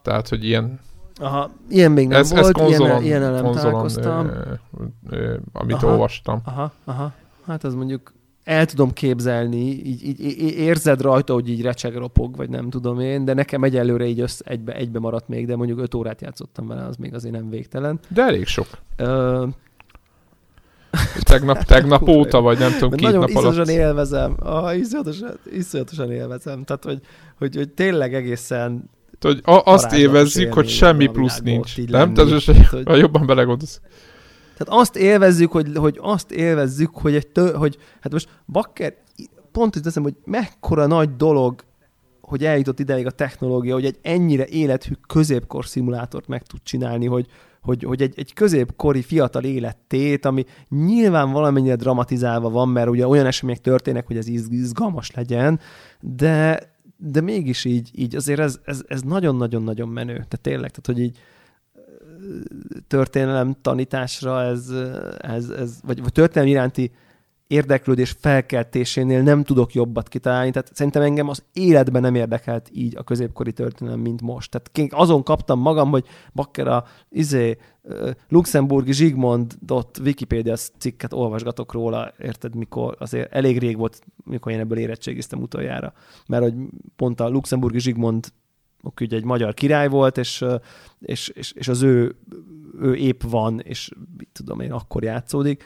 Tehát, hogy ilyen, Aha, ilyen még nem ez, volt, ez konzolon, ilyen, ilyennel nem konzolon találkoztam. ö, ö, amit Aha. olvastam. Aha, aha. Hát az mondjuk el tudom képzelni, így, így, így érzed rajta, hogy így recseg ropog, vagy nem tudom én, de nekem egyelőre így össze, egybe, egybe maradt még, de mondjuk öt órát játszottam vele, az még azért nem végtelen. De elég sok. Ö... Tegnap, tegnap óta, vagy nem tudom, két nagyon nap alatt. Nagyon élvezem. Ah, iszonyatosan, iszonyatosan élvezem. Tehát, hogy, hogy, hogy tényleg egészen hogy a, azt évezzük, hogy semmi plusz nincs. Nem? Tehát, hogy, hogy jobban belegondolsz. Tehát azt élvezzük, hogy, hogy azt élvezzük, hogy egy tő, hogy hát most Bakker, pont úgy teszem, hogy mekkora nagy dolog, hogy eljutott ideig a technológia, hogy egy ennyire élethű középkor szimulátort meg tud csinálni, hogy, hogy, hogy egy, egy középkori fiatal élettét, ami nyilván valamennyire dramatizálva van, mert ugye olyan események történnek, hogy ez izgalmas legyen, de, de mégis így, így azért ez, ez, ez nagyon-nagyon-nagyon menő. Tehát tényleg, tehát hogy így történelem tanításra ez, ez, ez vagy, vagy történelem iránti érdeklődés felkeltésénél nem tudok jobbat kitalálni. Tehát szerintem engem az életben nem érdekelt így a középkori történelem, mint most. Tehát azon kaptam magam, hogy bakker a izé, luxemburgi Zsigmondot Wikipédia cikket olvasgatok róla, érted, mikor azért elég rég volt, mikor én ebből érettségiztem utoljára. Mert hogy pont a luxemburgi Zsigmond ugye egy magyar király volt, és, és, és, és az ő, ő épp van, és mit tudom én, akkor játszódik.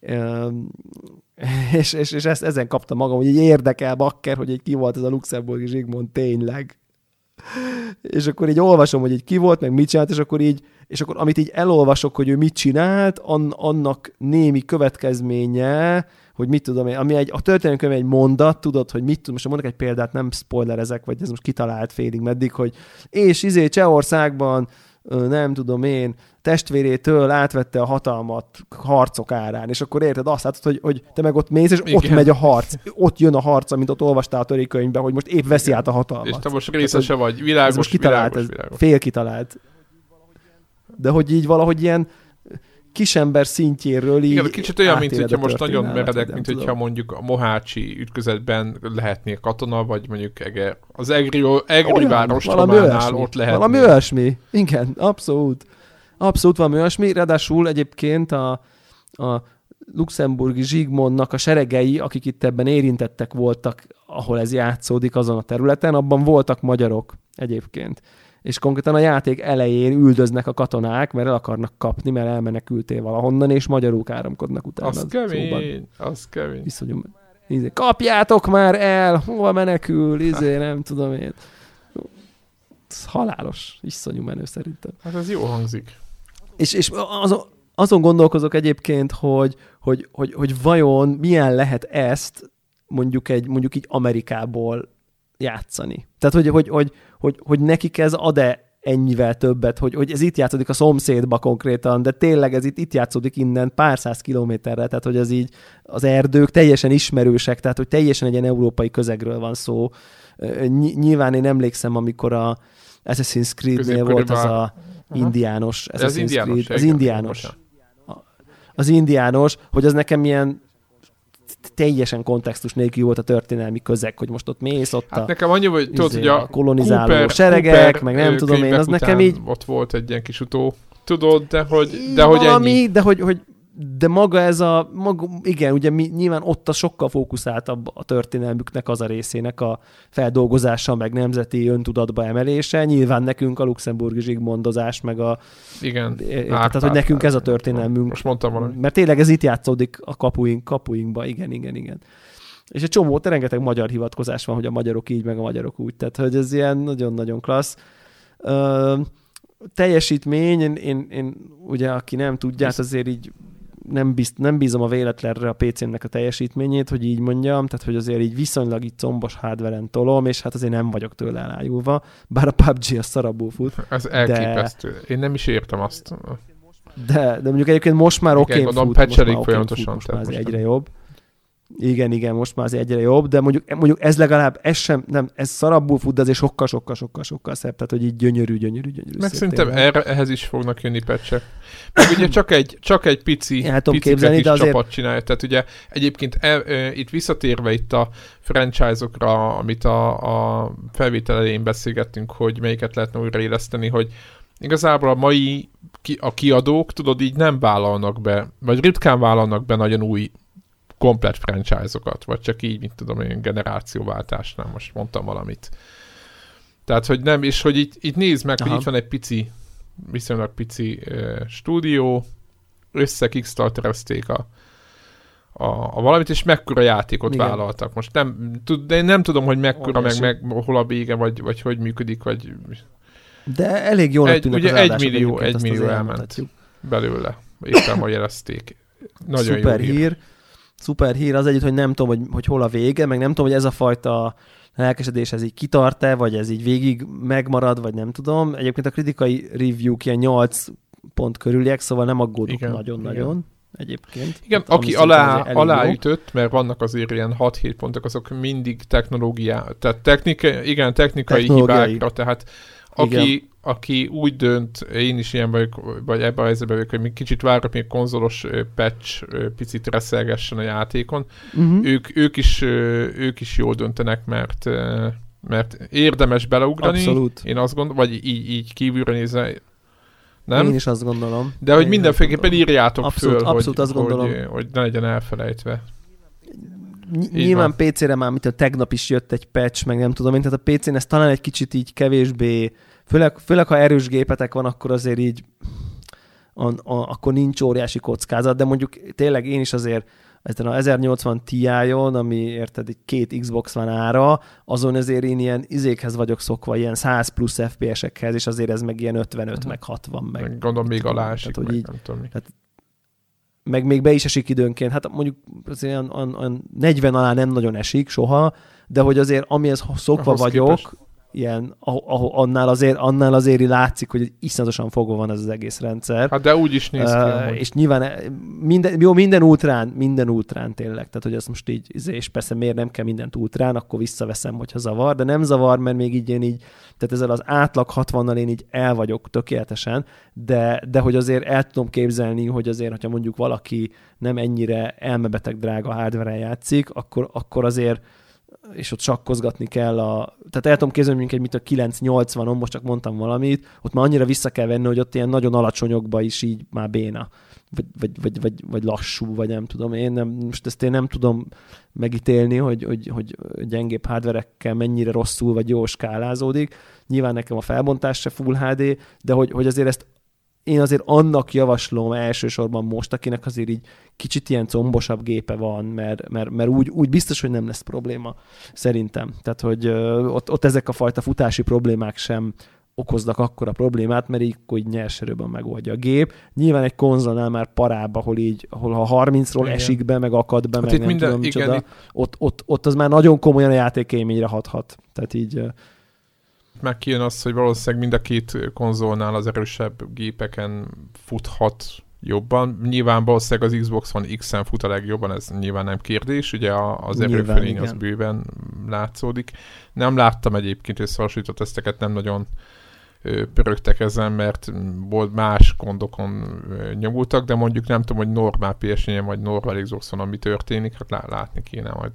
És, és, és ezt, ezen kaptam magam, hogy így érdekel bakker, hogy egy ki volt ez a luxemburgi Zsigmond tényleg. És akkor így olvasom, hogy egy ki volt, meg mit csinált, és akkor így, és akkor amit így elolvasok, hogy ő mit csinált, annak némi következménye, hogy mit tudom én, ami egy, a történelmi egy mondat, tudod, hogy mit tud, most mondok egy példát, nem spoilerezek, vagy ez most kitalált félig meddig, hogy és izé Csehországban nem tudom én, testvérétől átvette a hatalmat harcok árán, és akkor érted, azt látod, hogy, hogy te meg ott mész, és Igen. ott megy a harc. Ott jön a harc, amit ott olvastál a törékönyvben, hogy most épp veszi Igen. át a hatalmat. És te most részese vagy, világos, ez most kitalált, világos, világos. Fél kitalált. De hogy így valahogy ilyen, kisember szintjéről így Igen, kicsit olyan, mint hogyha most nagyon meredek, mint tudom. hogyha mondjuk a Mohácsi ütközetben lehetnél katona, vagy mondjuk ege, az Egri, Egri város ott lehet. Valami olyasmi. Igen, abszolút. Abszolút valami olyasmi. Ráadásul egyébként a, a luxemburgi Zsigmondnak a seregei, akik itt ebben érintettek voltak, ahol ez játszódik azon a területen, abban voltak magyarok egyébként és konkrétan a játék elején üldöznek a katonák, mert el akarnak kapni, mert elmenekültél valahonnan, és magyarul áramkodnak utána. Az kemény, szóban. az kemény. Viszonyú, izé, kapjátok már el, hova menekül, izé, nem tudom én. Ez halálos, iszonyú menő szerintem. Hát ez jó hangzik. És, és azon, azon gondolkozok egyébként, hogy, hogy, hogy, hogy vajon milyen lehet ezt mondjuk egy mondjuk így Amerikából játszani. Tehát, hogy, hogy, hogy, hogy, hogy nekik ez ad-e ennyivel többet, hogy, hogy ez itt játszódik a szomszédba konkrétan, de tényleg ez itt, itt játszódik innen pár száz kilométerre, tehát hogy az így az erdők teljesen ismerősek, tehát hogy teljesen egy ilyen európai közegről van szó. Nyilván én emlékszem, amikor a Assassin's Creed-nél volt az a indiános Assassin's az indiános, Creed, az indiános. Az indiános, hogy az nekem ilyen teljesen kontextus nélkül volt a történelmi közeg, hogy most ott mész, ott hát a, nekem annyi, hogy tudod, izé, hogy a, a kolonizáló Cooper, seregek, Cooper meg nem tudom én, az nekem így... Ott volt egy ilyen kis utó, tudod, de hogy, de hogy valami, ennyi. De hogy, hogy de maga ez a, maga, igen, ugye mi, nyilván ott a sokkal fókuszáltabb a történelmüknek az a részének a feldolgozása, meg nemzeti öntudatba emelése. Nyilván nekünk a luxemburgi zsigmondozás, meg a... Igen. tehát, hogy nekünk ez a történelmünk. Most mondtam valami. Mert tényleg ez itt játszódik a kapuink, kapuinkba, igen, igen, igen. És egy csomó, rengeteg magyar hivatkozás van, hogy a magyarok így, meg a magyarok úgy. Tehát, hogy ez ilyen nagyon-nagyon klassz. Ö, teljesítmény, én, én, én ugye, aki nem tudja, hát azért így nem, bizt, nem bízom a véletlenre a PC-nek a teljesítményét, hogy így mondjam, tehát hogy azért így viszonylag így combos hardveren tolom, és hát azért nem vagyok tőle elájulva, bár a PUBG a szarabul fut. Ez elképesztő. De... Én nem is értem azt. De, de mondjuk egyébként most már oké okay, fut, most már, okay fut, most már egyre jobb. Igen, igen, most már az egyre jobb, de mondjuk, mondjuk ez legalább, ez sem, nem, ez szarabbul fut, de azért sokkal, sokkal, sokkal, sokkal szebb, tehát hogy így gyönyörű, gyönyörű, gyönyörű. Meg szerintem erre, ehhez is fognak jönni pecsek. Meg ugye csak egy, csak egy pici, hát, pici képzelni, de azért... csapat csinálja, tehát ugye egyébként e, e, itt visszatérve itt a franchise-okra, amit a, a felvétel elején beszélgettünk, hogy melyiket lehetne újraéleszteni, hogy igazából a mai ki, a kiadók, tudod, így nem vállalnak be, vagy ritkán vállalnak be nagyon új komplet franchise-okat, vagy csak így, mint tudom én, generációváltásnál, most mondtam valamit. Tehát, hogy nem, és hogy itt, itt nézd meg, Aha. hogy itt van egy pici, viszonylag pici uh, stúdió, össze kickstarterezték a, a, a valamit, és mekkora játékot Igen. vállaltak. Most nem, tud, de én nem tudom, hogy mekkora, meg, meg hol a vége, vagy, vagy hogy működik, vagy... De elég jól egy, tűnnek ugye az egy millió, egy millió elment belőle. Éppen ma jelezték. Nagyon Szuper jó hír. hír. Szuper hír az együtt, hogy nem tudom, hogy, hogy hol a vége, meg nem tudom, hogy ez a fajta lelkesedés ez így kitart-e, vagy ez így végig megmarad, vagy nem tudom. Egyébként a kritikai review-k ilyen 8 pont körüliek, szóval nem aggódok nagyon-nagyon egyébként. Igen, hát, aki alá, aláütött, mert vannak azért ilyen 6-7 pontok, azok mindig technológiá, tehát technika, igen, technikai hibákra, tehát aki, aki úgy dönt, én is ilyen vagyok, vagy ebben a helyzetben vagyok, hogy még kicsit várok, még konzolos patch picit reszelgessen a játékon, uh-huh. ők, ők, is, ők is jól döntenek, mert mert érdemes beleugrani. Abszolút. Én azt gondolom, vagy így, így kívülről nézve, nem? Én is azt gondolom. De hogy mindenféleképpen írjátok abszolút, föl, abszolút hogy, azt gondolom. Hogy, hogy ne legyen elfelejtve. Ny- nyilván PC-re már, mint a tegnap is jött egy patch, meg nem tudom én, tehát a PC-n ez talán egy kicsit így kevésbé, főleg, főleg ha erős gépetek van, akkor azért így a, a, akkor nincs óriási kockázat, de mondjuk tényleg én is azért ezen a 1080 Ti-on, ami érted, egy két Xbox van ára, azon azért én ilyen izékhez vagyok szokva, ilyen 100 plusz FPS-ekhez, és azért ez meg ilyen 55, uh-huh. meg 60, meg... meg gondolom még alá esik, tehát, hogy így, nem tudom mi. Tehát, meg még be is esik időnként, hát mondjuk azért olyan, olyan, olyan 40 alá nem nagyon esik soha, de hogy azért amihez szokva Ahhoz vagyok, képest ilyen, annál azért, annál azért látszik, hogy iszonyatosan fogva van ez az egész rendszer. Hát de úgy is néz ki. Uh, és nyilván eh, minden, jó, minden ultrán, minden ultrán tényleg, tehát hogy azt most így, izé, és persze miért nem kell mindent ultrán, akkor visszaveszem, hogyha zavar, de nem zavar, mert még így én így, tehát ezzel az átlag 60-nal én így el vagyok tökéletesen, de, de hogy azért el tudom képzelni, hogy azért, hogyha mondjuk valaki nem ennyire elmebeteg drága hardware játszik, akkor, akkor azért és ott sakkozgatni kell a... Tehát el tudom képzelni, mondjuk egy mit a 9-80-on, most csak mondtam valamit, ott már annyira vissza kell venni, hogy ott ilyen nagyon alacsonyokba is így már béna. Vagy, vagy, vagy, vagy, vagy lassú, vagy nem tudom. Én nem, most ezt én nem tudom megítélni, hogy, hogy, hogy gyengébb hardverekkel mennyire rosszul vagy jól skálázódik. Nyilván nekem a felbontás se Full HD, de hogy, hogy azért ezt én azért annak javaslom elsősorban most, akinek azért így kicsit ilyen combosabb gépe van, mert, mert, mert úgy, úgy biztos, hogy nem lesz probléma, szerintem. Tehát, hogy ott, ott ezek a fajta futási problémák sem okoznak akkora problémát, mert így, így nyerserőben megoldja a gép. Nyilván egy konzolnál már parába, ahol így, ahol ha 30-ról igen. esik be, meg akad be, hát meg nem minden, tudom igen, csoda, ott, ott, ott, az már nagyon komolyan a játékélményre hathat. Tehát így meg kijön az, hogy valószínűleg mind a két konzolnál az erősebb gépeken futhat jobban. Nyilván valószínűleg az Xbox One X-en fut a legjobban, ez nyilván nem kérdés, ugye az erőfölény az bőven látszódik. Nem láttam egyébként összehasonlító teszteket, nem nagyon pörögtek ezen, mert volt más gondokon nyomultak, de mondjuk nem tudom, hogy normál ps vagy normál Xbox ami történik, hát látni kéne majd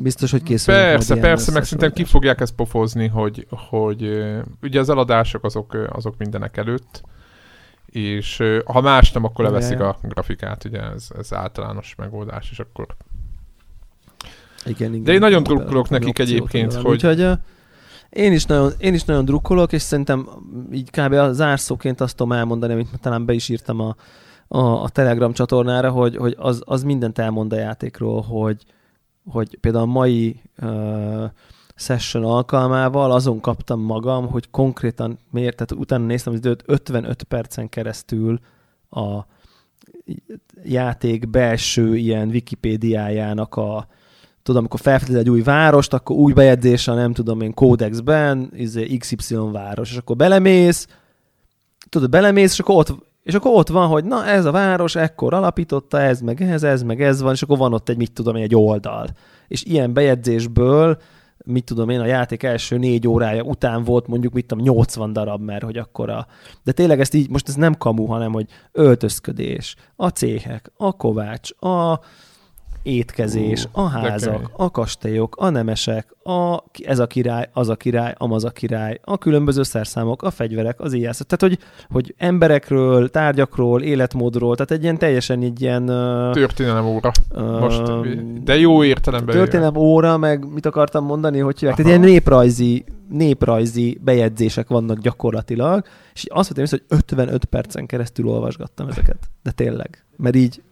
Biztos, hogy készül. Persze, persze, meg szerintem ki fogják ezt pofozni, hogy, hogy ugye az eladások azok, azok mindenek előtt, és ha más nem, akkor leveszik a grafikát, ugye ez, ez általános megoldás, és akkor... Igen, igen. De én nagyon drukkolok nekik egyébként, hogy... Úgyhogy én is, nagyon, én is nagyon drukkolok, és szerintem így kb. a zárszóként azt tudom elmondani, amit talán be is írtam a, a, a Telegram csatornára, hogy, hogy az, az mindent elmond a játékról, hogy, hogy például a mai uh, session alkalmával azon kaptam magam, hogy konkrétan miért, tehát utána néztem az időt, 55 percen keresztül a játék belső ilyen Wikipédiájának a tudom, amikor felfedez egy új várost, akkor új bejegyzés a nem tudom én kódexben, izé XY város, és akkor belemész, tudod, belemész, és akkor ott és akkor ott van, hogy na ez a város ekkor alapította, ez meg ez, ez meg ez van, és akkor van ott egy, mit tudom én, egy oldal. És ilyen bejegyzésből mit tudom én, a játék első négy órája után volt mondjuk, mit tudom, 80 darab, mert hogy akkor a... De tényleg ezt így, most ez nem kamu, hanem hogy öltözködés, a céhek, a kovács, a étkezés, a házak, a kastélyok, a nemesek, a, ez a király, az a király, amaz a király, a különböző szerszámok, a fegyverek, az ijászok. Tehát, hogy, hogy emberekről, tárgyakról, életmódról, tehát egy ilyen teljesen egy ilyen... Történelem óra. Most, de jó értelemben. Történelem óra, meg mit akartam mondani, hogy hívják? Tehát ilyen néprajzi, néprajzi bejegyzések vannak gyakorlatilag, és azt vettem hogy 55 percen keresztül olvasgattam ezeket. De tényleg. Mert így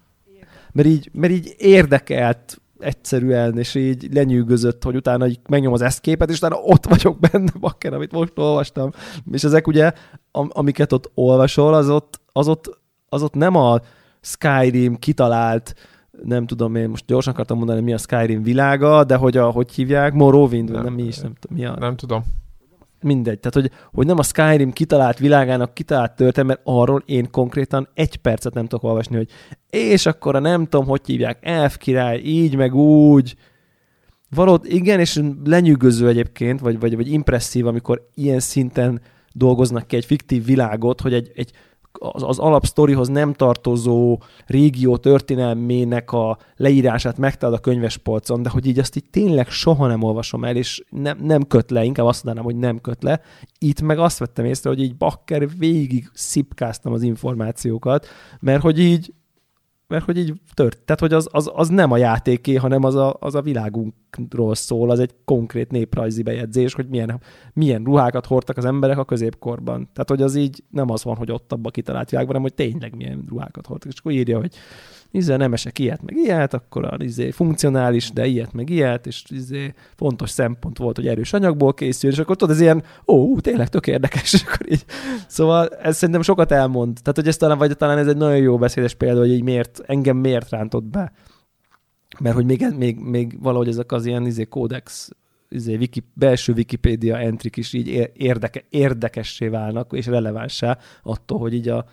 mert így, mert így érdekelt egyszerűen, és így lenyűgözött, hogy utána így megnyom az eszképet, és utána ott vagyok benne, bakker, amit most olvastam. És ezek ugye, am- amiket ott olvasol, az ott, az ott, az ott nem a Skyrim kitalált, nem tudom én, most gyorsan akartam mondani, mi a Skyrim világa, de hogy a, hogy hívják, Morrowind, nem, nem mi is, nem tudom, mi a... Nem tudom mindegy. Tehát, hogy, hogy nem a Skyrim kitalált világának kitalált történet, mert arról én konkrétan egy percet nem tudok olvasni, hogy és akkor a nem tudom, hogy hívják, elf király, így meg úgy. Valód, igen, és lenyűgöző egyébként, vagy, vagy, vagy impresszív, amikor ilyen szinten dolgoznak ki egy fiktív világot, hogy egy, egy az, az alapsztorihoz nem tartozó régió történelmének a leírását megtalad a könyvespolcon, de hogy így azt így tényleg soha nem olvasom el, és nem, nem köt le, inkább azt mondanám, hogy nem köt le. Itt meg azt vettem észre, hogy így bakker végig szipkáztam az információkat, mert hogy így mert hogy így tört. Tehát, hogy az, az, az nem a játéké, hanem az a, az a világunkról szól, az egy konkrét néprajzi bejegyzés, hogy milyen, milyen ruhákat hordtak az emberek a középkorban. Tehát, hogy az így nem az van, hogy ott abba kitalált világban, hanem hogy tényleg milyen ruhákat hordtak. És akkor írja, hogy izé nem esek ilyet, meg ilyet, akkor az izé funkcionális, de ilyet, meg ilyet, és izé fontos szempont volt, hogy erős anyagból készül, és akkor tudod, ez ilyen, ó, tényleg tök érdekes, és akkor így. Szóval ez szerintem sokat elmond. Tehát, hogy ez talán, vagy talán ez egy nagyon jó beszédes példa, hogy így miért, engem miért rántott be. Mert hogy még, még, még valahogy ezek az ilyen izé, kódex izé, wiki, belső Wikipédia entrik is így érdeke, érdekessé válnak, és relevánsá attól, hogy így a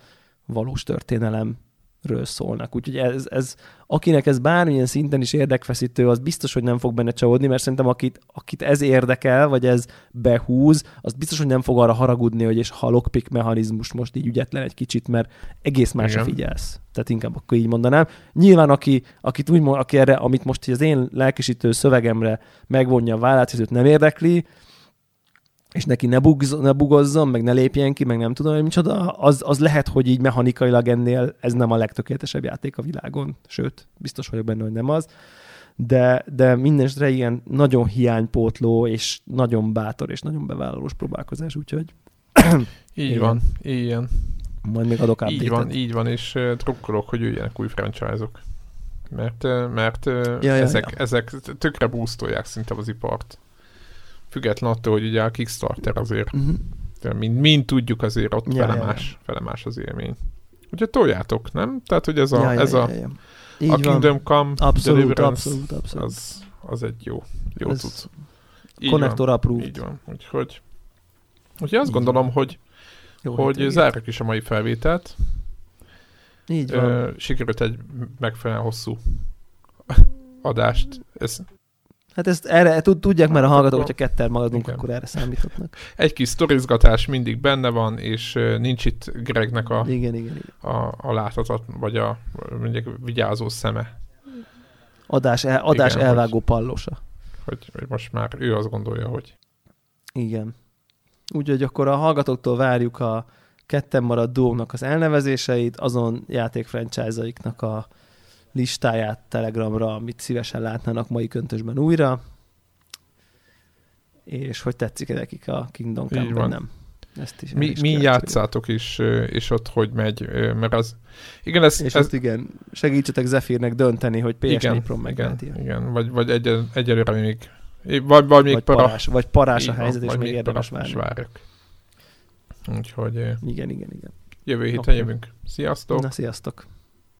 valós történelem ről szólnak. Úgyhogy ez, ez, akinek ez bármilyen szinten is érdekfeszítő, az biztos, hogy nem fog benne csalódni, mert szerintem akit, akit ez érdekel, vagy ez behúz, az biztos, hogy nem fog arra haragudni, hogy és ha lockpick mechanizmus most így ügyetlen egy kicsit, mert egész másra figyelsz. Tehát inkább akkor így mondanám. Nyilván, aki, akit úgy, aki erre, amit most az én lelkisítő szövegemre megvonja a vállát, nem érdekli, és neki ne, bugz, ne bugozzon, meg ne lépjen ki, meg nem tudom, hogy micsoda, az, az lehet, hogy így mechanikailag ennél ez nem a legtökéletesebb játék a világon, sőt, biztos vagyok benne, hogy nem az, de, de mindenesetre ilyen nagyon hiánypótló, és nagyon bátor, és nagyon bevállalós próbálkozás, úgyhogy... így igen. van, ilyen. Majd még adok Így van, így van, és uh, trukkolok, hogy jöjjenek új franchise-ok. Mert, mert ja, ezek, ja, ezek tökre boostolják szinte az ipart független attól, hogy ugye a Kickstarter azért, uh-huh. mind, mind tudjuk azért ott ja, felemás, ja, ja. felemás az élmény. Ugye toljátok, nem? Tehát, hogy ez a, ja, ez ja, a, ja, ja. Így a Kingdom Come abszolút, Deliverance, abszolút, abszolút. Az, az egy jó, jó ez tudsz. Connector approved. Így van, úgyhogy, úgyhogy azt így gondolom, van. hogy, jó, hogy zárjuk is a mai felvételt. Így van. Sikerült egy megfelelően hosszú adást. Ez Hát ezt erre tudják már a hát hallgatók, hogyha ketten maradunk, Igen. akkor erre számíthatnak. Egy kis sztorizgatás mindig benne van, és nincs itt Gregnek a, igen, igen, igen. a, a láthatat, vagy a mondjuk vigyázó szeme. Adás, el, adás Igen, elvágó hogy, pallosa. Hogy, hogy most már ő azt gondolja, hogy... Igen. Úgyhogy akkor a hallgatóktól várjuk a ketten maradt dónak az elnevezéseit, azon játék franchise-aiknak a listáját Telegramra, amit szívesen látnának mai köntösben újra, és hogy tetszik -e nekik a Kingdom Come, vagy nem. Ezt is, mi, is mi játszátok is, és ott hogy megy, mert az... Igen, ez... És ez... ott igen, segítsetek Zephyrnek dönteni, hogy PS4 igen, Pro igen, igen, vagy, vagy egy, egyelőre még... Vagy, vagy még vagy para... parás, vagy parás a helyzet, és még érdemes várni. várjuk. Úgyhogy... Igen, igen, igen. Jövő héten okay. jövünk. Sziasztok! Na, sziasztok!